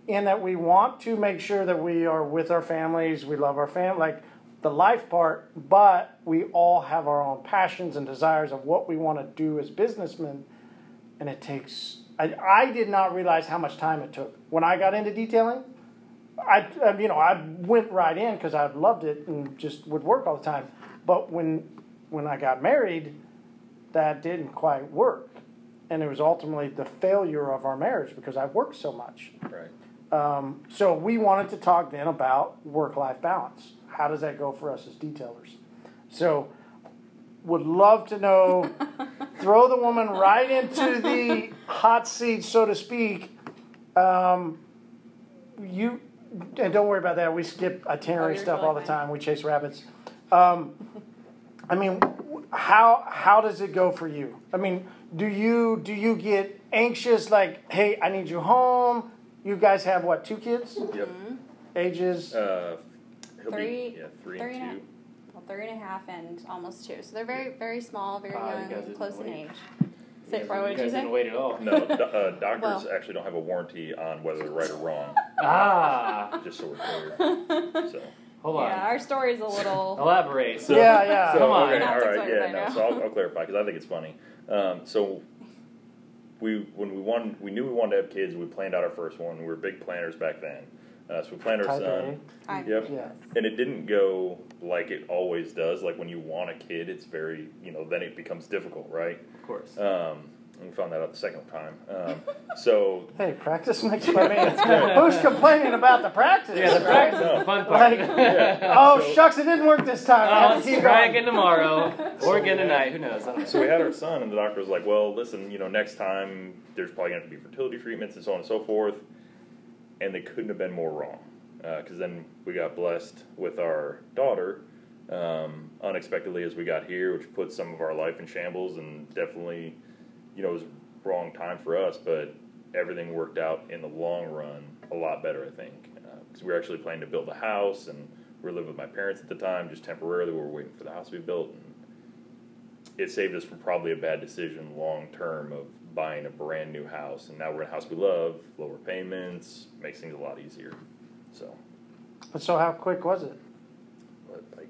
in that we want to make sure that we are with our families, we love our family, like the life part, but we all have our own passions and desires of what we want to do as businessmen, and it takes. I, I did not realize how much time it took when I got into detailing. I, I you know I went right in because I loved it and just would work all the time. But when when I got married, that didn't quite work, and it was ultimately the failure of our marriage because I worked so much. Right. Um, so we wanted to talk then about work-life balance. How does that go for us as detailers? So would love to know. throw the woman right into the hot seat, so to speak. Um, you and don't worry about that. We skip itinerary Oh, stuff all the fine. time. We chase rabbits. Um, I mean, how how does it go for you? I mean, do you do you get anxious? Like, hey, I need you home. You guys have what? Two kids? Yep. Ages? Uh, he'll Three- be yeah three, three and and a- two. Well, three and a half and almost two. So they're very, very small, very Wow, you guys young, didn't close in wait. age. You Say, guys- Roy, what you did you guys didn't say? wait at all. No, do, uh, doctors Well- actually don't have a warranty on whether they're right or wrong. Ah, just so we're clear. So, hold on. Yeah, our story's a little. Elaborate. so Yeah, yeah. So, Come on. okay, You're gonna have all to right, clarify yeah, no. now. So I'll, I'll clarify because I think it's funny. Um, so we when we wanted, we knew we wanted to have kids. We planned out our first one. We were big planners back then. Uh, so we planned our Type son. I- Yep. Yeah. And it didn't go like it always does. Like when you want a kid, it's very, you know, then it becomes difficult, right? Of course. Um, we found that out the second time. Um, so Hey, practice makes perfect. Who's complaining about the practice? yeah, the practice is the fun part. Like, yeah. Oh So- shucks, it didn't work this time. I Oh, have let's keep try going. again tomorrow or again tonight. Who knows? Know. So we had our son, and the doctor was like, "Well, listen, you know, next time there's probably going to have to be fertility treatments and so on and so forth." And they couldn't have been more wrong, because then we got blessed with our daughter um, unexpectedly as we got here, which put some of our life in shambles, and definitely, you know, was wrong time for us, but everything worked out in the long run a lot better, I think, because we were actually planning to build a house, and we were living with my parents at the time, just temporarily. We were waiting for the house to be built, and it saved us from probably a bad decision long term of buying a brand new house. And now we're in a house we love, lower payments, makes things a lot easier. So, But so how quick was it? but like,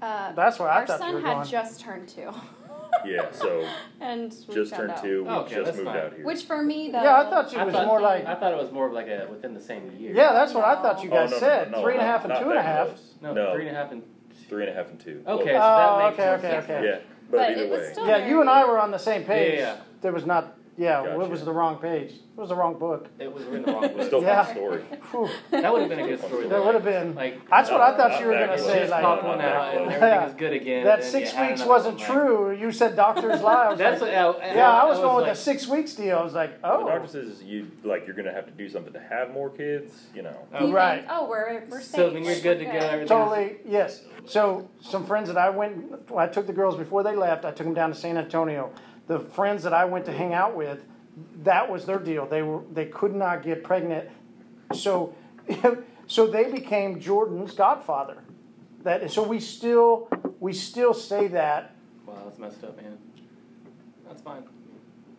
Uh, That's where I our thought son you were had going. just turned two. yeah, so and we just found turned out. two. We Okay, just that's moved fine. out here. Which for me, though. Yeah, I thought you I was thought- more like I thought it was more of like a within the same year. yeah. That's what I thought you Oh, guys no, no, said. no, Three and a not- half and not two and a that half. close. No, no, three and a half and. three and a half and two. Okay, so Oh, that makes okay, more okay, sense. okay. Yeah, but, But either it was way, still- Yeah, you and I were on the same page. Yeah, yeah. There was not. Yeah, it was the wrong page. It was the wrong book. It was in the wrong it's book. still Yeah. fun story. Whew. That would have been a good story. That would have been. Like That's what I uh, thought you were gonna say. just Like pop one out and Yeah. everything is good again. that and six you had weeks another wasn't one, like- true. You said doctor's lie. I was That's like, what. I, yeah, I was going with the six weeks deal. I was like, The oh, doctor says you like you're gonna have to do something to have more kids. You know. Oh, You Right. think, oh, we're, we're safe. So then you're good to go. Everything's, Totally, yes. So some friends that I went, I took the girls before they left. I took them down to San Antonio. The friends that I went to hang out with, that was their deal. They were they could not get pregnant, so so they became Jordan's godfather. That so we still we still say that. Wow, that's messed up, man. That's fine.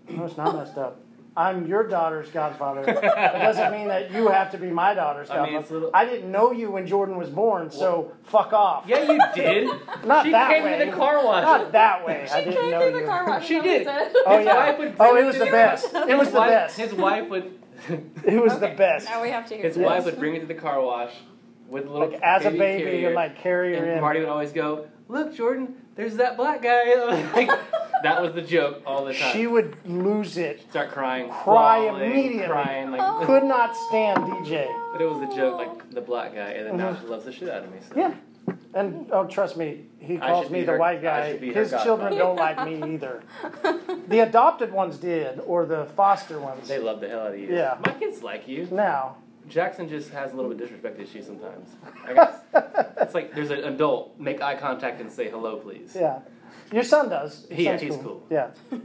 No, it's not messed up. I'm your daughter's godfather. It doesn't mean that you have to be my daughter's I mean, godfather. it's little- I didn't know you when Jordan was born, so fuck off. Yeah, you did. Not she that came to the car wash. Not that way. I She didn't came know through the you. car wash. She did. what he said? Oh yeah. wife would Oh, it was the the- best. It was the wife, best. His wife would. It was Okay, the best. Now we have to hear His this. wife would bring her to the car wash with a little Like as a baby, carrier, and like carry her and in. Marty would always go, "Look, Jordan, there's that black guy." like, that was the joke all the time. She would lose it. start crying, Cry bawling, immediately. crying like. Oh. Could not stand DJ. But it was a joke, like the black guy, and then now mm-hmm. she loves the shit out of me. So. Yeah. And oh, trust me, he calls me the her- white guy. should be her His godfather. children don't like me either. The adopted ones did, or the foster ones. They love the hell out of you. Yeah. My kids like you. Now, Jackson just has a little bit of disrespect issues sometimes. I guess it's like there's an adult, make eye contact and say hello, please. yeah, your son does. Your He- son's he's cool. Yeah.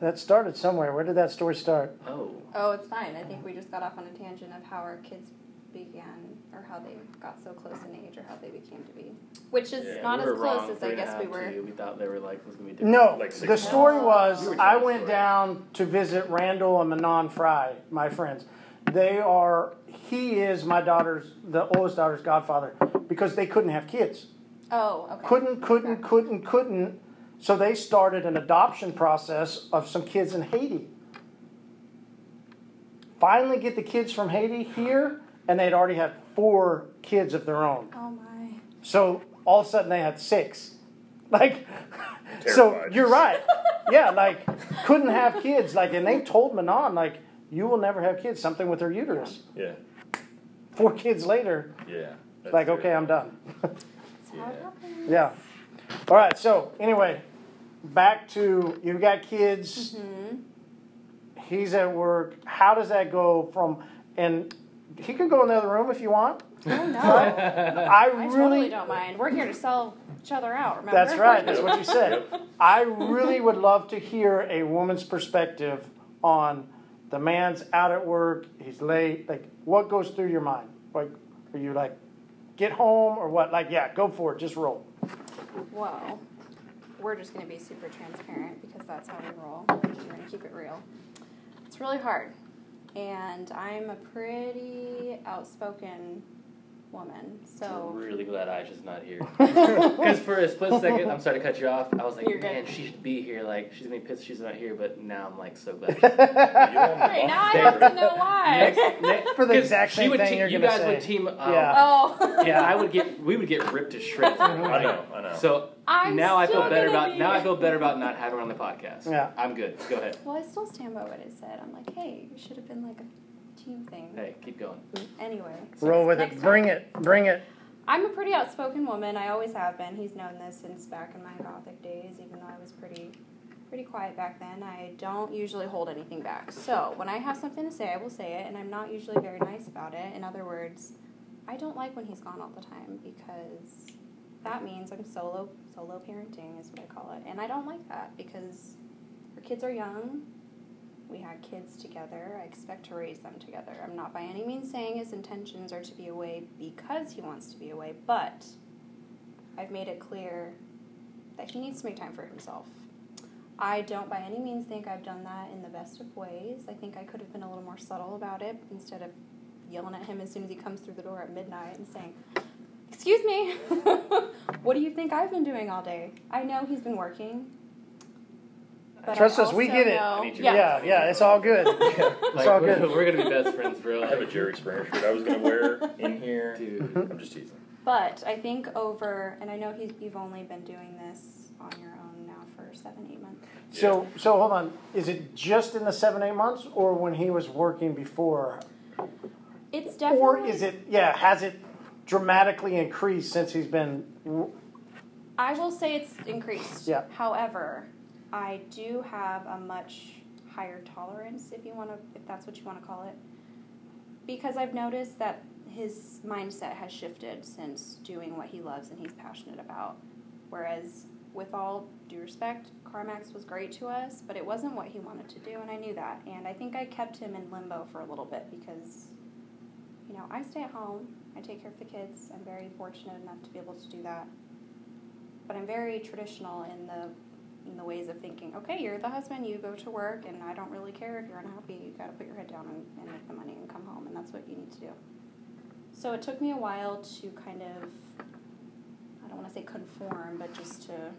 that started somewhere. Where did that story start? Oh. Oh, it's fine. I think we just got off on a tangent of how our kids began, or how they got so close in age, or how they became to be, which is Yeah, not we as close wrong, as three I guess we were. two. We thought they were like was gonna be different. No, Like six the story was You I went story. down to visit Randall and Manon Fry, my friends. They are, he is my daughter's, the oldest daughter's godfather because they couldn't have kids. Oh, okay. Couldn't, couldn't, Okay. couldn't, couldn't. So they started an adoption process of some kids in Haiti. Finally, get the kids from Haiti here, and they'd already had four kids of their own. Oh my. So all of a sudden they had six. Like, so you're right. Yeah, like couldn't have kids. Like, and they told Manon like, you will never have kids. Something with her uterus. Yeah, Four kids later, yeah. That's like, very okay, I'm done. That's how it Yeah. yeah. All right. So anyway, back to you've got kids. Mm-hmm. He's at work. How does that go from? And he can go in the other room if you want. Oh no. I I really totally don't mind. We're here to sell each other out, remember? That's right. That's what you said. I really would love to hear a woman's perspective on the man's out at work. He's late. Like, what goes through your mind? Like, are you like, get home or what? Like, yeah, go for it. Just roll. Well, we're just going to be super transparent because that's how we roll. We're going to keep it real. It's really hard. And I'm a pretty outspoken woman. So, I'm really glad Aisha's not here. Because for a split second, I'm sorry to cut you off. I was like, You're good. man, she should be here. Like, she's gonna be pissed she's not here. But now I'm like so glad. You don't Hey, now I There. have to know why. next, next, For the 'cause exact she same would thing te- you're you gonna guys say. would team. Um, Yeah. Oh. yeah, I would get. We would get ripped to shreds. I know, I know. So I'm now I feel better about be- now I feel better about not having her on the podcast. Yeah. I'm good. Go ahead. Well, I still stand by what I said. I'm like, hey, it should have been like a team thing. Hey, keep going. Anyway. Roll with next it. time. Bring it. Bring it. I'm a pretty outspoken woman. I always have been. He's known this since back in my gothic days, even though I was pretty pretty quiet back then. I don't usually hold anything back. So, when I have something to say, I will say it, and I'm not usually very nice about it. In other words, I don't like when he's gone all the time because that means I'm solo solo parenting is what I call it. And I don't like that because our kids are young. We had kids together. I expect to raise them together. I'm not by any means saying his intentions are to be away because he wants to be away, but I've made it clear that he needs to make time for himself. I don't by any means think I've done that in the best of ways. I think I could have been a little more subtle about it instead of yelling at him as soon as he comes through the door at midnight and saying, Excuse me, what do you think I've been doing all day? I know he's been working. But Trust I us, we get it. know- I need you yeah. Yeah. Yeah. It's all good. It's Like, all we're, good. we're gonna be best friends, bro. I have a Jerry Springer shirt I was gonna wear in here. Dude. Mm-hmm. I'm just teasing. But I think over, and I know he's, you've only been doing this on your own now for seven, eight months. So, so hold on. Is it just in the seven, eight months, or when he was working before? It's definitely. Or is it, yeah, has it dramatically increased since he's been, I will say it's increased. Yeah. However, I do have a much higher tolerance, if you want to, if that's what you want to call it, because I've noticed that his mindset has shifted since doing what he loves and he's passionate about. Whereas, with all due respect, CarMax was great to us, but it wasn't what he wanted to do, and I knew that. And I think I kept him in limbo for a little bit because, you know, I stay at home, I take care of the kids. I'm very fortunate enough to be able to do that but I'm very traditional in the in the ways of thinking. Okay, you're the husband, you go to work, and I don't really care if you're unhappy. You got to put your head down and, and make the money and come home, and that's what you need to do. So it took me a while to kind of I don't want to say conform, but just to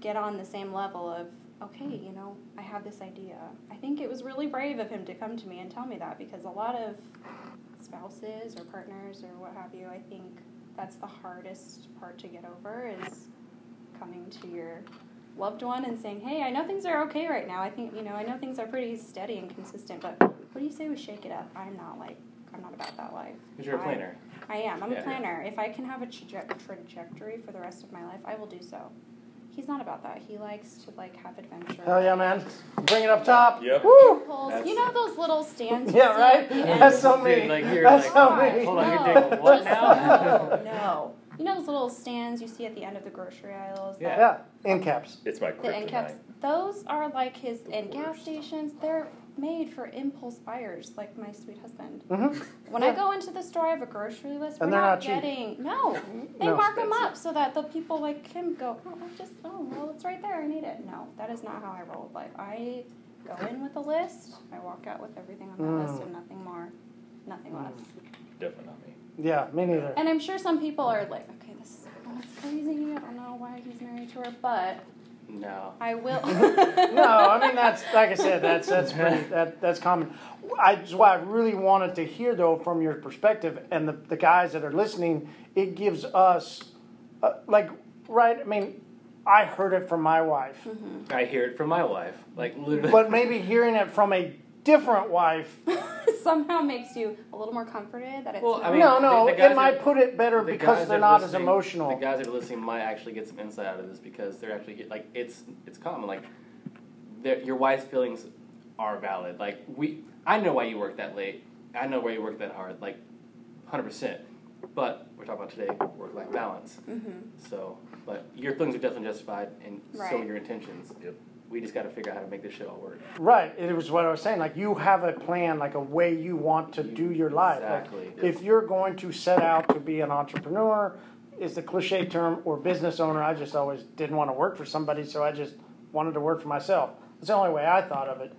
get on the same level of okay, you know, I have this idea. I think it was really brave of him to come to me and tell me that because a lot of spouses or partners or what have you, I think that's the hardest part to get over is coming to your loved one and saying, "Hey, I know things are okay right now. I think you know, I know things are pretty steady and consistent, but what do you say we shake it up? I'm not like I'm not about that life. Because you're a I- planner. I am. I'm Yeah. a planner. If I can have a traje- trajectory for the rest of my life, I will do so. He's not about that. He likes to like have adventure. hell yeah, man. Bring it up top. Yep. Woo! You know those little stands. Yeah, right? at? That's so me. Dude, like you're That's like, so me. hold on, you're no. digging what Just- now? no. You know those little stands you see at the end of the grocery aisles? Yeah. that- Yeah, in caps. It's my The end caps. Those are like his, and gas stations, they're made for impulse buyers, like my sweet husband. hmm When I go into the store, I have a grocery list. And We're not, not cheap. getting, no. They No. mark them up so that the people like him go, oh, I just, oh, well, it's right there. I need it. No, that is not how I roll with life. I go in with a list. I walk out with everything on that Mm. list and nothing more, nothing less. Definitely not me. Yeah, me neither. And I'm sure some people are like, okay, this woman's crazy. I don't know why he's married to her, but No. I will. no, I mean that's like I said, that's that's pretty, that that's common. I that's why I really wanted to hear though from your perspective and the, the guys that are listening. It gives us uh, like right. I mean, I heard it from my wife, I hear it from my wife. Like literally. but maybe hearing it from a different wife. somehow makes you a little more comforted that it's Well, not. I mean, no, no, the- the it might that- put it better the because they're not as emotional. The guys that are listening might actually get some insight out of this because they're actually like it's it's common. Like your wife's feelings are valid. Like we, I know why you work that late. I know why you work that hard. Like hundred percent. But we're talking about today work life balance. Mm-hmm. So, but your feelings are definitely justified, and so are your intentions. Yep. We just got to figure out how to make this shit all work. Right. It was what I was saying. Like you have a plan, like a way you want to do your life. Like, Exactly. if you're going to set out to be an entrepreneur, is the cliche term, or business owner. I just always didn't want to work for somebody, so I just wanted to work for myself. That's the only way I thought of it.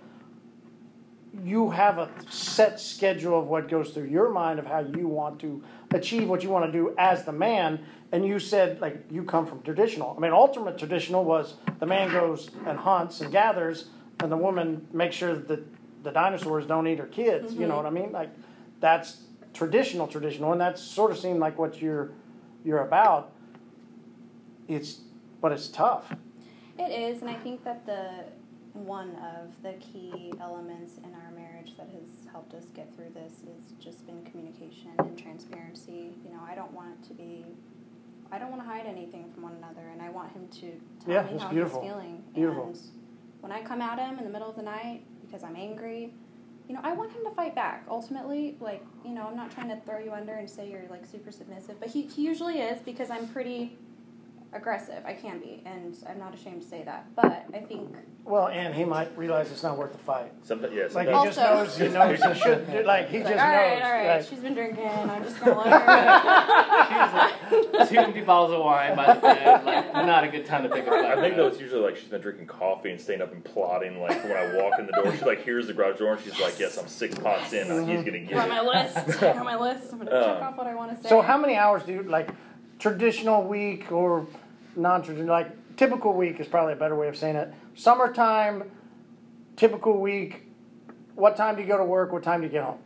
You have a set schedule of what goes through your mind of how you want to achieve what you want to do as the man. And you said, like, you come from traditional. I mean, ultimate traditional was the man goes and hunts and gathers, and the woman makes sure that the dinosaurs don't eat her kids. You know mm-hmm. what I mean? Like, that's traditional, traditional, and that's sort of seemed like what you're you're about. It's, but it's tough. It is, and I think that the one of the key elements in our marriage that has helped us get through this is just been communication and transparency. You know, I don't want it to be, I don't want to hide anything from one another, and I want him to tell Yeah, me how beautiful. he's feeling. Beautiful. And when I come at him in the middle of the night because I'm angry, you know, I want him to fight back. Ultimately, like, you know, I'm not trying to throw you under and say you're like super submissive, but he, he usually is because I'm pretty aggressive. I can be, and I'm not ashamed to say that. But I think Well, and he might realize it's not worth the fight. Sometimes, yeah, Like he sometimes just Also- knows he knows he should. do- Like he it's just like, all right, knows. all right, like- she's been drinking. I'm just gonna let her. she's Two empty bottles of wine by the bed, like not a good time to pick a fight. I think though it's usually like she's been drinking coffee and staying up and plotting. Like when I walk in the door, she like hears the garage door and she's like, "Yes, I'm six pots in. uh, He's gonna get on my list. on my list. I'm gonna check Um, off what I want to say. So how many hours do you like traditional week or non-traditional? Like typical week is probably a better way of saying it. Summertime, typical week. What time do you go to work? What time do you get home?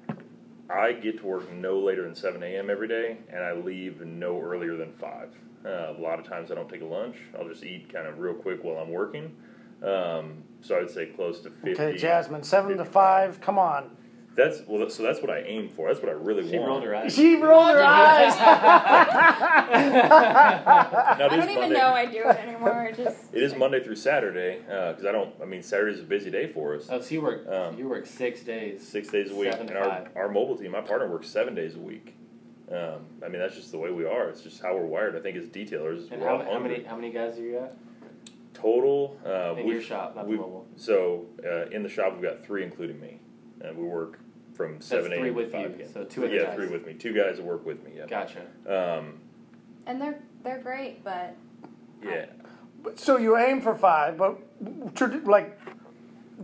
I get to work no later than 7 a.m. every day, and I leave no earlier than 5. Uh, a lot of times I don't take a lunch. I'll just eat kind of real quick while I'm working. Um, so I'd say close to 50. Okay, Jasmine, seven to five. Come on. That's well. So that's what I aim for. That's what I really She want. She rolled her eyes. She rolled her eyes. Now, I don't even Monday- know I do it anymore. Just It is Monday through Saturday because I don't. I mean, Saturday's a busy day for us. Oh, so you work Um, you work six days. six days a week, Seven to and our, five. our mobile team, my partner works seven days a week. Um, I mean, that's just the way we are. It's just how we're wired. I think as detailers, And we're how, all how many how many guys are you at total? Uh, in your shop, not the mobile? So uh, in the shop, we've got three, including me, and we work from seven three a.m. to with five you, p.m. so two other yeah, guys. three with me. Two guys that work with me. Yeah. Gotcha. Um, and they're they're great, but yeah. But, So you aim for five, but trad- like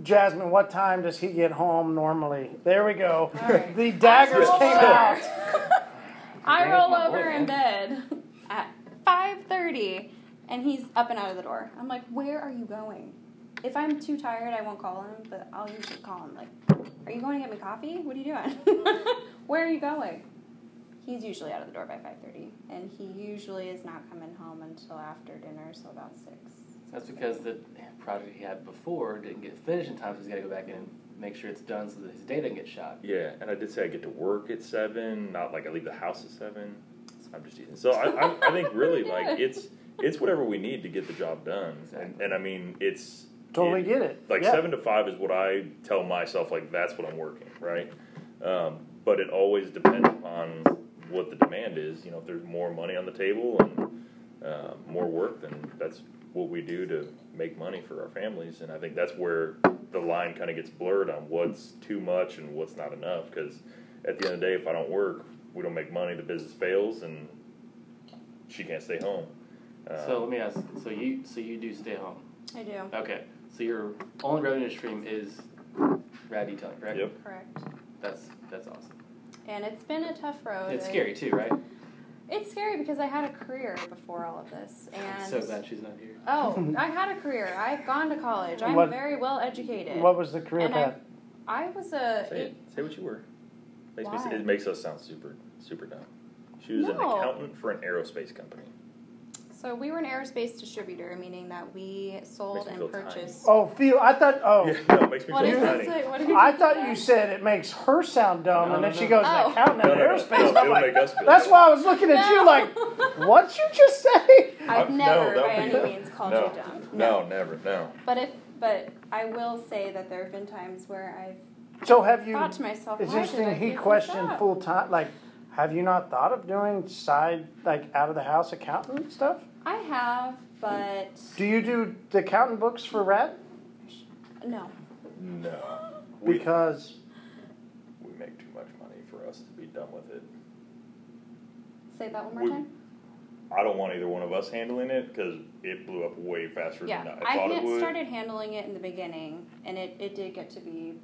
Jasmine, what time does he get home normally? There we go. All right. The daggers came out. I roll over in bed at five thirty, and he's up and out of the door. I'm like, "Where are you going?" If I'm too tired, I won't call him, but I'll usually call him. Like, "Are you going to get me coffee? What are you doing? Where are you going?" He's usually out of the door by five thirty, and he usually is not coming home until after dinner, so about six. That's because the project he had before didn't get finished in time, so he's got to go back in and make sure it's done so that his day doesn't get shot. Yeah, and I did say I get to work at seven, not like I leave the house at seven. I'm just teasing. So I, I, I think really like it's it's whatever we need to get the job done, and, and I mean it's Totally it- get it. like Yeah. seven to five is what I tell myself like that's what I'm working right, um, but it always depends upon what the demand is. You know, if there's more money on the table and uh, more work, then that's what we do to make money for our families, and I think that's where the line kind of gets blurred on what's too much and what's not enough. Because at the end of the day, if I don't work, we don't make money, the business fails, and she can't stay home. Uh, So let me ask. So you so you do stay home? I do. Okay. So your only revenue stream is rad detailing, correct? Yep. Correct. That's that's awesome. and it's been a tough road. It's scary too, right? It's scary because I had a career before all of this, and I'm so glad she's not here. oh, I had a career. I've gone to college. I'm What- very well educated. What was the career And path? I was a Say it. Say what you were. Makes me, Why? it makes us sound super, super dumb. She was an accountant for an aerospace company. So we were an aerospace distributor, meaning that we sold Makes me and feel tiny. purchased. Oh, feel. I thought. Oh, Yeah, no, it makes me What feel did you tiny. say? What did you I say? thought you said it makes her sound dumb, No, and then no, she no. goes, Oh. accountant No, in no, no, aerospace. no, I'm it'll like, make us feel that's dumb. why I was looking at you No. like, what'd you just say? I've Uh, never, no, by that any would be- means, called no, you dumb. No, never, no. But if, but I will say that there have been times where I've So have you? thought to myself, It's why did I interesting. He give this questioned up? full time. Like, have you not thought of doing side, like, out of the house accountant stuff? I have, but Do you do the accountant books for Red? no. No. We, Because we make too much money for us to be done with it. Say that one more We- time. I don't want either one of us handling it because it blew up way faster Yeah, than I I thought it had would. started handling it in the beginning, and it, it did get to be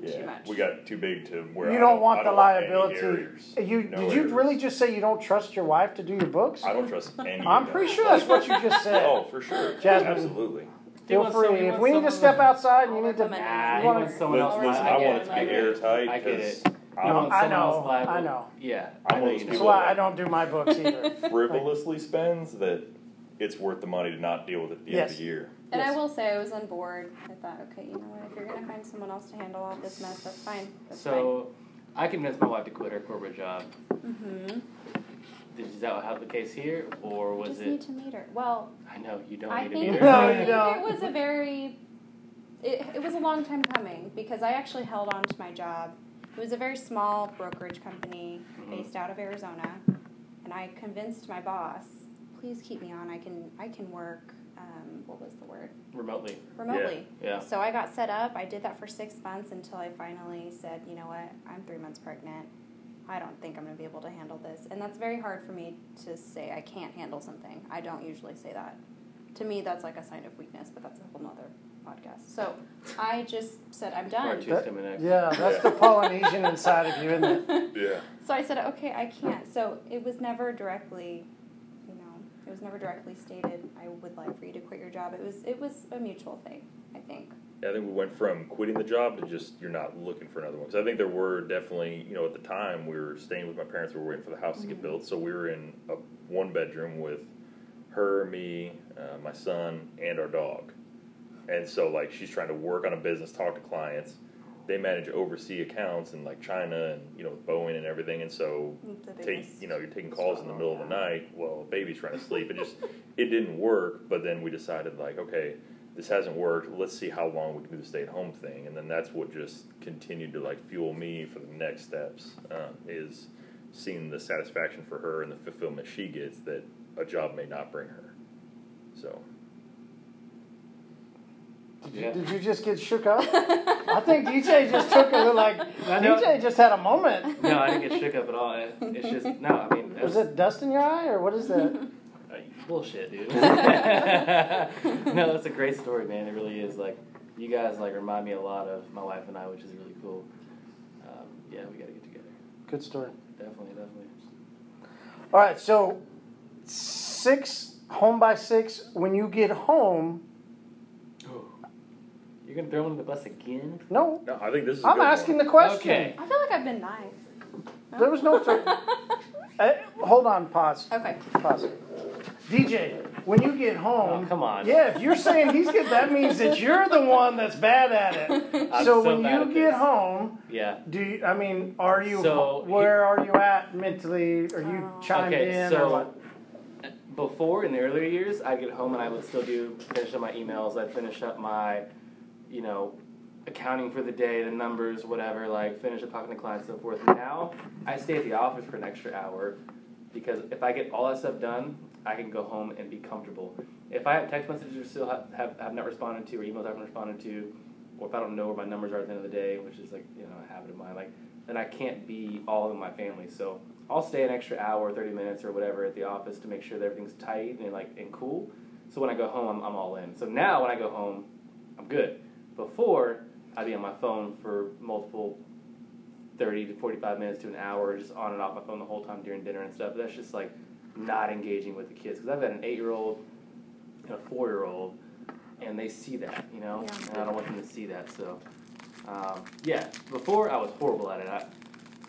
yeah, too much. we got too big to where you I don't want I the don't any liability. errors. You No did you errors. really just say you don't trust your wife to do your books? I don't trust any. of I'm them. pretty sure that's what you just said. Oh, for sure. Jasmine. Absolutely. Feel want some- free. If want we need to someone- step outside and you need to, Nah, it. he you wanna- wants someone Listen, else. listen, liable. I get want it, it to I be get it. airtight I get because it. You I'm want I someone know, else liable. I know. Yeah, I'm I know one you those know. that's people why I don't do my books either. frivolously spends that it's worth the money to not deal with it at the end of the year. And I will say, I was on board. I thought, okay, you know what? If you're gonna find someone else to handle all this mess, that's fine. That's So, I convinced my wife to quit her corporate job. fine. Mm-hmm. Is that how the case here, or was Just it? need to meet her. Well, I know you don't I need to think, meet her. I you don't. it was a very, it, it was a long time coming because I actually held on to my job. It was a very small brokerage company Mhm. based out of Arizona, and I convinced my boss, please keep me on. I can I can work. Um, what was the word? remotely. Remotely. Yeah. So I got set up. I did that for six months until I finally said, you know what, I'm three months pregnant. I don't think I'm going to be able to handle this. And that's very hard for me to say I can't handle something. I don't usually say that. To me, that's like a sign of weakness, but that's a whole nother podcast. So I just said, I'm done. That- Yeah, that's the Polynesian inside of you, isn't it? Yeah. So I said, okay, I can't. So it was never directly, you know, it was never directly stated. I would like for you to quit your job. It was it was a mutual thing, I think. Yeah, I think we went from quitting the job to just you're not looking for another one. Because I think there were definitely, you know, at the time we were staying with my parents. We were waiting for the house to get Mhm. built, so we were in a one bedroom with her, me, uh, my son, and our dog. And so like she's trying to work on a business, talk to clients. They manage to oversee accounts in like China and you know Boeing and everything. And so take you know you're taking calls in the middle of the night while a baby's trying to sleep. It just it didn't work. But then we decided like okay, this hasn't worked. Let's see how long we can do the stay at home thing. And then that's what just continued to like fuel me for the next steps. Um, is seeing the satisfaction for her and the fulfillment she gets that a job may not bring her. So Did you, Yeah. did you just get shook up? I think DJ just took a like. DJ just had a moment. No, I didn't get shook up at all. It- It's just no. I mean, Was it dust in your eye or what is that? Uh, bullshit, dude. no, that's a great story, man. It really is. Like, you guys like remind me a lot of my wife and I, which is really cool. Um, yeah, we got to get together. Good story. Definitely, definitely. All right, so six home by six. When you get home, You're gonna throw him in the bus again? no, no, I think this is. a I'm good asking one. the question. Okay. I feel like I've been nice. There was no. Th- Uh, hold on, pause. okay. Pause. DJ, when you get home, Oh, come on. Yeah, if you're saying he's good, that means that you're the one that's bad at it. I'm so so when bad you at get this. home, Yeah. do you, I mean, are you So, where are you at mentally? Are you Oh. chimed Okay, in or so- what? Before, in the earlier years, I'd get home and I would still do finish up my emails. I'd finish up my, you know, accounting for the day, the numbers, whatever. Like finish up talking to clients, so forth. Now I stay at the office for an extra hour because if I get all that stuff done, I can go home and be comfortable. If I have text messages still have, have, have not responded to, or emails I haven't responded to, or if I don't know where my numbers are at the end of the day, which is like you know a habit of mine, like then I can't be all in my family. So I'll stay an extra hour, thirty minutes, or whatever at the office to make sure that everything's tight and like and cool. So when I go home, I'm, I'm all in. So now when I go home, I'm good. Before I'd be on my phone for multiple thirty to forty five minutes to an hour just on and off my phone the whole time during dinner and stuff. But that's just like not engaging with the kids because I've got an eight year old and a four year old, and they see that, you know, Yeah. and I don't want them to see that. So, um, yeah, before I was horrible at it. I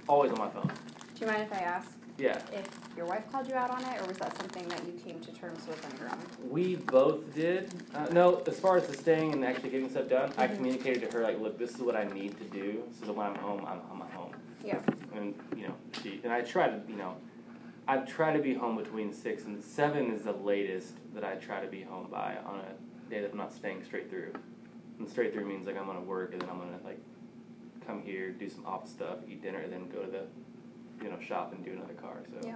always on my phone. Do you mind if I ask Yeah, if your wife called you out on it, or was that something that you came to terms with on your own? we both did. Uh, no, as far as the staying and actually getting stuff done, I Mhm. communicated to her like, look, this is what I need to do, so that when I'm home, I'm, I'm at home. Yeah. and you know she and I try to you know I try to be home between six and seven is the latest that I try to be home by on a day that I'm not staying straight through. And straight through means like I'm gonna work and then I'm gonna like come here, do some office stuff, eat dinner, and then go to the you know shop and do another car. So Yeah.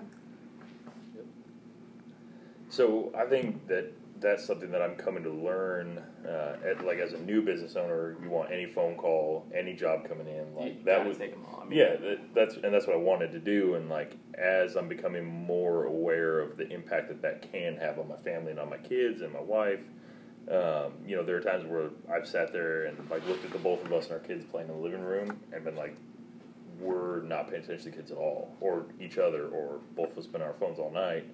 So I think that that's something that I'm coming to learn. Uh, at, like as a new business owner, you want any phone call, any job coming in, you that would take them all. I mean, Yeah, that, that's and that's what I wanted to do. And like as I'm becoming more aware of the impact that that can have on my family and on my kids and my wife, um, you know, there are times where I've sat there and like looked at the both of us and our kids playing in the living room and been like, we're not paying attention to the kids at all, or each other, or both of us been on our phones all night.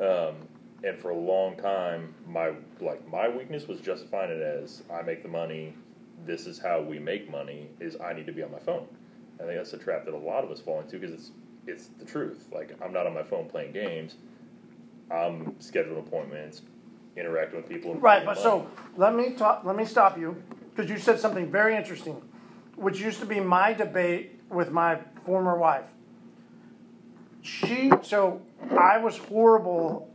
Um, and for a long time, my like my weakness was justifying it as I make the money. This is how we make money. Is I need to be on my phone. I think that's a trap that a lot of us fall into because it's it's the truth. Like I'm not on my phone playing games. I'm scheduling appointments, interacting with people. Right, but so let me talk. Let me stop you because you said something very interesting, which used to be my debate with my former wife. She so I was horrible.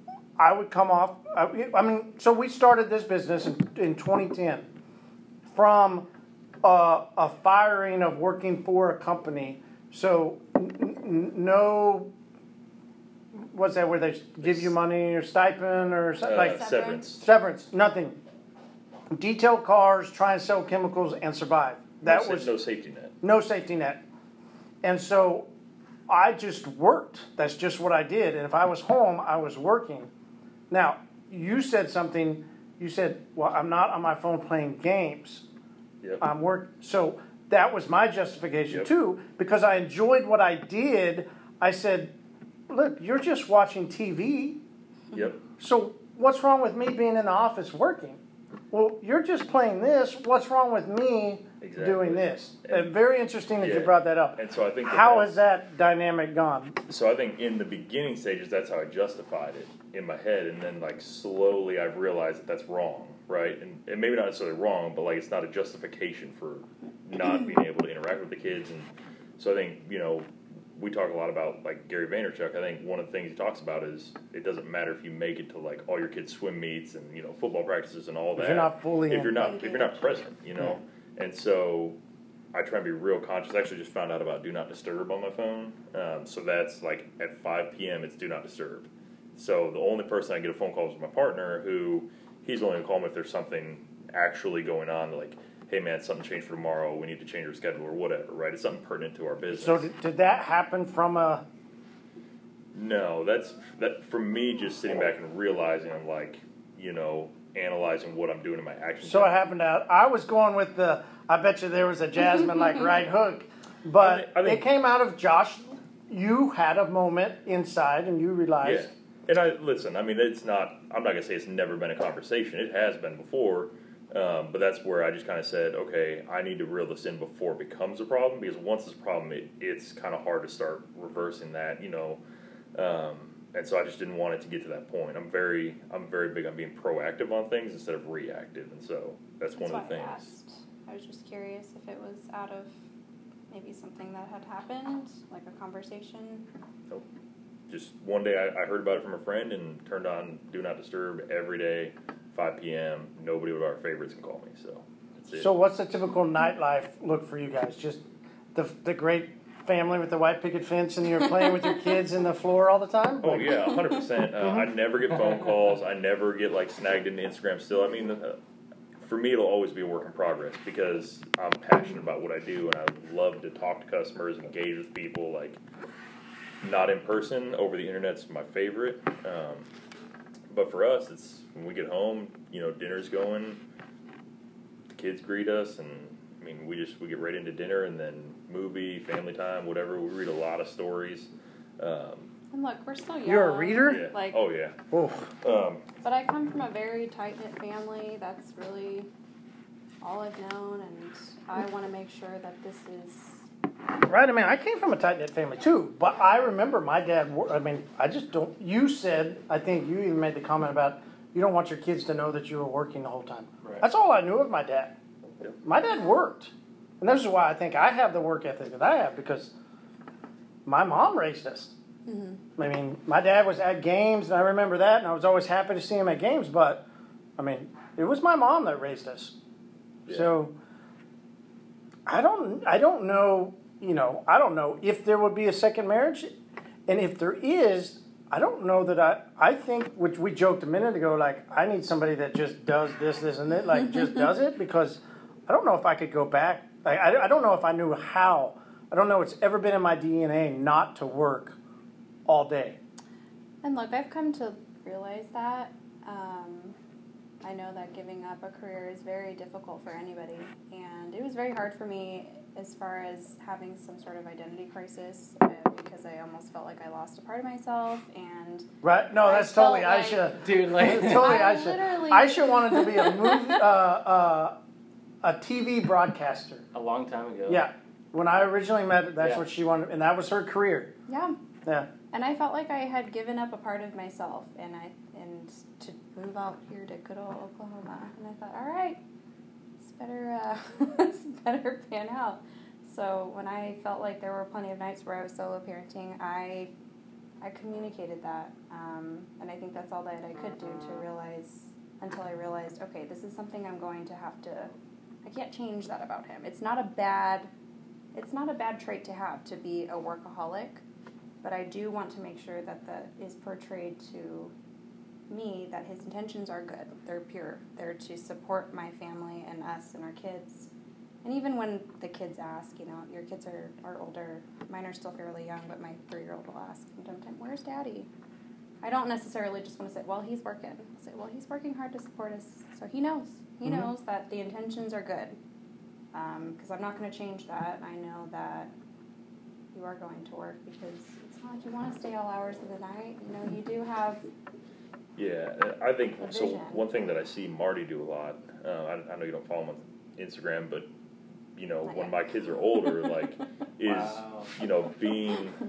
I would come off. I, I mean, so we started this business in, in 2010 from a, a firing of working for a company. So n- n- no. What's that? Where they give you money or stipend or something Uh, like severance. Severance, nothing. Detail cars, try and sell chemicals and survive. That no, was no safety net. no safety net. And so I just worked. That's just what I did. And if I was home, I was working. Now, you said something, you said, well, I'm not on my phone playing games. Yep. I'm work. So that was my justification Yep. too, because I enjoyed what I did. I said, look, you're just watching TV. yep. So what's wrong with me being in the office working? Well, you're just playing this. What's wrong with me Exactly. doing this? And- very interesting that you brought that up. And so I think that How has that dynamic gone? So I think in the beginning stages, that's how I justified it in my head, and then like slowly I've realized that that's wrong, right? And, and maybe not necessarily wrong, but like it's not a justification for not being able to interact with the kids. And so I think you know we talk a lot about like Gary Vaynerchuk. I think one of the things he talks about is it doesn't matter if you make it to like all your kids' swim meets and you know football practices and all that. If you're not fully if you're not if you're not present, you know. And so I try and be real conscious. I actually just found out about do not disturb on my phone. Um, so that's like at 5 p.m. it's do not disturb. So the only person I get a phone call is my partner, who he's only gonna call me if there's something actually going on, like, hey man, something changed for tomorrow. We need to change our schedule or whatever, right? It's something pertinent to our business. So did, did that happen from a? No, that's that for me. Just sitting back and realizing, I'm like, you know, analyzing what I'm doing in my actions. So it happened out. I was going with the. I bet you there was a Jasmine like right hook, but I think- I think- it came out of Josh. You had a moment inside, and you Yeah, realized. and I listen. I mean, it's not. I'm not gonna say it's never been a conversation. It has been before, um, but that's where I just kind of said, okay, I need to reel this in before it becomes a problem because once it's a problem, it, it's kind of hard to start reversing that, you know. Um, and so I just didn't want it to get to that point. I'm very, I'm very big on being proactive on things instead of reactive, and so that's, That's one of the why I things. asked. I was just curious if it was out of maybe something that had happened, like a conversation. So just one day, I, I heard about it from a friend and turned on Do Not Disturb every day, 5 p.m. Nobody but our favorites can call me, so that's it. So what's the typical nightlife look for you guys? Just the the great family with the white picket fence, and you're playing with your kids in the floor all the time. Oh Like, yeah, hundred percent. Mm-hmm. I never get phone calls. I never get like snagged into Instagram. Still, I mean, uh, for me, it'll always be a work in progress because I'm passionate about what I do and I love to talk to customers, engage with people. Like, not in person, over the internet's my favorite. Um, but for us, it's when we get home. You know, dinner's going. The kids greet us, and I mean, we just we get right into dinner and then movie, family time, whatever. We read a lot of stories. Um, And look, we're still young. You're a reader? yeah. Like- oh yeah. Oh, Um, But I come from a very tight knit family. That's really all I've known, and I want to make sure that this is. right. I mean, I came from a tight knit family too, but I remember my dad. I mean, I just don't. You said, I think you even made the comment about you don't want your kids to know that you were working the whole time. Right. That's all I knew of my dad. Yep. My dad worked, and this is why I think I have the work ethic that I have because my mom raised us. Mm-hmm. I mean, my dad was at games, and I remember that, and I was always happy to see him at games. But I mean, it was my mom that raised us. Yeah. So I don't, I don't know, you know, I don't know if there would be a second marriage, and if there is, I don't know that I. I think, which we joked a minute ago, like I need somebody that just does this, this, and that, like just does it because I don't know if I could go back. Like, I, I don't know if I knew how. I don't know. It's ever been in my DNA not to work all day. And look, I've come to realize that. Um, I know that giving up a career is very difficult for anybody, and it was very hard for me as far as having some sort of identity crisis uh, because I almost felt like I lost a part of myself, and Right? No, I that's totally felt like- Aisha. Dude, like, totally I Aisha. literally- Aisha wanted to be a movie, uh, uh, a TV broadcaster. a long time ago. Yeah. When I originally met her, that's Yeah. what she wanted, and that was her career. yeah, Yeah. and I felt like I had given up a part of myself, and I and to move out here to good old Oklahoma, and I thought, all right, it's better uh, this better pan out. So when I felt like there were plenty of nights where I was solo parenting, I I communicated that, um, and I think that's all that I could do to realize until I realized, okay, this is something I'm going to have to. I can't change that about him. It's not a bad. It's not a bad trait to have to be a workaholic but I do want to make sure that that is portrayed to me that his intentions are good. They're pure. They're to support my family and us and our kids. And even when the kids ask, you know, your kids are, are older, mine are still fairly young, but my three year old will ask time, Where's daddy? I don't necessarily just want to say, Well, he's working. I'll say, Well, he's working hard to support us. So he knows. He Mhm. knows that the intentions are good. Because I'm not going to change that. I know that you are going to work because it's not like you want to stay all hours of the night. You know, you do have Yeah, I think so. One thing that I see Marty do a lot. Uh, I, I know you don't follow him on Instagram, but you know Not when yet. my kids are older, like is Wow. you know being.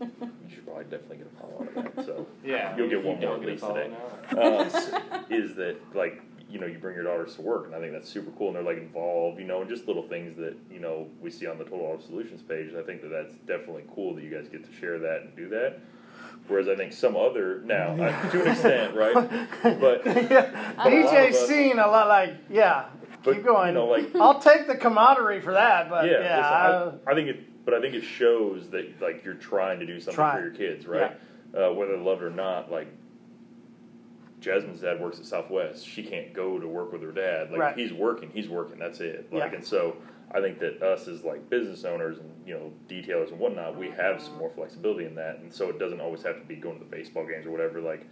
You should probably definitely get a follow on that. So Yeah. You'll get one more at least today. now. uh, is that like you know you bring your daughters to work, and I think that's super cool, and they're like involved, you know, and just little things that you know we see on the Total Auto Solutions page. I think that that's definitely cool that you guys get to share that and do that. Whereas I think some other now I, to an extent, right? But yeah. DJ's us- seen a lot like, yeah, But, keep going. you know, like- I'll take the camaraderie for that, but yeah, yeah. I- listen, I, I think it, but I think it shows that like you're trying to do something Try. for your kids, right? Uh, whether they love it or not. Like Jasmine's dad works at Southwest. She can't go to work with her dad. Like Right. he's working, he's working. That's it. Like, Yeah. and so I think that us as like business owners and you know detailers and whatnot, we have some more flexibility in that, and so it doesn't always have to be going to the baseball games or whatever. Like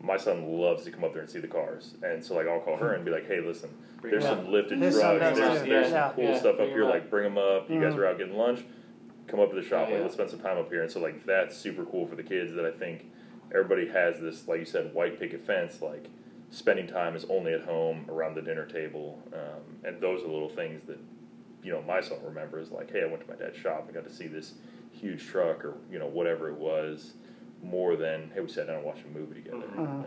my son loves to come up there and see the cars, and so like I'll call her and be like, "Hey, listen, there's them some lifted His son trucks. There's, there's Yeah. some cool Yeah, stuff up bring here. 'em up. Like bring them up. You guys Mhm. are out getting lunch. Come up to the shop. Like, let's spend some time up here. And so like that's super cool for the kids. That I think everybody has this, like you said, white picket fence. Like spending time is only at home around the dinner table, um, and those are little things that you know my son remembers. Like, hey, I went to my dad's shop and got to see this huge truck or you know whatever it was. More than hey, we sat down and watched a movie together. Mhm. Um,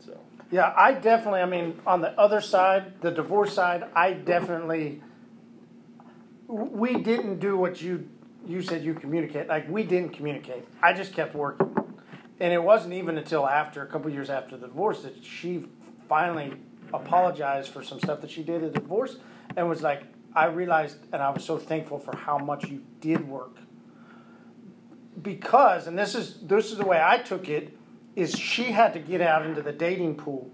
so Yeah, I definitely. I mean, on the other side, the divorce side, I definitely. We didn't do what you you said you communicate. Like we didn't communicate. I just kept working, and it wasn't even until after a couple years after the divorce that she finally apologized for some stuff that she did at the divorce, and was like, I realized, and I was so thankful for how much you did work. Because, and this is this is the way I took it, is she had to get out into the dating pool.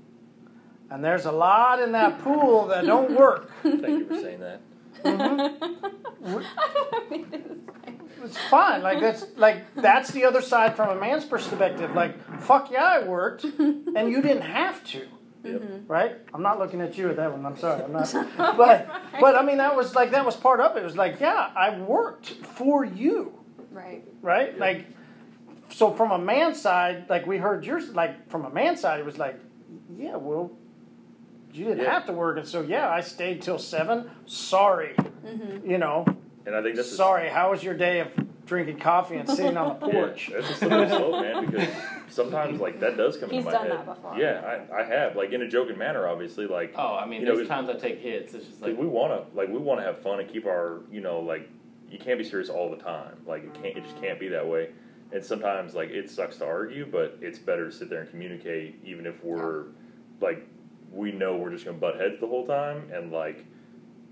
And there's a lot in that pool that don't work. thank you for saying that. It's fine. Like that's like that's the other side from a man's perspective. Like, fuck yeah, I worked and you didn't have to. Yep. Mm-hmm. right? I'm not looking at you at that one. I'm sorry. I'm not. but but I mean that was like that was part of it. It was like yeah, I worked for you, Right. right? Yeah. Like so from a man's side, like we heard yours. Like from a man's side, it was like yeah, well. You didn't Yeah. have to work, and so yeah, I stayed till seven. Sorry, mm-hmm. you know. And I think that's a- Sorry, how was your day of drinking coffee and sitting on the Yeah, porch? that's just a slippery slope, man. Because sometimes like that does come He's into my done head. that before. Yeah, I, I have like in a joking manner, obviously. Like Oh, I mean, You know, there's it- times I take hits. It's just like like we want to like we want to have fun and keep our you know like you can't be serious all the time. Like it can't it just can't be that way. And sometimes like it sucks to argue, but it's better to sit there and communicate, even if we're like we know we're just gonna butt heads the whole time, and like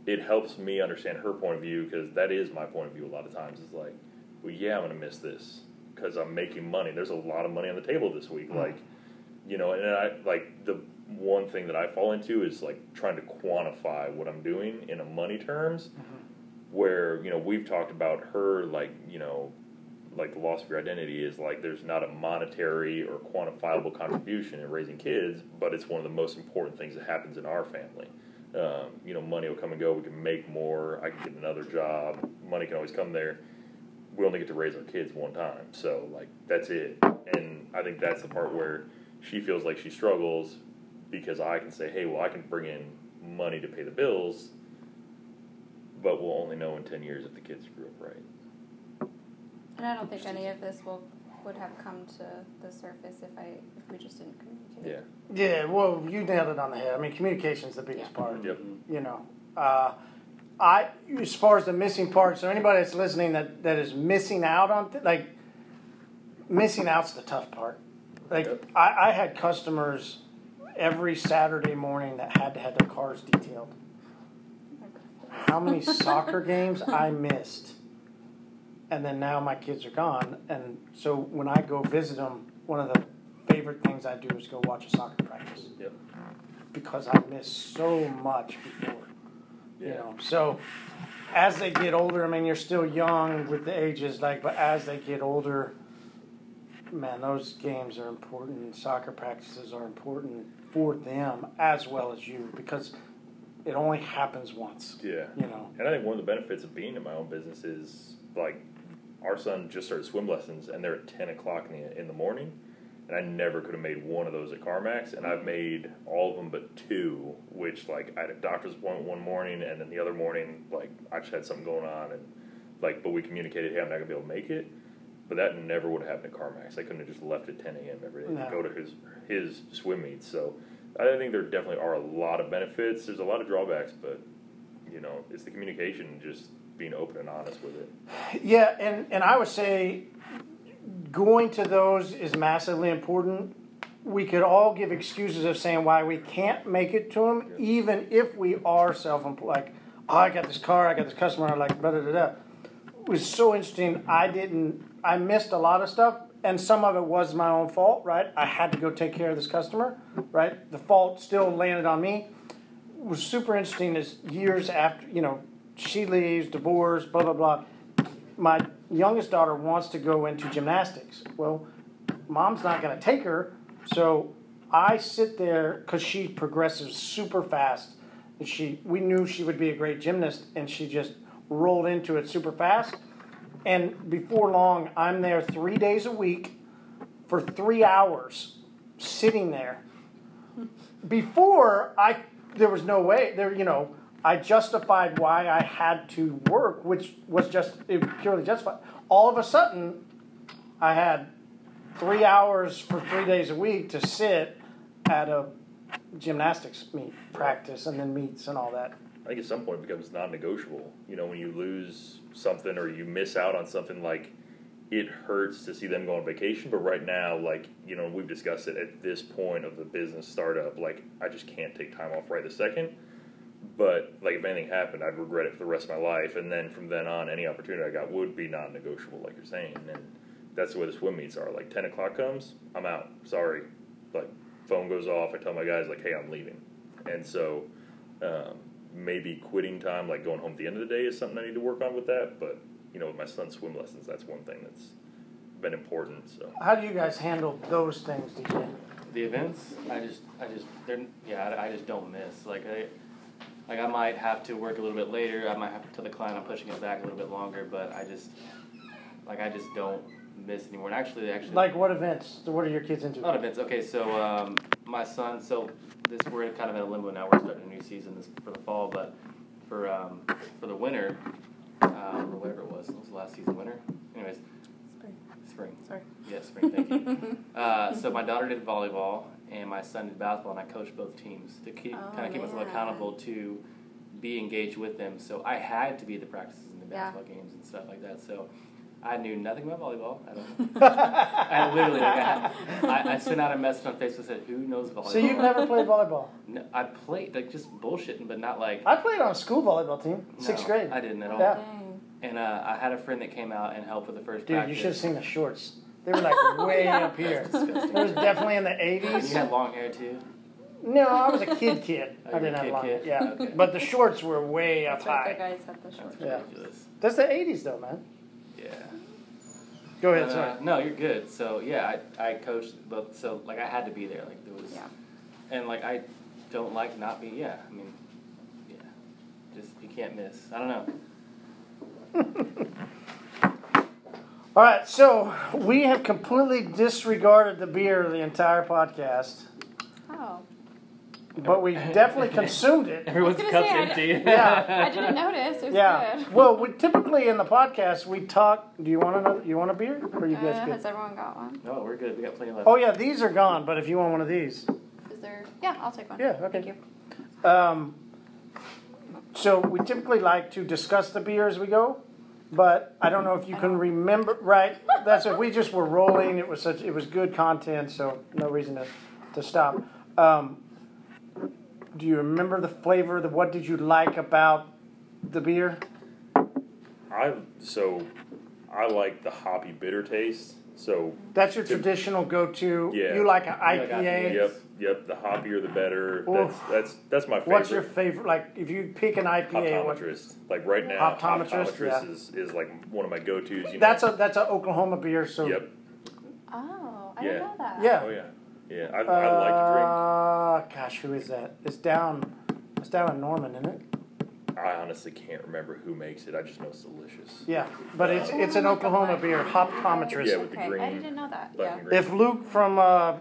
it helps me understand her point of view because that is my point of view a lot of times. It's like, well, yeah, I'm gonna miss this because I'm making money. There's a lot of money on the table this week, mm-hmm. like you know, and I like the one thing that I fall into is like trying to quantify what I'm doing in a money terms. Mm-hmm. Where you know we've talked about her like you know like the loss of your identity is like there's not a monetary or quantifiable contribution in raising kids, but it's one of the most important things that happens in our family. Um, you know, money will come and go. We can make more. I can get another job. Money can always come there. We only get to raise our kids one time, so like that's it. And I think that's the part where she feels like she struggles because I can say, hey, well, I can bring in money to pay the bills, but we'll only know in ten years if the kids grew up right. And I don't think any of this will would have come to the surface if I if we just didn't. Yeah. Yeah, well, you nailed it on the head. I mean, communication is the biggest Yeah. part. Yep. You know, uh, I as far as the missing parts, so anybody that's listening that that is missing out on th- like missing out's the tough part. Like Yep. I, I had customers every Saturday morning that had to have their cars detailed. How many soccer games I missed, and then now my kids are gone, and so when I go visit them, one of the favorite things I do is go watch a soccer practice Yep. because I miss so much before. You Yeah. know, so as they get older, I mean, you're still young with the ages, like, but as they get older, man, those games are important. Soccer practices are important for them as well as you because it only happens once. Yeah. You know, And I think one of the benefits of being in my own business is like our son just started swim lessons and they're at ten o'clock in the in the morning. And I never could have made one of those at CarMax, and I've made all of them but two. Which like I had a doctor's appointment one morning, and then the other morning, like I just had something going on, and like but we communicated, hey, I'm not gonna be able to make it. But that never would have happened at CarMax. I couldn't have just left at 10 a.m. every day No. to go to his his swim meets. So I think there definitely are a lot of benefits. There's a lot of drawbacks, but you know, it's the communication, and just being open and honest with it. Yeah, and, and I would say going to those is massively important. We could all give excuses of saying why we can't make it to them, even if we are self-employed. Like, oh, I got this car, I got this customer, I like, blah, blah, blah, da. It was so interesting. I didn't, I missed a lot of stuff, and some of it was my own fault, right? I had to go take care of this customer, right? The fault still landed on me. What was super interesting is years after, you know, she leaves, divorce, blah, blah, blah my youngest daughter wants to go into gymnastics. Well, mom's not going to take her, so I sit there because she progresses super fast. She, we knew she would be a great gymnast, and she just rolled into it super fast. And before long, I'm there three days a week for three hours, sitting there. Before I, there was no way there. You know, I justified why I had to work, which was just purely justified. All of a sudden, I had three hours for three days a week to sit at a gymnastics meet practice and then meets and all that. I think at some point it becomes non-negotiable. You know, when you lose something or you miss out on something, like it hurts to see them go on vacation. But right now, like you know, we've discussed it at this point of the business startup. Like I just can't take time off right this second. But like if anything happened, I'd regret it for the rest of my life. And then from then on, any opportunity I got would be non-negotiable, like you're saying. And that's the way the swim meets are. Like ten o'clock comes, I'm out. Sorry. Like phone goes off. I tell my guys like, hey, I'm leaving. And so um, maybe quitting time, like going home at the end of the day, is something I need to work on with that. But you know, with my son's swim lessons, that's one thing that's been important. So How do you guys handle those things, DJ? The events, I just, I just, they're, yeah, I, I just don't miss. Like I, like I might have to work a little bit later. I might have to tell the client I'm pushing it back a little bit longer, but I just, like I just don't miss anymore. And actually, actually, Like what events? What are your kids into? not events. Okay, so um, my son. So this we're kind of in a limbo now. We're starting a new season this for the fall, but for um, for the winter, um, or whatever it was, it was the last season winter. Anyways, Spring. spring. Sorry. Yes, spring. Thank you. uh, so my daughter did volleyball, and my son did basketball, and I coached both teams to keep Oh, kind of keep myself accountable to be engaged with them. So I had to be at the practices and the Yeah. basketball games and stuff like that. So. I knew nothing about volleyball. I don't. I literally, like, I, I, I sent out a message on Facebook that said, "Who knows volleyball?" So you've never played volleyball? No, I played like just bullshitting, but not like I played on a school volleyball team, sixth grade. I didn't at all. Yeah. And uh, I had a friend that came out and helped with the first Dude, you should have seen the shorts. They were like way Yeah. up here. Disgusting. It was definitely in the 80s. you had long hair too. No, I was a kid kid. Oh, I didn't have kid long. kid? Yeah, Okay. but the shorts were way up That's right. The high. guys had the short. That's Yeah. ridiculous. That's the eighties though, man. Yeah. Go ahead, But, sorry. uh, no, you're good. So yeah, I, I coached both. So like I had to be there. Like there was. Yeah. And like I don't like not being. Yeah. I mean, yeah. Just you can't miss. I don't know. All right, so we have completely disregarded the beer the entire podcast, Oh. but we definitely consumed it. Everyone's gonna cup's say, I empty. Yeah. I didn't notice. It was Yeah. good. Well, we typically in the podcast we talk. Do you want another? You want a beer? Or are you Uh, guys has good? everyone got one? No, we're good. We got plenty of left. Oh yeah, these are gone. But if you want one of these, Is there? Yeah, I'll take one. Yeah, okay. Thank you. um, so we typically like to discuss the beer as we go. But I don't know if you can remember. Right. That's it. We just were rolling. It was such. It was good content. So no reason to to stop. Um, do you remember the flavor? The what did you like about the beer? I so I like the hoppy bitter taste. So That's your Good. traditional go-to. Yeah. You like an like IPA. IPA. yep, yep. The hoppier the better. Oof. That's that's that's my favorite. What's your favorite? Like, if you pick an IPA, what, Hoptometrist. Like right now, Hoptometrist, Hoptometrist, yeah. is, is like one of my go tos. You know? that's a that's an Oklahoma beer. So Yep. Oh, I Yeah. didn't know that. yeah. Oh yeah. Yeah. I, I like to drink. Uh, gosh, who is that? It's down. It's down in Norman, isn't it? I honestly can't remember who makes it. I just know it's delicious. Yeah, but it's it's an Oklahoma beer. Hoptometrist. Yeah, with the Okay, I didn't know that. Yeah. If Luke from uh,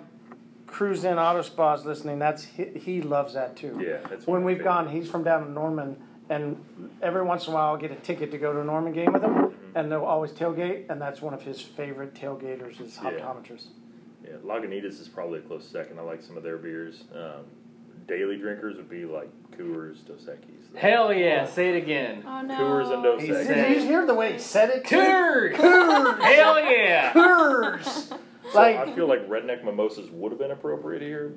Cruise In Auto spas listening, that's he, he loves that too. Yeah, that's When one of my we've gone, he's from down in Norman, and every once in a while I'll get a ticket to go to a Norman game with him, and they'll always tailgate, and that's one of his favorite tailgaters is Yeah. Hoptometrist. Yeah, Lagunitas is probably a close second. I like some of their beers. Um, daily drinkers would be like Coors, Dos Equis. Hell yeah! Say it again. Oh no. Coors and Dos He Equis. Did you hear the way he said it? Coors. Coors. Hell yeah! Coors. So I feel like redneck mimosas would have been appropriate here,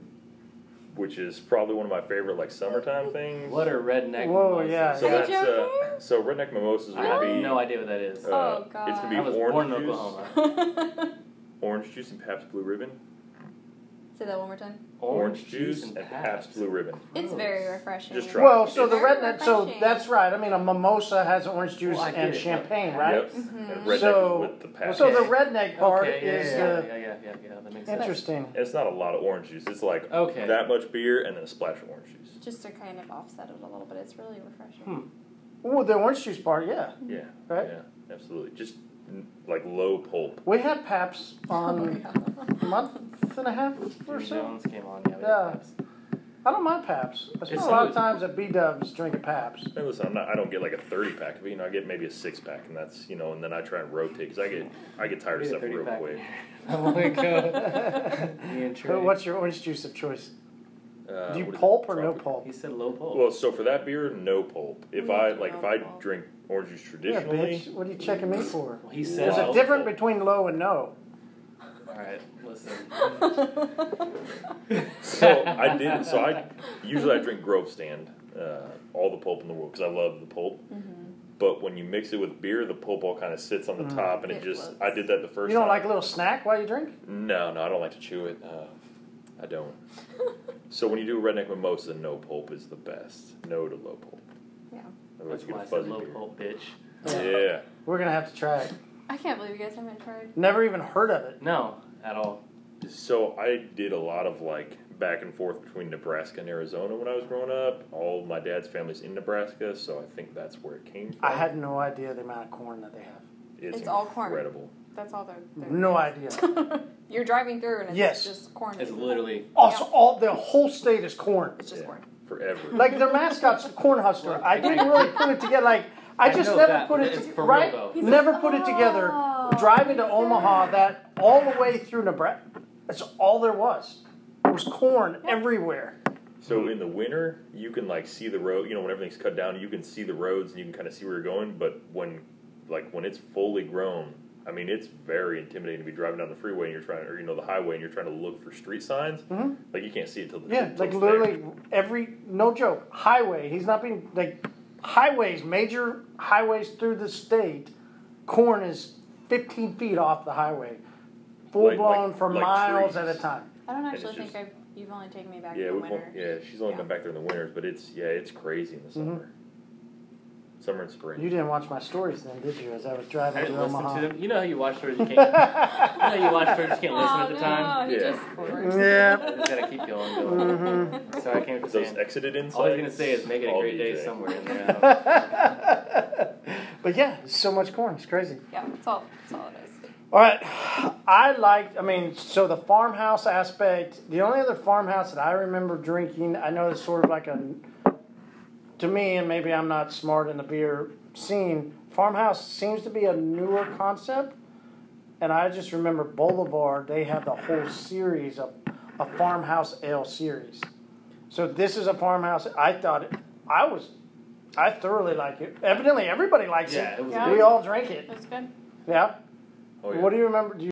which is probably one of my favorite like summertime things. What are redneck. Whoa, mimosa. yeah. So Are you that's uh, joking? so redneck mimosas I would have be no idea what that is. uh, Oh, God. It's gonna I be was orange born in juice, Oklahoma. orange juice and Pabst Blue Ribbon. Say that one more time. Orange, juice and Pabst Blue Ribbon. It's very refreshing. Just try well, so the Very redneck. So refreshing. that's right. I mean, a mimosa has orange juice Well, I get and it, champagne, right? Yep. Mm-hmm. And redneck So, with the Pabst. so the redneck part okay, yeah, is yeah, the yeah, yeah, yeah, yeah, that makes sense. interesting. And it's not a lot of orange juice. It's like Okay. that much beer and then a splash of orange juice. Just to kind of offset it a little bit. It's really refreshing. Hmm. Oh, the orange juice part, yeah. Yeah. Right. Yeah. Absolutely. Just like low pulp. We had Pabst Oh on a month and a half or Jim so. Jones came on. Yeah. we Yeah. had Pabst. I don't mind Pabst. I spend It's a lot of times at B Dubs drinking Pabst. Hey, listen, I'm not. I don't get like a 30 pack of it. You know, I get maybe a six pack, and that's you know, and then I try and rotate because I get I get tired of Maybe a stuff 30 real pack. quick. Oh my god. Me and Trey. What's your orange juice of choice? Uh, Do you what is it? pulp or no Tropic. pulp? He said low pulp. Well, so for that beer, no pulp. If I like, if I pulp. drink orange juice Yeah, traditionally, bitch. What are you checking me for? Well, he said There's a low difference pulp. between low and no. All right, listen. so I did. So I usually I drink Grove Stand, uh, all the pulp in the world because I love the pulp. But when you mix it with beer, the pulp all kind of sits on the Mm. top, and it, It just. floats. I did that the first. You don't time. like a little snack while you drink? No, no, I don't like to chew it. Uh, I don't. so when you do a redneck mimosa, no pulp is the best. No to low pulp. Yeah. Otherwise, That's you get why a I said fuzzy low beer. pulp, bitch. Yeah. We're gonna have to try it. I can't believe you guys haven't tried. Never even heard of it. No, at all. So I did a lot of like back and forth between Nebraska and Arizona when I was growing up. All of my dad's family's in Nebraska, so I think that's where it came from. I had no idea the amount of corn that they have. It's, It's all corn. incredible. That's all they're. they're No idea. You're driving through and it's Yes. just corn. It's literally Also, all the whole state is corn. It's just Yeah. corn. Forever. Like their mascot's a corn husker. I didn't really put it together. Like I I just know never that, put but it it's together. real, Right? though. He's Never like, put it together. "Oh, Driving to makes Omaha, sense." that all the way through Nebraska. That's all there was. There was corn everywhere. So in the winter, you can like see the road. You know, when everything's cut down, you can see the roads and you can kind of see where you're going. But when, like, when it's fully grown, I mean, it's very intimidating to be driving down the freeway and you're trying, or you know, the highway and you're trying to look for street signs. Mhm. Like you can't see it till the Yeah, till like literally there. every no joke highway. He's not being like highways, major highways through the state. Corn is 15 feet off the highway, full Like- blown like- for like miles trees. at a time. I don't actually think just- I've. You've only taken me back Yeah, in the we've winter. yeah, she's only Yeah. been back there in the winters, but it's yeah, it's crazy in the Mm-hmm. Summer. Summer and spring. You didn't watch my stories then, did you? As I was I driving didn't to Omaha. to them. You know how you watch stories you can't. you know how you watch stories you can't listen at the Oh, time. no, he Yeah. just forwards. Yeah. I just gotta keep going. going. Mm-hmm. So I came to Those saying. exited insights. All he's gonna say is make it a great day DJ. somewhere in there. But yeah, so much corn. It's crazy. Yeah, that's all. That's all it is. All right. I liked, I mean, so the farmhouse aspect, the only other farmhouse that I remember drinking, I know it's sort of like a, to me, and maybe I'm not smart in the beer scene, farmhouse seems to be a newer concept. And I just remember Boulevard, they have the whole series of a farmhouse ale series. So this is a farmhouse. I thought it, I was, I thoroughly like it. Evidently, everybody likes Yeah, it. it was Yeah. We all drink it. That's good. Yeah. Oh, yeah. What do you remember? Do you